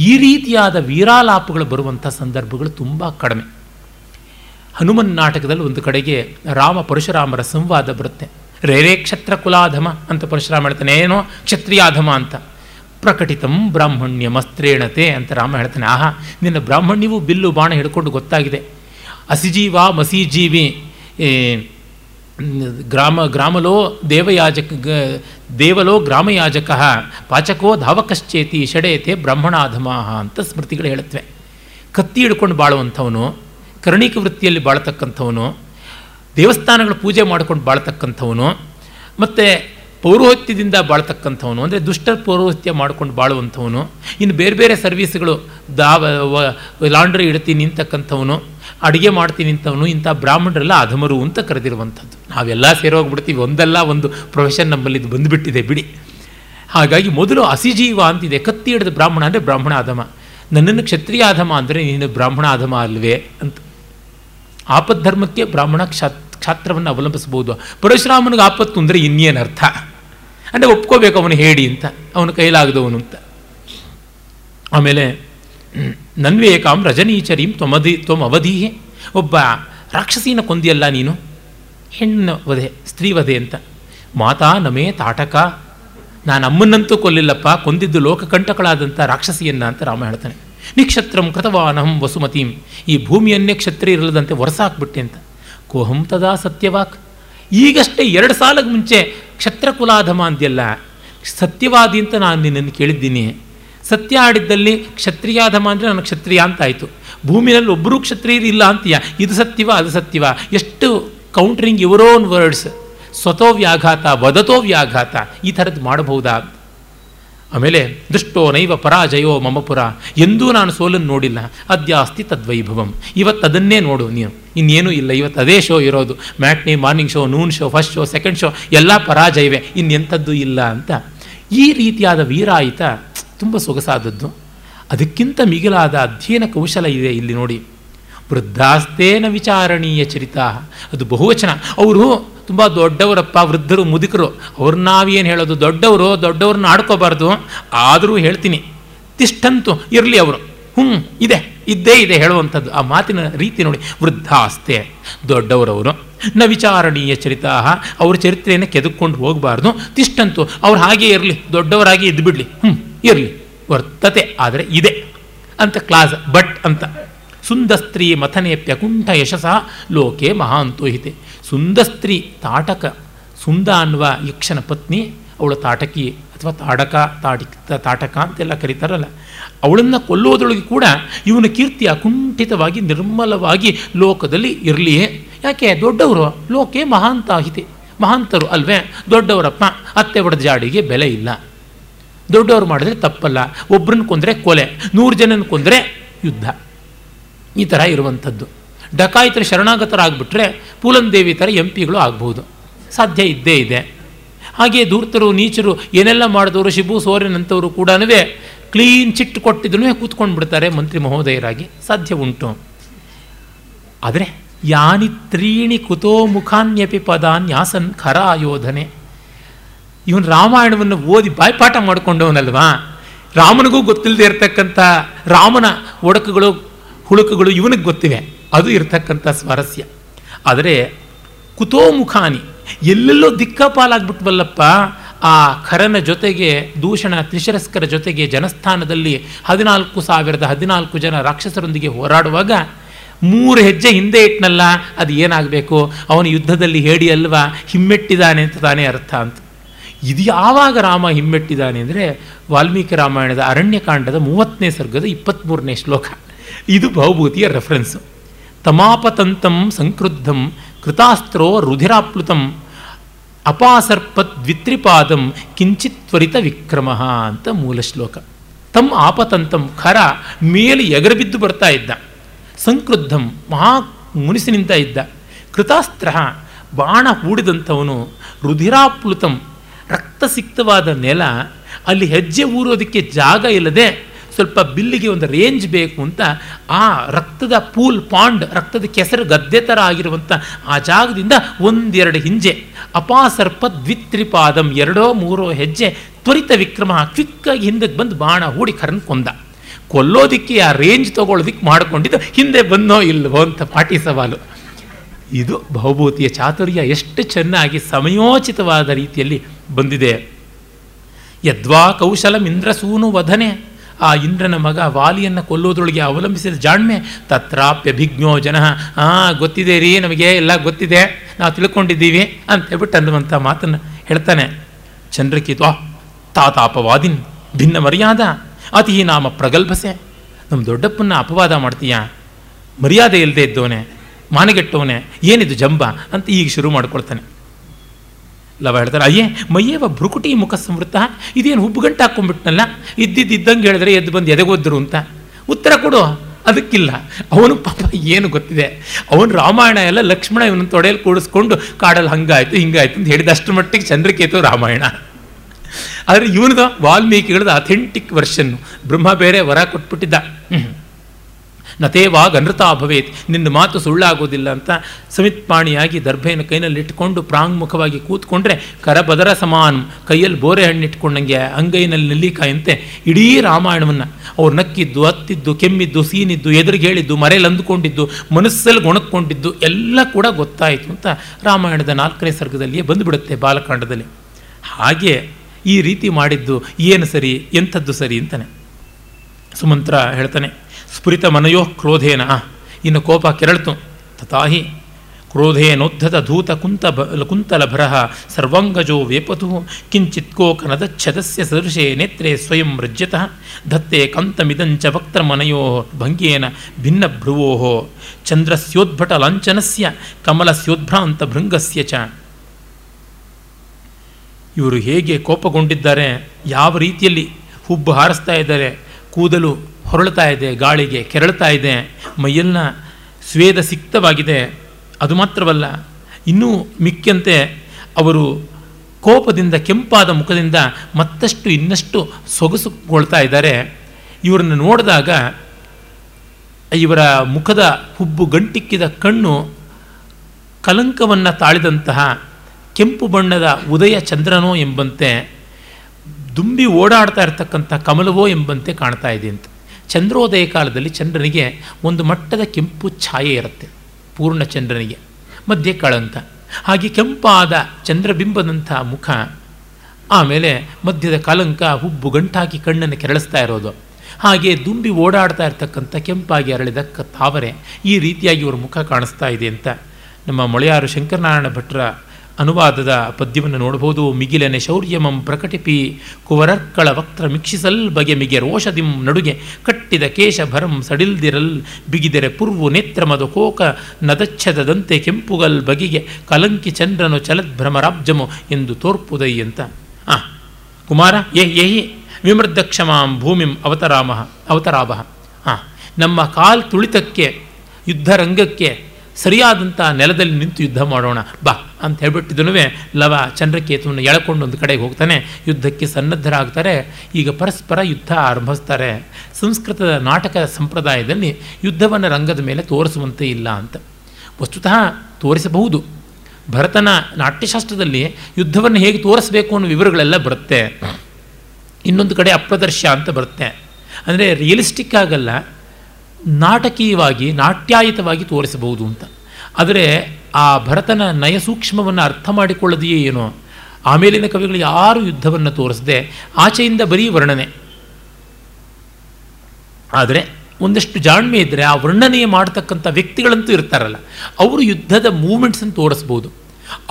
ಈ ರೀತಿಯಾದ ವೀರಾಲಾಪಗಳು ಬರುವಂಥ ಸಂದರ್ಭಗಳು ತುಂಬ ಕಡಿಮೆ. ಹನುಮನ್ ನಾಟಕದಲ್ಲಿ ಒಂದು ಕಡೆಗೆ ರಾಮ ಪರಶುರಾಮರ ಸಂವಾದ ಬರುತ್ತೆ. ರೇರೇ ಕ್ಷತ್ರ ಕುಲಾಧಮ ಅಂತ ಪರಶುರಾಮ ಹೇಳ್ತಾನೆ, ಏನೋ ಕ್ಷತ್ರಿಯಾಧಮ ಅಂತ. ಪ್ರಕಟಿತಂ ಬ್ರಾಹ್ಮಣ್ಯ ಮಸ್ತ್ರೇಣತೆ ಅಂತ ರಾಮ ಹೇಳ್ತಾನೆ. ಆಹಾ, ನಿನ್ನ ಬ್ರಾಹ್ಮಣ್ಯವು ಬಿಲ್ಲು ಬಾಣ ಹಿಡ್ಕೊಂಡು ಗೊತ್ತಾಗಿದೆ. ಅಸಿಜೀವ ಮಸೀಜೀವಿ ಗ್ರಾಮ, ಗ್ರಾಮಲೋ ದೇವಯಾಜಕ ದೇವಲೋ ಗ್ರಾಮಯಾಜಕ, ಪಾಚಕೋ ಧಾವಕಶ್ಚೇತಿ ಷಡೇತೆ ಬ್ರಾಹ್ಮಣಾಧಮ ಅಂತ ಸ್ಮೃತಿಗಳು ಹೇಳುತ್ತವೆ. ಕತ್ತಿ ಹಿಡ್ಕೊಂಡು ಬಾಳುವಂಥವನು, ಕರ್ಣಿಕ ವೃತ್ತಿಯಲ್ಲಿ ಬಾಳ್ತಕ್ಕಂಥವನು, ದೇವಸ್ಥಾನಗಳ ಪೂಜೆ ಮಾಡ್ಕೊಂಡು ಬಾಳ್ತಕ್ಕಂಥವನು, ಮತ್ತು ಪೌರೋಹಿತ್ಯದಿಂದ ಬಾಳ್ತಕ್ಕಂಥವನು, ಅಂದರೆ ದುಷ್ಟ ಪೌರೋಹಿತ್ಯ ಮಾಡ್ಕೊಂಡು ಬಾಳುವಂಥವನು, ಇನ್ನು ಬೇರೆ ಬೇರೆ ಸರ್ವೀಸ್ಗಳು ದಾವ ಲಾಂಡ್ರಿ ಇಡ್ತೀನಿ ನಿಂತಕ್ಕಂಥವನು, ಅಡುಗೆ ಮಾಡ್ತೀನಿ ನಿಂತವನು, ಇಂಥ ಬ್ರಾಹ್ಮಣರೆಲ್ಲ ಅಧಮರು ಅಂತ ಕರೆದಿರುವಂಥದ್ದು. ನಾವೆಲ್ಲ ಸೇರೋಗ್ಬಿಡ್ತೀವಿ, ಒಂದಲ್ಲ ಒಂದು ಪ್ರೊಫೆಷನ್ ನಮ್ಮಲ್ಲಿ ಇದು ಬಂದುಬಿಟ್ಟಿದೆ, ಬಿಡಿ. ಹಾಗಾಗಿ ಮೊದಲು ಅಸಿಜೀವ ಅಂತಿದೆ, ಕತ್ತಿ ಹಿಡಿದ ಬ್ರಾಹ್ಮಣ ಅಂದರೆ ಬ್ರಾಹ್ಮಣ ಅಧಮ ನನ್ನನ್ನು ಕ್ಷತ್ರಿಯ ಅಧಮ ಅಂದರೆ ನೀನು ಬ್ರಾಹ್ಮಣ ಅಧಮ ಅಲ್ವೇ ಅಂತ. ಆಪದ್ಧರ್ಮಕ್ಕೆ ಬ್ರಾಹ್ಮಣ ಕ್ಷಾತ್, ಕ್ಷಾತ್ರವನ್ನು ಅವಲಂಬಿಸ್ಬೋದು ಪರಶುರಾಮನಿಗೆ ಆಪತ್ತು ಅಂದರೆ ಇನ್ನೇನು ಅರ್ಥ ಅಂದರೆ ಒಪ್ಕೋಬೇಕು ಅವನು ಹೇಳಿ ಅಂತ, ಅವನು ಕೈಲಾಗದವನು ಅಂತ. ಆಮೇಲೆ ನನ್ವೇಕಾಂ ರಜನೀಚರೀಂ ತ್ವಮದಿ ತ್ವಮ್ ಅವಧೀಹೆ ಒಬ್ಬ ರಾಕ್ಷಸೀನ ಕೊಂದಿಯಲ್ಲ ನೀನು? ಹೆಣ್ಣು ವಧೆ, ಸ್ತ್ರೀ ವಧೆ ಅಂತ. ಮಾತಾ ನಮೇ ತಾಟಕ. ನಾನು ಅಮ್ಮನ್ನಂತೂ ಕೊಲ್ಲಿಲ್ಲಪ್ಪ, ಕೊಂದಿದ್ದು ಲೋಕಕಂಟಕಳಾದಂಥ ರಾಕ್ಷಸಿಯನ್ನ ಅಂತ ರಾಮ ಹೇಳ್ತಾನೆ. ನಿಕ್ಷತ್ರಂ ಕೃತವಾನಹಂ ವಸುಮತೀಂ. ಈ ಭೂಮಿಯನ್ನೇ ಕ್ಷತ್ರಿಯ ಇರಲದಂತೆ ಹೊರಸಾಕ್ಬಿಟ್ಟೆ ಅಂತ. ಕೋಹಂ ತದಾ ಸತ್ಯವಾಕ್. ಈಗಷ್ಟೇ ಎರಡು ಸಾಲದ ಮುಂಚೆ ಕ್ಷತ್ರಕುಲಾಧಮ ಅಂದ್ಯಲ್ಲ ಸತ್ಯವಾದಿ ಅಂತ ನಾನು ನಿನ್ನನ್ನು ಕೇಳಿದ್ದೀನಿ. ಸತ್ಯ ಆಡಿದ್ದಲ್ಲಿ ಕ್ಷತ್ರಿಯಾಧಮ ಅಂದರೆ ನಾನು ಕ್ಷತ್ರಿಯ ಅಂತ ಆಯಿತು ಭೂಮಿನಲ್ಲಿ ಒಬ್ಬರೂ ಕ್ಷತ್ರಿಯರು ಇಲ್ಲ ಅಂತೀಯ, ಇದು ಸತ್ಯವ, ಅದು ಸತ್ಯವ? ಎಷ್ಟು ಕೌಂಟ್ರಿಂಗ್ ಯುವರ್ ಓನ್ ವರ್ಡ್ಸ್ ಸ್ವತೋ ವ್ಯಾಘಾತ, ವದತೋ ವ್ಯಾಘಾತ, ಈ ಥರದ್ದು ಮಾಡಬಹುದಾ? ಆಮೇಲೆ, ದೃಷ್ಟೋ ನೈವ ಪರಾಜಯೋ ಮಮಪುರ ಎಂದೂ ನಾನು ಸೋಲನ್ನು ನೋಡಿಲ್ಲ, ಅದ್ಯಾಸ್ತಿ ತದ್ವೈಭವಂ, ಇವತ್ತು ಅದನ್ನೇ ನೋಡು ನೀನು, ಇನ್ನೇನೂ ಇಲ್ಲ, ಇವತ್ತು ಅದೇ ಶೋ ಇರೋದು matinee morning show noon show first show second show ಎಲ್ಲ ಪರಾಜಯವೇ, ಇನ್ನೆಂಥದ್ದು ಇಲ್ಲ ಅಂತ. ಈ ರೀತಿಯಾದ ವೀರಾಯಿತ, ತುಂಬ ಸೊಗಸಾದದ್ದು, ಅದಕ್ಕಿಂತ ಮಿಗಿಲಾದ ಅಧ್ಯಯನ ಕೌಶಲ ಇದೆ ಇಲ್ಲಿ ನೋಡಿ. ವೃದ್ಧಾಸ್ತೇನ ವಿಚಾರಣೀಯ ಚರಿತ. ಅದು ಬಹುವಚನ. ಅವರು ತುಂಬ ದೊಡ್ಡವರಪ್ಪ, ವೃದ್ಧರು, ಮುದುಕರು. ಅವ್ರನ್ನ ನಾವೇನು ಹೇಳೋದು? ದೊಡ್ಡವರು ದೊಡ್ಡವ್ರನ್ನ ಆಡ್ಕೋಬಾರ್ದು. ಆದರೂ ಹೇಳ್ತೀನಿ. ತಿಷ್ಟಂತು ಇರಲಿ ಅವರು. ಹ್ಞೂ ಇದೆ, ಇದ್ದೇ ಇದೆ ಹೇಳುವಂಥದ್ದು. ಆ ಮಾತಿನ ರೀತಿ ನೋಡಿ. ವೃದ್ಧಾಸ್ತೆ. ದೊಡ್ಡವರವರು. ನ ವಿಚಾರಣೀಯ ಚರಿತ. ಅವ್ರ ಚರಿತ್ರೆಯನ್ನು ಕೆದಕ್ಕೊಂಡು ಹೋಗಬಾರ್ದು. ತಿಷ್ಟಂತು ಅವ್ರು ಹಾಗೇ ಇರಲಿ. ದೊಡ್ಡವರಾಗಿ ಇದ್ದು ಬಿಡಲಿ ಹ್ಞೂ ಇರಲಿ. ವರ್ತತೆ, ಆದರೆ ಇದೆ. ಅಂತ ಕ್ಲಾಸ್ ಬಟ್ ಅಂತ. ಸುಂದಸ್ತ್ರೀ ಮಥನೇಪ್ಯಕುಂಠ ಯಶಸ ಲೋಕೆ ಮಹಾಂತೋಹಿತೆ ಸುಂದಸ್ತ್ರೀ ತಾಟಕ, ಸುಂದ ಅನ್ನುವ ಯಕ್ಷನ ಪತ್ನಿ, ಅವಳ ತಾಟಕಿ ಅಥವಾ ತಾಡಕ, ತಾಡಿ, ತಾಟಕ ಅಂತೆಲ್ಲ ಕರೀತಾರಲ್ಲ. ಅವಳನ್ನು ಕೊಲ್ಲೋದ್ರೊಳಗೆ ಕೂಡ ಇವನ ಕೀರ್ತಿ ಅಕುಂಠಿತವಾಗಿ, ನಿರ್ಮಲವಾಗಿ ಲೋಕದಲ್ಲಿ ಇರಲಿಯೇ. ಯಾಕೆ? ದೊಡ್ಡವರು ಲೋಕೆ ಮಹಾಂತಾಹಿತೆ ಮಹಾಂತರು ಅಲ್ವೇ? ದೊಡ್ಡವರಪ್ಪ, ಅತ್ತೆ ಒಡೆದ ಜಾಡಿಗೆ ಬೆಲೆ ಇಲ್ಲ. ದೊಡ್ಡವರು ಮಾಡಿದ್ರೆ ತಪ್ಪಲ್ಲ. ಒಬ್ಬರನ್ನ ಕೊಂದರೆ ಕೊಲೆ, ನೂರು ಜನನ ಕೊಂದರೆ ಯುದ್ಧ. ಈ ಥರ ಇರುವಂಥದ್ದು. ಡಕಾಯಿತರು ಶರಣಾಗತರಾಗ್ಬಿಟ್ರೆ ಪೂಲಂದೇವಿ ಥರ ಎಂ ಪಿಗಳು ಆಗ್ಬೋದು. ಸಾಧ್ಯ ಇದ್ದೇ ಇದೆ. ಹಾಗೆ ಧೂರ್ತರು, ನೀಚರು, ಏನೆಲ್ಲ ಮಾಡಿದವರು, ಶಿಬು ಸೋರೆನಂಥವರು ಕೂಡ ಕ್ಲೀನ್ ಚಿಟ್ ಕೊಟ್ಟಿದ್ರು ಕೂತ್ಕೊಂಡು ಬಿಡ್ತಾರೆ ಮಂತ್ರಿ ಮಹೋದಯರಾಗಿ. ಸಾಧ್ಯ ಉಂಟು. ಆದರೆ ಯಾನಿ ತ್ರೀಣಿ ಕುತೋ ಮುಖಾನ್ಯಪಿ ಪದಾನ್ಯಾಸನ್ ಖರ ಆಯೋಧನೆ ಇವನು ರಾಮಾಯಣವನ್ನು ಓದಿ ಬಾಯ್ಪಾಠ ಮಾಡಿಕೊಂಡವನಲ್ವಾ? ರಾಮನಿಗೂ ಗೊತ್ತಿಲ್ಲದೆ ಇರತಕ್ಕಂಥ ರಾಮನ ಒಡಕುಗಳು ಹುಳುಕುಗಳು ಇವನಿಗೆ ಗೊತ್ತಿವೆ. ಅದು ಇರತಕ್ಕಂಥ ಸ್ವಾರಸ್ಯ. ಆದರೆ ಕುತೋಮುಖಾನಿ ಎಲ್ಲೆಲ್ಲೋ ದಿಕ್ಕಾಪಾಲಾಗ್ಬಿಟ್ವಲ್ಲಪ್ಪ, ಆ ಖರನ ಜೊತೆಗೆ, ದೂಷಣ ತ್ರಿಶರಸ್ಕರ ಜೊತೆಗೆ ಜನಸ್ಥಾನದಲ್ಲಿ ಹದಿನಾಲ್ಕು ಸಾವಿರದ ಹದಿನಾಲ್ಕು ಜನ ರಾಕ್ಷಸರೊಂದಿಗೆ ಹೋರಾಡುವಾಗ ಮೂರು ಹೆಜ್ಜೆ ಹಿಂದೆ ಇಟ್ನಲ್ಲ, ಅದು ಏನಾಗಬೇಕು? ಅವನು ಯುದ್ಧದಲ್ಲಿ ಹೇಳಿ ಅಲ್ವಾ ಹಿಮ್ಮೆಟ್ಟಿದ್ದಾನೆ ಅಂತ ತಾನೇ ಅರ್ಥ ಅಂತ. ಇದು ಯಾವಾಗ ರಾಮ ಹಿಮ್ಮೆಟ್ಟಿದ್ದಾನೆ ಅಂದರೆ ವಾಲ್ಮೀಕಿ ರಾಮಾಯಣದ ಅರಣ್ಯಕಾಂಡದ ಮೂವತ್ತನೇ ಸರ್ಗದ ಇಪ್ಪತ್ತ್ಮೂರನೇ ಶ್ಲೋಕ. ಇದು ಭಾವಭೂತಿಯ ರೆಫರೆನ್ಸ್ ತಮಾಪತಂತಂ ಸಂಕೃದ್ಧಂ ಕೃತಾಸ್ತ್ರೋ ರುಧಿರಾಪ್ಲುತಂ ಅಪಾಸರ್ಪತ್ ದ್ವಿತ್ರಿಪಾದಂ ಕಿಂಚಿತ್ ತ್ವರಿತ ವಿಕ್ರಮ ಅಂತ ಮೂಲ ಶ್ಲೋಕ. ತಮ್ಮ ಆಪತಂತಂ ಖರ ಮೇಲೆ ಎಗರಬಿದ್ದು ಬರ್ತಾ ಇದ್ದ. ಸಂಕೃದ್ಧಂ ಮಹಾ ಮುನಿಸಿನಿಂದ ಇದ್ದ. ಕೃತಾಸ್ತ್ರ ಬಾಣ ಹೂಡಿದಂಥವನು ರುಧಿರಾಪ್ಲುತಂ ರಕ್ತಸಿಕ್ತವಾದ ನೆಲ ಅಲ್ಲಿ ಹೆಜ್ಜೆ ಊರೋದಕ್ಕೆ ಜಾಗ ಇಲ್ಲದೆ ಸ್ವಲ್ಪ ಬಿಲ್ಲಿಗೆ ಒಂದು ರೇಂಜ್ ಬೇಕು ಅಂತ ಆ ರಕ್ತದ ಪೂಲ್ ಪಾಂಡ್ ರಕ್ತದ ಕೆಸರು ಗದ್ದೆ ಥರ ಆಗಿರುವಂಥ ಆ ಜಾಗದಿಂದ ಒಂದೆರಡು ಹಿಂಜೆ, ಅಪಾಸರ್ಪ ದ್ವಿತ್ರಿಪಾದಂ, ಎರಡೋ ಮೂರೋ ಹೆಜ್ಜೆ, ತ್ವರಿತ ವಿಕ್ರಮ ಕ್ವಿಕ್ಕಾಗಿ ಹಿಂದಕ್ಕೆ ಬಂದು ಬಾಣ ಹೂಡಿ ಕರನ್ ಕೊಂದ. ಕೊಲ್ಲೋದಿಕ್ಕೆ ಆ ರೇಂಜ್ ತಗೊಳ್ಳೋದಿಕ್ಕೆ ಮಾಡ್ಕೊಂಡಿದ್ದು, ಹಿಂದೆ ಬಂದೋ ಇಲ್ವೋ ಅಂತ ಪಾಟಿ ಸವಾಲು. ಇದು ಬಹುಭೂತಿಯ ಚಾತುರ್ಯ, ಎಷ್ಟು ಚೆನ್ನಾಗಿ ಸಮಯೋಚಿತವಾದ ರೀತಿಯಲ್ಲಿ ಬಂದಿದೆ. ಯದ್ವಾ ಕೌಶಲಂ ಇಂದ್ರಸೂನು ವಧನೆ. ಆ ಇಂದ್ರನ ಮಗ ವಾಲಿಯನ್ನು ಕೊಲ್ಲೋದ್ರೊಳಗೆ ಅವಲಂಬಿಸಿದ ಜಾಣ್ಮೆ ತತ್ರಾಪ್ಯಭಿಜ್ಞೋ ಜನ ಹಾಂ ಗೊತ್ತಿದೆ ರೀ ನಮಗೆ, ಎಲ್ಲ ಗೊತ್ತಿದೆ, ನಾವು ತಿಳ್ಕೊಂಡಿದ್ದೀವಿ ಅಂತ ಹೇಳ್ಬಿಟ್ಟು ಅನ್ನುವಂಥ ಮಾತನ್ನು ಹೇಳ್ತಾನೆ. ಚಂದ್ರಕೀತು ಆ ತಾತಾಪವಾದಿನ್, ಭಿನ್ನ ಮರ್ಯಾದ, ಅತಿ ನಾಮ ಪ್ರಗಲ್ಭಸೆ. ನಮ್ಮ ದೊಡ್ಡಪ್ಪನ್ನ ಅಪವಾದ ಮಾಡ್ತೀಯಾ? ಮರ್ಯಾದೆ ಇಲ್ಲದೆ ಇದ್ದವನೇ, ಮಾನಗೆಟ್ಟವನೇ, ಏನಿದು ಜಂಬ? ಅಂತ ಈಗ ಶುರು ಮಾಡ್ಕೊಳ್ತಾನೆ. ಲವ ಹೇಳ್ತಾರೆ ಅಯ್ಯೇ, ಮೈಯೇವ ಭ್ರುಕುಟಿ ಮುಖ ಸಂವೃತ್ತ ಇದೇನು ಹುಬ್ಬುಗಂಟು ಹಾಕ್ಕೊಂಡ್ಬಿಟ್ನಲ್ಲ ಇದ್ದಿದ್ದು ಇದ್ದಂಗೆ ಹೇಳಿದ್ರೆ ಎದ್ದು ಬಂದು ಎದೆಗೋದ್ರು ಅಂತ. ಉತ್ತರ ಕೊಡು, ಅದಕ್ಕಿಲ್ಲ. ಅವನು ಪಾಪ ಏನು ಗೊತ್ತಿದೆ. ಅವನು ರಾಮಾಯಣ ಎಲ್ಲ ಲಕ್ಷ್ಮಣ ಇವನ ತೊಡೆಯಲ್ಲಿ ಕೂಡಿಸ್ಕೊಂಡು ಕಾಡಲ್ಲಿ ಹಂಗಾಯ್ತು, ಹಿಂಗಾಯ್ತು ಅಂತ ಹೇಳಿದ ಅಷ್ಟು ಮಟ್ಟಿಗೆ ಚಂದ್ರಕೇತು ರಾಮಾಯಣ. ಆದರೆ ಇವನದು ವಾಲ್ಮೀಕಿಗಳದ್ದು ಅಥೆಂಟಿಕ್ ವರ್ಷನ್ನು ಬ್ರಹ್ಮ ಬೇರೆ ವರ ಕೊಟ್ಬಿಟ್ಟಿದ್ದ. ನತೇವಾಗ ಅನೃತ ಭವೇತ್ ನಿನ್ನ ಮಾತು ಸುಳ್ಳಾಗೋದಿಲ್ಲ ಅಂತ ಸಮಿತ್ಪಾಣಿಯಾಗಿ ದರ್ಭೆಯನ್ನು ಕೈನಲ್ಲಿ ಇಟ್ಕೊಂಡು ಪ್ರಾಂಗ್ಮುಖವಾಗಿ ಕೂತ್ಕೊಂಡ್ರೆ ಕರಬದರ ಸಮಾನ, ಕೈಯಲ್ಲಿ ಬೋರೆ ಹಣ್ಣು ಇಟ್ಕೊಂಡಂಗೆ ಅಂಗೈನಲ್ಲಿ ನೆಲ್ಲಿಕಾಯಂತೆ ಇಡೀ ರಾಮಾಯಣವನ್ನು. ಅವ್ರು ನಕ್ಕಿದ್ದು, ಹತ್ತಿದ್ದು, ಕೆಮ್ಮಿದ್ದು, ಸೀನಿದ್ದು, ಎದುರಿಗೆ ಹೇಳಿದ್ದು, ಮರೆಯಲ್ಲಿ ಅಂದುಕೊಂಡಿದ್ದು, ಮನಸ್ಸಲ್ಲಿ ಗೊಣಕ್ಕೊಂಡಿದ್ದು ಎಲ್ಲ ಕೂಡ ಗೊತ್ತಾಯಿತು ಅಂತ ರಾಮಾಯಣದ ನಾಲ್ಕನೇ ಸರ್ಗದಲ್ಲಿಯೇ ಬಂದುಬಿಡುತ್ತೆ ಬಾಲಕಾಂಡದಲ್ಲಿ. ಹಾಗೆ ಈ ರೀತಿ ಮಾಡಿದ್ದು ಏನು ಸರಿ, ಎಂಥದ್ದು ಸರಿ ಅಂತಾನೆ. ಸುಮಂತ್ರ ಹೇಳ್ತಾನೆ ಸ್ಫುರಿತ ಮನಯೋ ಕ್ರೋಧೇನ. ಇನ್ನು ಕೋಪ ಕೆರಳ್ತು. ತಥಾಹಿ, ಕ್ರೋಧೇನೋದ್ಧತ ಧೂತ ಕುಂತ ಕುಂತಲಭರ ಸರ್ವಾಂಗಜೋ ವೇಪತು ಕಿಂಚಿತ್ಕೋಕನದಚ್ಛದಸ್ಯ ಸದೃಶೇ ನೇತ್ರೇ ಸ್ವಯಂ ರಜ್ಯತಃ ಧತ್ತೆ ಕಂತಮಿದಂಚ ವಕ್ತ್ರಮನಯೋ ಭಂಗೇನ ಭಿನ್ನಭ್ರುವೋ, ಚಂದ್ರಸ್ಯೋದ್ಭಟ ಲಾಂಛನಸ್ಯ, ಕಮಲಸ್ಯೋದ್ಭ್ರಾಂತ ಭೃಂಗಸ್ಯ ಚ. ಇವರು ಹೇಗೆ ಕೋಪಗೊಂಡಿದ್ದಾರೆ, ಯಾವ ರೀತಿಯಲ್ಲಿ ಹುಬ್ಬು ಹಾರಿಸ್ತಾ ಇದ್ದಾರೆ, ಕೂದಲು ಹೊರಳ್ತಾ ಇದೆ, ಗಾಳಿಗೆ ಕೆರಳ್ತಾ ಇದೆ, ಮೈಯೆಲ್ಲ ಸ್ವೇದ ಸಿಕ್ತವಾಗಿದೆ. ಅದು ಮಾತ್ರವಲ್ಲ, ಇನ್ನೂ ಮಿಕ್ಕಂತೆ ಅವರು ಕೋಪದಿಂದ, ಕೆಂಪಾದ ಮುಖದಿಂದ ಮತ್ತಷ್ಟು ಇನ್ನಷ್ಟು ಸೊಗಸುಗೊಳ್ತಾ ಇದ್ದಾರೆ. ಇವರನ್ನು ನೋಡಿದಾಗ ಇವರ ಮುಖದ ಹುಬ್ಬು, ಗಂಟಿಕ್ಕಿದ ಕಣ್ಣು ಕಲಂಕವನ್ನು ತಾಳಿದಂತಹ ಕೆಂಪು ಬಣ್ಣದ ಉದಯ ಚಂದ್ರನೋ ಎಂಬಂತೆ, ದುಂಬಿ ಓಡಾಡ್ತಾ ಇರ್ತಕ್ಕಂಥ ಕಮಲವೋ ಎಂಬಂತೆ ಕಾಣ್ತಾ ಇದೆ ಅಂತ. ಚಂದ್ರೋದಯ ಕಾಲದಲ್ಲಿ ಚಂದ್ರನಿಗೆ ಒಂದು ಮಟ್ಟದ ಕೆಂಪು ಛಾಯೆ ಇರುತ್ತೆ, ಪೂರ್ಣ ಚಂದ್ರನಿಗೆ, ಮಧ್ಯೆ ಕಳಂಕ. ಹಾಗೆ ಕೆಂಪಾದ ಚಂದ್ರಬಿಂಬದಂಥ ಮುಖ, ಆಮೇಲೆ ಮಧ್ಯದ ಕಲಂಕ ಹುಬ್ಬು ಗಂಟಾಕಿ ಕಣ್ಣನ್ನು ಕೆರಳಿಸ್ತಾ ಇರೋದು. ಹಾಗೆ ದುಂಬಿ ಓಡಾಡ್ತಾ ಇರ್ತಕ್ಕಂಥ ಕೆಂಪಾಗಿ ಅರಳಿದ ತಾವರೆ ಈ ರೀತಿಯಾಗಿ ಇವರ ಮುಖ ಕಾಣಿಸ್ತಾ ಇದೆ ಅಂತ ನಮ್ಮ ಮೊಳೆಯಾರು ಶಂಕರನಾರಾಯಣ ಭಟ್ರ ಅನುವಾದದ ಪದ್ಯವನ್ನು ನೋಡಬಹುದು. ಮಿಗಿಲನೆ ಶೌರ್ಯಮಂ ಪ್ರಕಟಿಪಿ ಕುವರರ್ಕಳ ವಕ್ತ್ರ ಮಿಕ್ಷಿಸಲ್ ಬಗೆ ಮಿಗೆ ರೋಷದಿಂ ನಡುಗೆ ಕಟ್ಟಿದ ಕೇಶ ಭರಂ ಸಡಿಲ್ದಿರಲ್ ಬಿಗಿದೆರೆ ಪುರ್ವು ನೇತ್ರಮದ ಕೋಕ ನದಚ್ಛದಂತೆ ಕೆಂಪುಗಲ್ ಬಗೆಗೆ ಕಲಂಕಿ ಚಂದ್ರನು ಚಲದ್ಭ್ರಮರಾಬ್ಜಮು ಎಂದು ತೋರ್ಪುದೈ ಅಂತ. ಆ, ಕುಮಾರ, ಏ ಏಹಿ ವಿಮೃದ್ಧ ಕ್ಷಮಾಂ ಭೂಮಿಂ ಅವತರಾಮ, ಅವತರಾಭ. ಹಾಂ ನಮ್ಮ ಕಾಲ್ ತುಳಿತಕ್ಕೆ, ಯುದ್ಧರಂಗಕ್ಕೆ ಸರಿಯಾದಂಥ ನೆಲದಲ್ಲಿ ನಿಂತು ಯುದ್ಧ ಮಾಡೋಣ. ಬಾ. ಅಂತ ಹೇಳ್ಬಿಟ್ಟಿದ್ದನು ಲವ ಚಂದ್ರಕೇತುವನ್ನು ಎಳ್ಕೊಂಡು ಒಂದು ಕಡೆಗೆ ಹೋಗ್ತಾನೆ, ಯುದ್ಧಕ್ಕೆ ಸನ್ನದ್ಧರಾಗ್ತಾರೆ. ಈಗ ಪರಸ್ಪರ ಯುದ್ಧ ಆರಂಭಿಸ್ತಾರೆ. ಸಂಸ್ಕೃತದ ನಾಟಕ ಸಂಪ್ರದಾಯದಲ್ಲಿ ಯುದ್ಧವನ್ನು ರಂಗದ ಮೇಲೆ ತೋರಿಸುವಂತೆ ಇಲ್ಲ ಅಂತ. ವಸ್ತುತಃ ತೋರಿಸಬಹುದು. ಭರತನ ನಾಟ್ಯಶಾಸ್ತ್ರದಲ್ಲಿ ಯುದ್ಧವನ್ನು ಹೇಗೆ ತೋರಿಸಬೇಕು ಅನ್ನೋ ವಿವರಗಳೆಲ್ಲ ಬರುತ್ತೆ. ಇನ್ನೊಂದು ಕಡೆ ಅಪ್ರದರ್ಶ ಅಂತ ಬರುತ್ತೆ. ಅಂದರೆ ರಿಯಲಿಸ್ಟಿಕ್ ಆಗಲ್ಲ, ನಾಟಕೀಯವಾಗಿ, ನಾಟ್ಯಾಯಿತವಾಗಿ ತೋರಿಸಬಹುದು ಅಂತ. ಆದರೆ ಆ ಭರತನ ನಯಸೂಕ್ಷ್ಮವನ್ನು ಅರ್ಥ ಮಾಡಿಕೊಳ್ಳದೆಯೇ ಏನೋ? ಆಮೇಲಿನ ಕವಿಗಳು ಯಾರು ಯುದ್ಧವನ್ನು ತೋರಿಸದೆ? ಆಚೆಯಿಂದ ಬರೀ ವರ್ಣನೆ. ಆದರೆ ಒಂದಷ್ಟು ಜಾಣ್ಮೆ ಇದ್ದರೆ ಆ ವರ್ಣನೆಯ ಮಾಡ್ತಕ್ಕಂಥ ವ್ಯಕ್ತಿಗಳಂತೂ ಇರ್ತಾರಲ್ಲ, ಅವರು ಯುದ್ಧದ ಮೂಮೆಂಟ್ಸನ್ನು ತೋರಿಸ್ಬೋದು.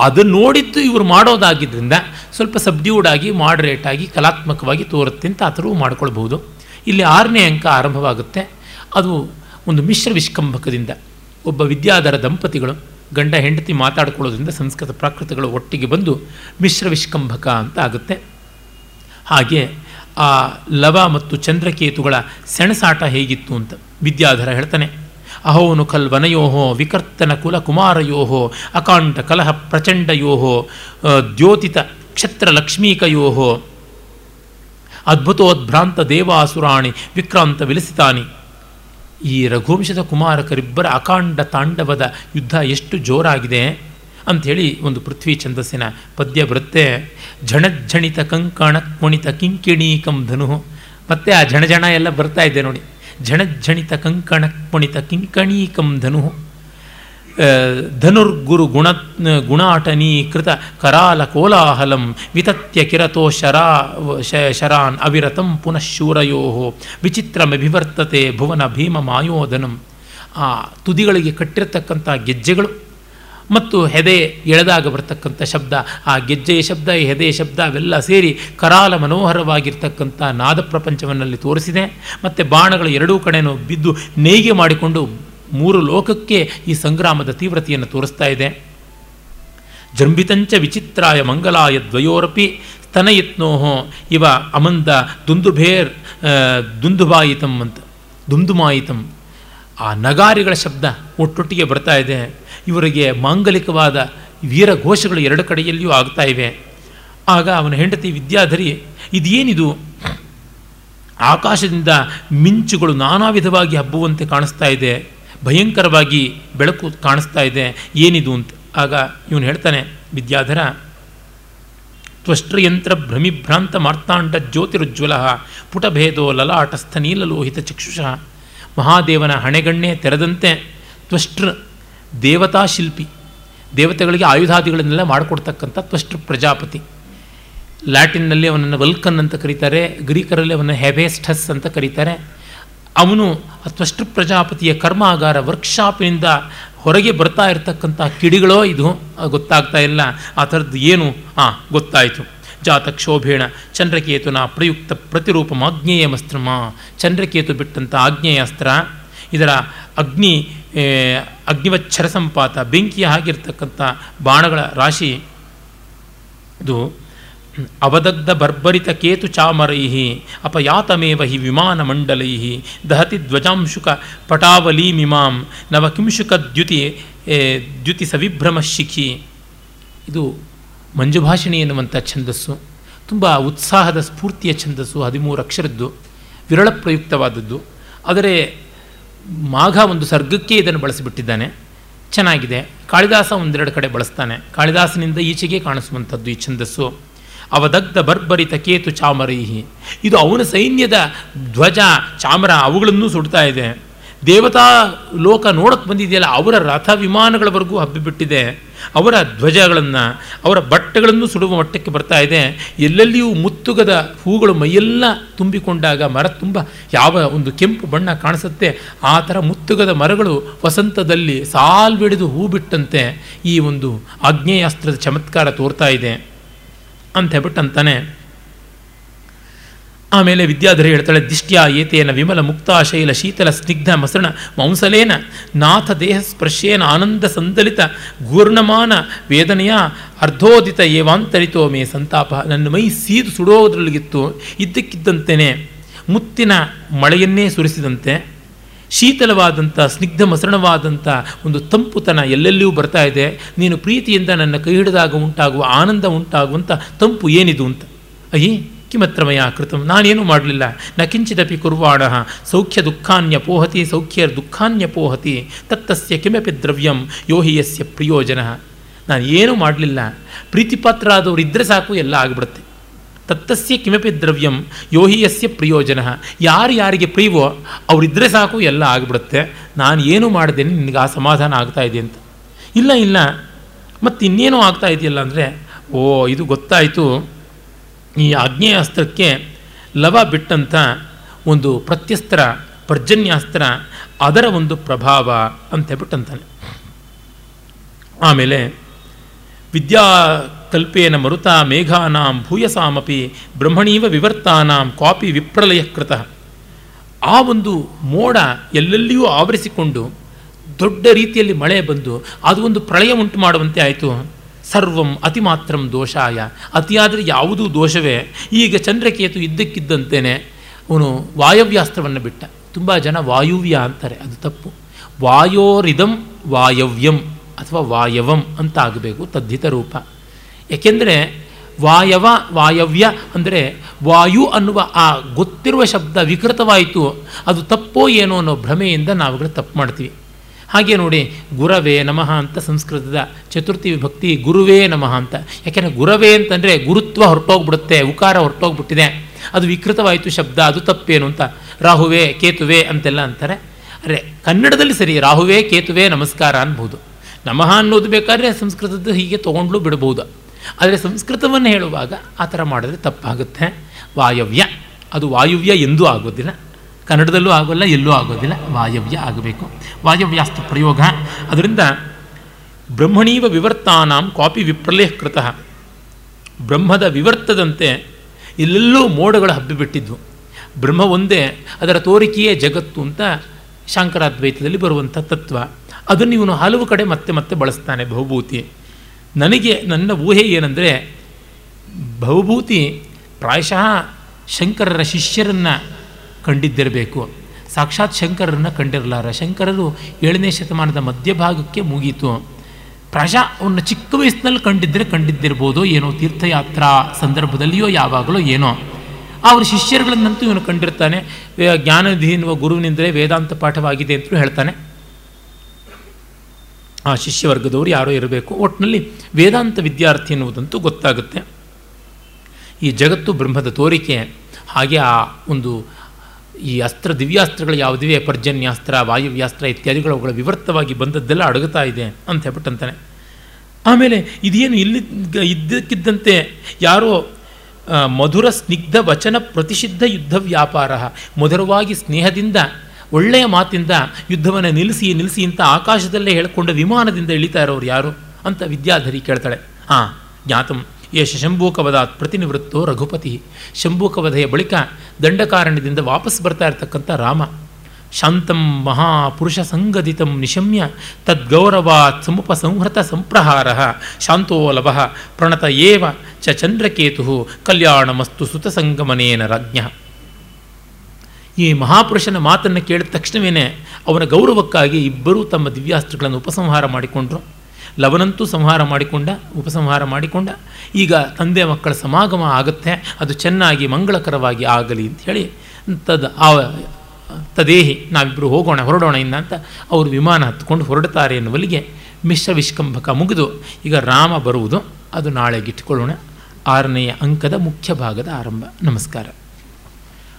ಅದನ್ನು ನೋಡಿದ್ದು ಇವರು ಮಾಡೋದಾಗಿದ್ದರಿಂದ ಸ್ವಲ್ಪ ಸಬ್ಡ್ಯೂಡ್ ಆಗಿ ಮಾಡ್ರೇಟ್ ಆಗಿ, ಕಲಾತ್ಮಕವಾಗಿ ತೋರುತ್ತೆ ಅಂತ ಆ ಥರವೂ ಮಾಡ್ಕೊಳ್ಬಹುದು ಇಲ್ಲಿ ಆರನೇ ಅಂಕ ಆರಂಭವಾಗುತ್ತೆ. ಅದು ಒಂದು ಮಿಶ್ರ ವಿಷ್ಕಂಭಕದಿಂದ. ಒಬ್ಬ ವಿದ್ಯಾಧರ ದಂಪತಿಗಳು. ಗಂಡ ಹೆಂಡತಿ ಮಾತಾಡ್ಕೊಳ್ಳೋದ್ರಿಂದ ಸಂಸ್ಕೃತ ಪ್ರಾಕೃತಗಳು ಒಟ್ಟಿಗೆ ಬಂದು ಮಿಶ್ರ ವಿಷ್ಕಂಭಕ ಅಂತ ಆಗುತ್ತೆ. ಹಾಗೆ ಆ ಲವ ಮತ್ತು ಚಂದ್ರಕೇತುಗಳ ಸೆಣಸಾಟ ಹೇಗಿತ್ತು ಅಂತ ವಿದ್ಯಾಧರ ಹೇಳ್ತಾನೆ. ಅಹೋನು ಖಲ್ ವನಯೋಹೋ ವಿಕರ್ತನ ಕುಲ ಕುಮಾರಯೋಹೋ ಅಕಾಂಡ ಕಲಹ ಪ್ರಚಂಡಯೋಹೋ ದ್ಯೋತಿತ ಕ್ಷತ್ರ ಲಕ್ಷ್ಮೀಕಯೋಹೋ ಅದ್ಭುತೋದ್ಭ್ರಾಂತ ದೇವಾಸುರಾಣಿ ವಿಕ್ರಾಂತ ವಿಲಸಿತಾನಿ ಈ ರಘುವಂಶದ ಕುಮಾರಕರಿಬ್ಬರ ಅಖಾಂಡ ತಾಂಡವದ ಯುದ್ಧ ಎಷ್ಟು ಜೋರಾಗಿದೆ ಅಂಥೇಳಿ ಒಂದು ಪೃಥ್ವಿ ಛಂದಸ್ಸಿನ ಪದ್ಯ ಬರುತ್ತೆ ಝಣಜ್ಜಣಿತ ಕಂಕಣ ಕುಣಿತ ಕಿಂಕಿಣೀಕಂ ಧನು. ಮತ್ತೆ ಆ ಝಣಜಣ ಎಲ್ಲ ಬರ್ತಾ ಇದೆ ನೋಡಿ. ಝಣಜ್ಜಣಿತ ಕಂಕಣ ಕುಣಿತ ಕಿಂಕಣೀಕಂ ಧನು. ಧನುರ್ಗುರು ಗುಣ ಗುಣಾಟನೀಕೃತ ಕರಾಲ ಕೋಲಾಹಲಂ ವಿತತ್ಯ ಕಿರತೋ ಶರಾ ಶರಾನ್ ಅವಿರತಂ ಪುನಃ ಶೂರಯೋ ವಿಚಿತ್ರಮಭಿವರ್ತತೆ ಭುವನ ಭೀಮ ಮಾಯೋಧನಂ ಆ ತುದಿಗಳಿಗೆ ಕಟ್ಟಿರತಕ್ಕಂಥ ಗೆಜ್ಜೆಗಳು ಮತ್ತು ಹೆದೆ ಎಳೆದಾಗ ಬರ್ತಕ್ಕಂಥ ಶಬ್ದ, ಆ ಗೆಜ್ಜೆಯ ಶಬ್ದ, ಈ ಹೆದೆಯ ಶಬ್ದ ಅವೆಲ್ಲ ಸೇರಿ ಕರಾಲ ಮನೋಹರವಾಗಿರ್ತಕ್ಕಂಥ ನಾದ ಪ್ರಪಂಚವನ್ನಲ್ಲಿ ತೋರಿಸಿದೆ. ಮತ್ತು ಬಾಣಗಳು ಎರಡೂ ಕಡೆಯೂ ಬಿದ್ದು ನೇಯ್ಗೆ ಮಾಡಿಕೊಂಡು ಮೂರು ಲೋಕಕ್ಕೆ ಈ ಸಂಗ್ರಾಮದ ತೀವ್ರತೆಯನ್ನು ತೋರಿಸ್ತಾ ಇದೆ. ಜಂಬಿತಂಚ ವಿಚಿತ್ರಾಯ ಮಂಗಲಾಯ ದ್ವಯೋರಪಿ ಸ್ತನಯತ್ನೋಹೋ ಇವ ಅಮಂದ ದುಂದುಭೇರ್ ದುಂದುಬಾಯಿತಂ ಅಂತ, ದುಂದುಮಾಯಿತಂ. ಆ ನಗಾರಿಗಳ ಶಬ್ದ ಒಟ್ಟೊಟ್ಟಿಗೆ ಬರ್ತಾ ಇದೆ. ಇವರಿಗೆ ಮಾಂಗಲಿಕವಾದ ವೀರ ಘೋಷಗಳು ಎರಡು ಕಡೆಯಲ್ಲಿಯೂ ಆಗ್ತಾ ಇವೆ. ಆಗ ಅವನ ಹೆಂಡತಿ ವಿದ್ಯಾಧರಿ, ಇದೇನಿದು? ಆಕಾಶದಿಂದ ಮಿಂಚುಗಳು ನಾನಾ ವಿಧವಾಗಿ ಹಬ್ಬುವಂತೆ ಕಾಣಿಸ್ತಾ ಇದೆ. ಭಯಂಕರವಾಗಿ ಬೆಳಕು ಕಾಣಿಸ್ತಾ ಇದೆ, ಏನಿದು ಅಂತ. ಆಗ ಇವನು ಹೇಳ್ತಾನೆ, ವಿದ್ಯಾಧರ ತ್ವಷ್ಟ್ರಯಂತ್ರ ಭ್ರಮಿಭ್ರಾಂತ ಮಾರ್ತಾಂಡ ಜ್ಯೋತಿರುಜ್ವಲ ಪುಟಭೇದೋ ಲಲಾಟಸ್ಥ ನೀಲಲೋಹಿತ ಚಕ್ಷುಷ. ಮಹಾದೇವನ ಹಣೆಗಣ್ಣೆ ತೆರೆದಂತೆ ತ್ವಷ್ಟ್ರ ದೇವತಾ ಶಿಲ್ಪಿ, ದೇವತೆಗಳಿಗೆ ಆಯುಧಾದಿಗಳನ್ನೆಲ್ಲ ಮಾಡಿಕೊಡ್ತಕ್ಕಂಥ ತ್ವಷ್ಟ್ರ ಪ್ರಜಾಪತಿ. ಲ್ಯಾಟಿನ್ನಲ್ಲಿ ಅವನನ್ನು ವಲ್ಕನ್ ಅಂತ ಕರೀತಾರೆ, ಗ್ರೀಕರಲ್ಲಿ ಅವನನ್ನು ಹೆಬೇಸ್ಟಸ್ ಅಂತ ಕರೀತಾರೆ. ಅವನು ತ್ವಷ್ಟು ಪ್ರಜಾಪತಿಯ ಕರ್ಮಾಗಾರ ವರ್ಕ್ಶಾಪಿನಿಂದ ಹೊರಗೆ ಬರ್ತಾ ಇರತಕ್ಕಂಥ ಕಿಡಿಗಳೋ ಇದು ಗೊತ್ತಾಗ್ತಾ ಇಲ್ಲ. ಆ ಥರದ್ದು ಏನು? ಹಾಂ ಗೊತ್ತಾಯಿತು. ಜಾತಕ್ಷೋಭೇಣ ಚಂದ್ರಕೇತುನ ಪ್ರಯುಕ್ತ ಪ್ರತಿರೂಪಂ ಆಗ್ನೇಯಮಸ್ತ್ರಮ ಚಂದ್ರಕೇತು ಬಿಟ್ಟಂಥ ಆಗ್ನೇಯಾಸ್ತ್ರ ಇದರ ಅಗ್ನಿ ಅಗ್ನಿವಚ್ಛರ ಸಂಪಾತ, ಬೆಂಕಿಯ ಹಾಗಿರ್ತಕ್ಕಂಥ ಬಾಣಗಳ ರಾಶಿ. ಇದು ಅವದಗ್ಧ ಬರ್ಬರಿತ ಕೇತು ಚಾಮರೈ ಅಪಯಾತಮೇವ ಹಿ ವಿಮಾನ ಮಂಡಲೈ ದಹತಿ ಧ್ವಜಾಂಶುಕ ಪಟಾವಲೀಮಿಮಾಂ ನವಕಿಂಶುಕ ದ್ಯುತಿ ದ್ಯುತಿ ಸವಿಭ್ರಮ ಶಿಖಿ. ಇದು ಮಂಜುಭಾಷಿಣಿ ಎನ್ನುವಂಥ ಛಂದಸ್ಸು. ತುಂಬ ಉತ್ಸಾಹದ ಸ್ಫೂರ್ತಿಯ ಛಂದಸ್ಸು, ಹದಿಮೂರು ಅಕ್ಷರದ್ದು, ವಿರಳ ಪ್ರಯುಕ್ತವಾದದ್ದು. ಆದರೆ ಮಾಘ ಒಂದು ಸರ್ಗಕ್ಕೆ ಇದನ್ನು ಬಳಸಿಬಿಟ್ಟಿದ್ದಾನೆ. ಚೆನ್ನಾಗಿದೆ. ಕಾಳಿದಾಸ ಒಂದೆರಡು ಕಡೆ ಬಳಸ್ತಾನೆ. ಕಾಳಿದಾಸನಿಂದ ಈಚೆಗೆ ಕಾಣಿಸುವಂಥದ್ದು ಈ ಛಂದಸ್ಸು. ಅವದಗ್ಧ ಬರ್ಬರಿತ ಕೇತು ಚಾಮರೈಹಿ. ಇದು ಅವನ ಸೈನ್ಯದ ಧ್ವಜ, ಚಾಮರ ಅವುಗಳನ್ನು ಸುಡ್ತಾ ಇದೆ. ದೇವತಾ ಲೋಕ ನೋಡಕ್ಕೆ ಬಂದಿದೆಯಲ್ಲ, ಅವರ ರಥ ವಿಮಾನಗಳವರೆಗೂ ಹಬ್ಬಿಬಿಟ್ಟಿದೆ. ಅವರ ಧ್ವಜಗಳನ್ನು, ಅವರ ಬಟ್ಟೆಗಳನ್ನು ಸುಡುವ ಮಟ್ಟಕ್ಕೆ ಬರ್ತಾ ಇದೆ. ಎಲ್ಲೆಲ್ಲಿಯೂ ಮುತ್ತುಗದ ಹೂಗಳು ಮೈಯೆಲ್ಲ ತುಂಬಿಕೊಂಡಾಗ ಮರ ತುಂಬ, ಯಾವ ಒಂದು ಕೆಂಪು ಬಣ್ಣ ಕಾಣಿಸುತ್ತೆ, ಆ ಥರ ಮುತ್ತುಗದ ಮರಗಳು ವಸಂತದಲ್ಲಿ ಸಾಲ್ಬಿಡಿದು ಹೂ ಬಿಟ್ಟಂತೆ ಈ ಒಂದು ಆಗ್ನೇಯಾಸ್ತ್ರದ ಚಮತ್ಕಾರ ತೋರ್ತಾ ಇದೆ. ಅಂತ ಹೇಳ್ಬಿಟ್ಟು ಅಂತಾನೆ. ಆಮೇಲೆ ವಿದ್ಯಾಧರ ಹೇಳ್ತಾಳೆ, ದಿಷ್ಟ್ಯಾ ಏತೇನ ವಿಮಲ ಮುಕ್ತಾಶೈಲ ಶೀತಲ ಸ್ನಿಗ್ಧ ಮಸೃಣ ಮಾಂಸಲೇನ ನಾಥ ದೇಹ ಸ್ಪರ್ಶೇನ ಆನಂದ ಸಂದಲಿತ ಗೂರ್ಣಮಾನ ವೇದನೆಯ ಅರ್ಧೋದಿತ ಏವಾಂತರಿತೋ ಮೇ ಸಂತಾಪ. ನನ್ನ ಮೈ ಸೀದು ಸುಡೋದ್ರಲ್ಲಿಗಿತ್ತು ಇದ್ದಕ್ಕಿದ್ದಂತೆಯೇ ಮುತ್ತಿನ ಮಳೆಯನ್ನೇ ಸುರಿಸಿದಂತೆ ಶೀತಲವಾದಂಥ, ಸ್ನಿಗ್ಧ, ಮಸರಣವಾದಂಥ ಒಂದು ತಂಪುತನ ಎಲ್ಲೆಲ್ಲಿಯೂ ಬರ್ತಾ ಇದೆ. ನೀನು ಪ್ರೀತಿಯಿಂದ ನನ್ನ ಕೈ ಹಿಡಿದಾಗ ಉಂಟಾಗುವ ಆನಂದ ಉಂಟಾಗುವಂಥ ತಂಪು ಏನಿದು ಅಂತ. ಅಯ್ಯೇ, ಕಿಮತ್ರಮಯ ಕೃತಂ. ನಾನೇನು ಮಾಡಲಿಲ್ಲ. ನ ಕಿಂಚಿದಪಿ ಕುರ್ವಾಣ ಸೌಖ್ಯ ದುಃಖಾನ್ಯಪೋಹತಿ ಸೌಖ್ಯ ದುಃಖಾನ್ಯಪೋಹತಿ ತತ್ತಸ್ಯ ಕಿಮಪಿ ದ್ರವ್ಯಂ, ಯೋಹಿ ಯಸ್ಯ ಪ್ರಿಯೋಜನ. ನಾನು ಏನೂ ಮಾಡಲಿಲ್ಲ. ಪ್ರೀತಿಪಾತ್ರ ಆದವರು ಇದ್ದರೆ ಸಾಕು, ಎಲ್ಲ ಆಗಿಬಿಡುತ್ತೆ. ತತ್ತಸ್ಯ ಕಿಮಪಿ ದ್ರವ್ಯಂ ಯೋಹಿಯಸ್ಯ ಪ್ರಿಯೋಜನ. ಯಾರು ಯಾರಿಗೆ ಪ್ರಿಯವೋ ಅವರಿದ್ದರೆ ಸಾಕು, ಎಲ್ಲ ಆಗಿಬಿಡುತ್ತೆ. ನಾನು ಏನು ಮಾಡಿದ್ದೇನೆ, ನಿನಗೆ ಆ ಸಮಾಧಾನ ಆಗ್ತಾ ಇದೆ ಅಂತ. ಇಲ್ಲ ಇಲ್ಲ. ಮತ್ತು ಇನ್ನೇನು ಆಗ್ತಾ ಇದೆಯಲ್ಲ ಅಂದರೆ, ಓ, ಇದು ಗೊತ್ತಾಯಿತು. ಈ ಆಗ್ನೇಯಾಸ್ತ್ರಕ್ಕೆ ಲವ ಬಿಟ್ಟಂಥ ಒಂದು ಪ್ರತ್ಯಸ್ತ್ರ, ಪರ್ಜನ್ಯಾಸ್ತ್ರ, ಅದರ ಒಂದು ಪ್ರಭಾವ ಅಂತ ಹೇಳ್ಬಿಟ್ಟಂತಾನೆ. ಆಮೇಲೆ ವಿದ್ಯಾಕಲ್ಪೇನ ಮರುತ ಮೇಘಾನಾಂ ಭೂಯಸಾಮಪಿ ಬ್ರಹ್ಮಣೀವ ವಿವರ್ತಾನಾಂ ಕಾಪಿ ವಿಪ್ರಲಯ ಕೃತ ಆ ಒಂದು ಮೋಡ ಎಲ್ಲೆಲ್ಲಿಯೂ ಆವರಿಸಿಕೊಂಡು ದೊಡ್ಡ ರೀತಿಯಲ್ಲಿ ಮಳೆ ಬಂದು ಅದು ಒಂದು ಪ್ರಳಯ ಉಂಟು ಮಾಡುವಂತೆ ಆಯಿತು. ಸರ್ವಂ ಅತಿಮಾತ್ರಂ ದೋಷಾಯ. ಅತಿಯಾದರೆ ಯಾವುದೂ ದೋಷವೇ? ಈಗ ಚಂದ್ರಕೇತು ಇದ್ದಕ್ಕಿದ್ದಂತೆಯೇ ಅವನು ವಾಯವ್ಯಾಸ್ತ್ರವನ್ನು ಬಿಟ್ಟ. ತುಂಬ ಜನ ವಾಯುವ್ಯ ಅಂತಾರೆ, ಅದು ತಪ್ಪು. ವಾಯೋರಿದಂ ವಾಯವ್ಯಂ ಅಥವಾ ವಾಯವಂ ಅಂತ ಆಗಬೇಕು ತದ್ಧಿತ ರೂಪ. ಏಕೆಂದರೆ ವಾಯವ, ವಾಯವ್ಯ ಅಂದರೆ ವಾಯು ಅನ್ನುವ ಆ ಗೊತ್ತಿರುವ ಶಬ್ದ ವಿಕೃತವಾಯಿತು, ಅದು ತಪ್ಪೋ ಏನೋ ಅನ್ನೋ ಭ್ರಮೆಯಿಂದ ನಾವುಗಳು ತಪ್ಪು ಮಾಡ್ತೀವಿ. ಹಾಗೆ ನೋಡಿ, ಗುರವೇ ನಮಃ ಅಂತ ಸಂಸ್ಕೃತದ ಚತುರ್ಥಿ ವಿಭಕ್ತಿ ಗುರುವೇ ನಮಃ ಅಂತ. ಯಾಕೆಂದರೆ ಗುರವೇ ಅಂತಂದರೆ ಗುರುತ್ವ ಹೊರಟೋಗ್ಬಿಡುತ್ತೆ, ಉಕಾರ ಹೊರಟೋಗ್ಬಿಟ್ಟಿದೆ. ಅದು ವಿಕೃತವಾಯಿತು ಶಬ್ದ, ಅದು ತಪ್ಪೇನು ಅಂತ. ರಾಹುವೇ, ಕೇತುವೆ ಅಂತೆಲ್ಲ ಅಂತಾರೆ. ಅರೆ, ಕನ್ನಡದಲ್ಲಿ ಸರಿ, ರಾಹುವೇ, ಕೇತುವೆ ನಮಸ್ಕಾರ ಅನ್ಬೋದು. ನಮಃ ಅನ್ನೋದು ಬೇಕಾದರೆ ಸಂಸ್ಕೃತದ್ದು ಹೀಗೆ ತೊಗೊಂಡ್ಲು ಬಿಡ್ಬೋದು. ಆದರೆ ಸಂಸ್ಕೃತವನ್ನು ಹೇಳುವಾಗ ಆ ಥರ ಮಾಡಿದ್ರೆ ತಪ್ಪಾಗುತ್ತೆ. ವಾಯವ್ಯ. ಅದು ವಾಯುವ್ಯ ಎಂದೂ ಆಗೋದಿಲ್ಲ. ಕನ್ನಡದಲ್ಲೂ ಆಗೋಲ್ಲ, ಎಲ್ಲೂ ಆಗೋದಿಲ್ಲ. ವಾಯವ್ಯ ಆಗಬೇಕು. ವಾಯವ್ಯಾಸ್ತು ಪ್ರಯೋಗ. ಅದರಿಂದ ಬ್ರಹ್ಮಣೀವ ವಿವರ್ತಾನಾಂ ಕಾಪಿ ವಿಪ್ರಲೇಹ ಕೃತ. ಬ್ರಹ್ಮದ ವಿವರ್ತದಂತೆ ಎಲ್ಲೆಲ್ಲೂ ಮೋಡಗಳು ಹಬ್ಬಿಬಿಟ್ಟಿದ್ವು. ಬ್ರಹ್ಮ ಒಂದೇ, ಅದರ ತೋರಿಕೆಯೇ ಜಗತ್ತು ಅಂತ ಶಾಂಕರಾದ್ವೈತದಲ್ಲಿ ಬರುವಂಥ ತತ್ವ. ಅದನ್ನು ಇವನು ಹಲವು ಕಡೆ ಮತ್ತೆ ಮತ್ತೆ ಬಳಸ್ತಾನೆ ಭವಭೂತಿ ನನಗೆ ನನ್ನ ಊಹೆ ಏನಂದರೆ ಭವಭೂತಿ ಪ್ರಾಯಶಃ ಶಂಕರರ ಶಿಷ್ಯರನ್ನು ಕಂಡಿದ್ದಿರಬೇಕು. ಸಾಕ್ಷಾತ್ ಶಂಕರರನ್ನು ಕಂಡಿರಲಾರ. ಶಂಕರರು ಏಳನೇ ಶತಮಾನದ ಮಧ್ಯಭಾಗಕ್ಕೆ ಮುಗೀತು ಪ್ರಾಯಶಃ ಅವನ್ನ ಚಿಕ್ಕ ವಯಸ್ಸಿನಲ್ಲಿ ಕಂಡಿದ್ದರೆ ಕಂಡಿದ್ದಿರ್ಬೋದು ಏನೋ ತೀರ್ಥಯಾತ್ರಾ ಸಂದರ್ಭದಲ್ಲಿಯೋ ಯಾವಾಗಲೋ ಏನೋ. ಅವರ ಶಿಷ್ಯರುಗಳನ್ನಂತೂ ಇವನು ಕಂಡಿರ್ತಾನೆ. ಜ್ಞಾನನಿಧಿ ಎನ್ನುವ ಗುರುವಿನಿಂದಲೇ ವೇದಾಂತ ಪಾಠವಾಗಿದೆ ಅಂತಲೂ ಹೇಳ್ತಾನೆ. ಆ ಶಿಷ್ಯವರ್ಗದವರು ಯಾರೋ ಇರಬೇಕು. ಒಟ್ಟಿನಲ್ಲಿ ವೇದಾಂತ ವಿದ್ಯಾರ್ಥಿ ಎನ್ನುವುದಂತೂ ಗೊತ್ತಾಗುತ್ತೆ. ಈ ಜಗತ್ತು ಬ್ರಹ್ಮದ ತೋರಿಕೆ, ಹಾಗೆ ಆ ಒಂದು ಈ ಅಸ್ತ್ರ ದಿವ್ಯಾಸ್ತ್ರಗಳು ಯಾವುದಿವೆ, ಪರ್ಜನ್ಯಾಸ್ತ್ರ, ವಾಯುವ್ಯಾಸ್ತ್ರ ಇತ್ಯಾದಿಗಳು ಅವುಗಳ ವಿವರ್ತವಾಗಿ ಬಂದದ್ದೆಲ್ಲ ಅಡಗುತ್ತಾ ಇದೆ ಅಂತ ಹೇಳ್ಬಿಟ್ಟಂತಾನೆ. ಆಮೇಲೆ ಇದೇನು ಇಲ್ಲಿ ಇದ್ದಕ್ಕಿದ್ದಂತೆ ಯಾರೋ ಮಧುರ ಸ್ನಿಗ್ಧ ವಚನ ಪ್ರತಿಷಿದ್ಧ ಯುದ್ಧ ವ್ಯಾಪಾರ ಮಧುರವಾಗಿ ಸ್ನೇಹದಿಂದ ಒಳ್ಳೆಯ ಮಾತಿಂದ ಯುದ್ಧವನ್ನು ನಿಲ್ಲಿಸಿ ನಿಲ್ಲಿಸಿ ಅಂತ ಆಕಾಶದಲ್ಲೇ ಹೇಳಿಕೊಂಡು ವಿಮಾನದಿಂದ ಇಳಿತಾ ಇರೋರು ಯಾರು ಅಂತ ವಿದ್ಯಾಧರಿ ಕೇಳ್ತಾಳೆ. ಆ, ಜ್ಞಾತಂ. ಯಶ ಶಂಭೂಕವದಾತ್ ಪ್ರತಿನಿವೃತ್ತೋ ರಘುಪತಿ. ಶಂಭೂಕವಧೆಯ ಬಳಿಕ ದಂಡಕಾರಣ್ಯದಿಂದ ವಾಪಸ್ ಬರ್ತಾ ಇರತಕ್ಕಂಥ ರಾಮ. ಶಾಂತಂ ಮಹಾಪುರುಷ ಸಂಗದಿತಂ ನಿಶಮ್ಯ ತದ್ಗೌರವಾತ್ ಸಮುಪಸಂಹೃತ ಸಂಪ್ರಹಾರ ಶಾಂತೋಲಭ ಪ್ರಣತ ಏವ ಚ ಚಂದ್ರಕೇತು ಕಲ್ಯಾಣಮಸ್ತು ಸುತಸಂಗಮನೇನ ರಾಜ್ಞ. ಈ ಮಹಾಪುರುಷನ ಮಾತನ್ನು ಕೇಳಿದ ತಕ್ಷಣವೇ ಅವನ ಗೌರವಕ್ಕಾಗಿ ಇಬ್ಬರೂ ತಮ್ಮ ದಿವ್ಯಾಸ್ತ್ರಗಳನ್ನು ಉಪಸಂಹಾರ ಮಾಡಿಕೊಂಡ್ರು. ಲವನಂತೂ ಸಂಹಾರ ಮಾಡಿಕೊಂಡ, ಉಪಸಂಹಾರ ಮಾಡಿಕೊಂಡ. ಈಗ ತಂದೆ ಮಕ್ಕಳ ಸಮಾಗಮ ಆಗುತ್ತೆ, ಅದು ಚೆನ್ನಾಗಿ ಮಂಗಳಕರವಾಗಿ ಆಗಲಿ ಅಂತ ಹೇಳಿ ತದ್ ಆ ತದೇಹಿ ನಾವಿಬ್ಬರು ಹೋಗೋಣ, ಹೊರಡೋಣ ಇನ್ನ ಅಂತ ಅವರು ವಿಮಾನ ಹತ್ಕೊಂಡು ಹೊರಡ್ತಾರೆ ಎನ್ನುವಲ್ಲಿಗೆ ಮಿಶ್ರ ವಿಷ್ಕಂಭಕ ಮುಗಿದು ಈಗ ರಾಮ ಬರುವುದು. ಅದು ನಾಳೆಗಿಟ್ಕೊಳ್ಳೋಣ ಆರನೆಯ ಅಂಕದ ಮುಖ್ಯ ಭಾಗದ ಆರಂಭ. ನಮಸ್ಕಾರ.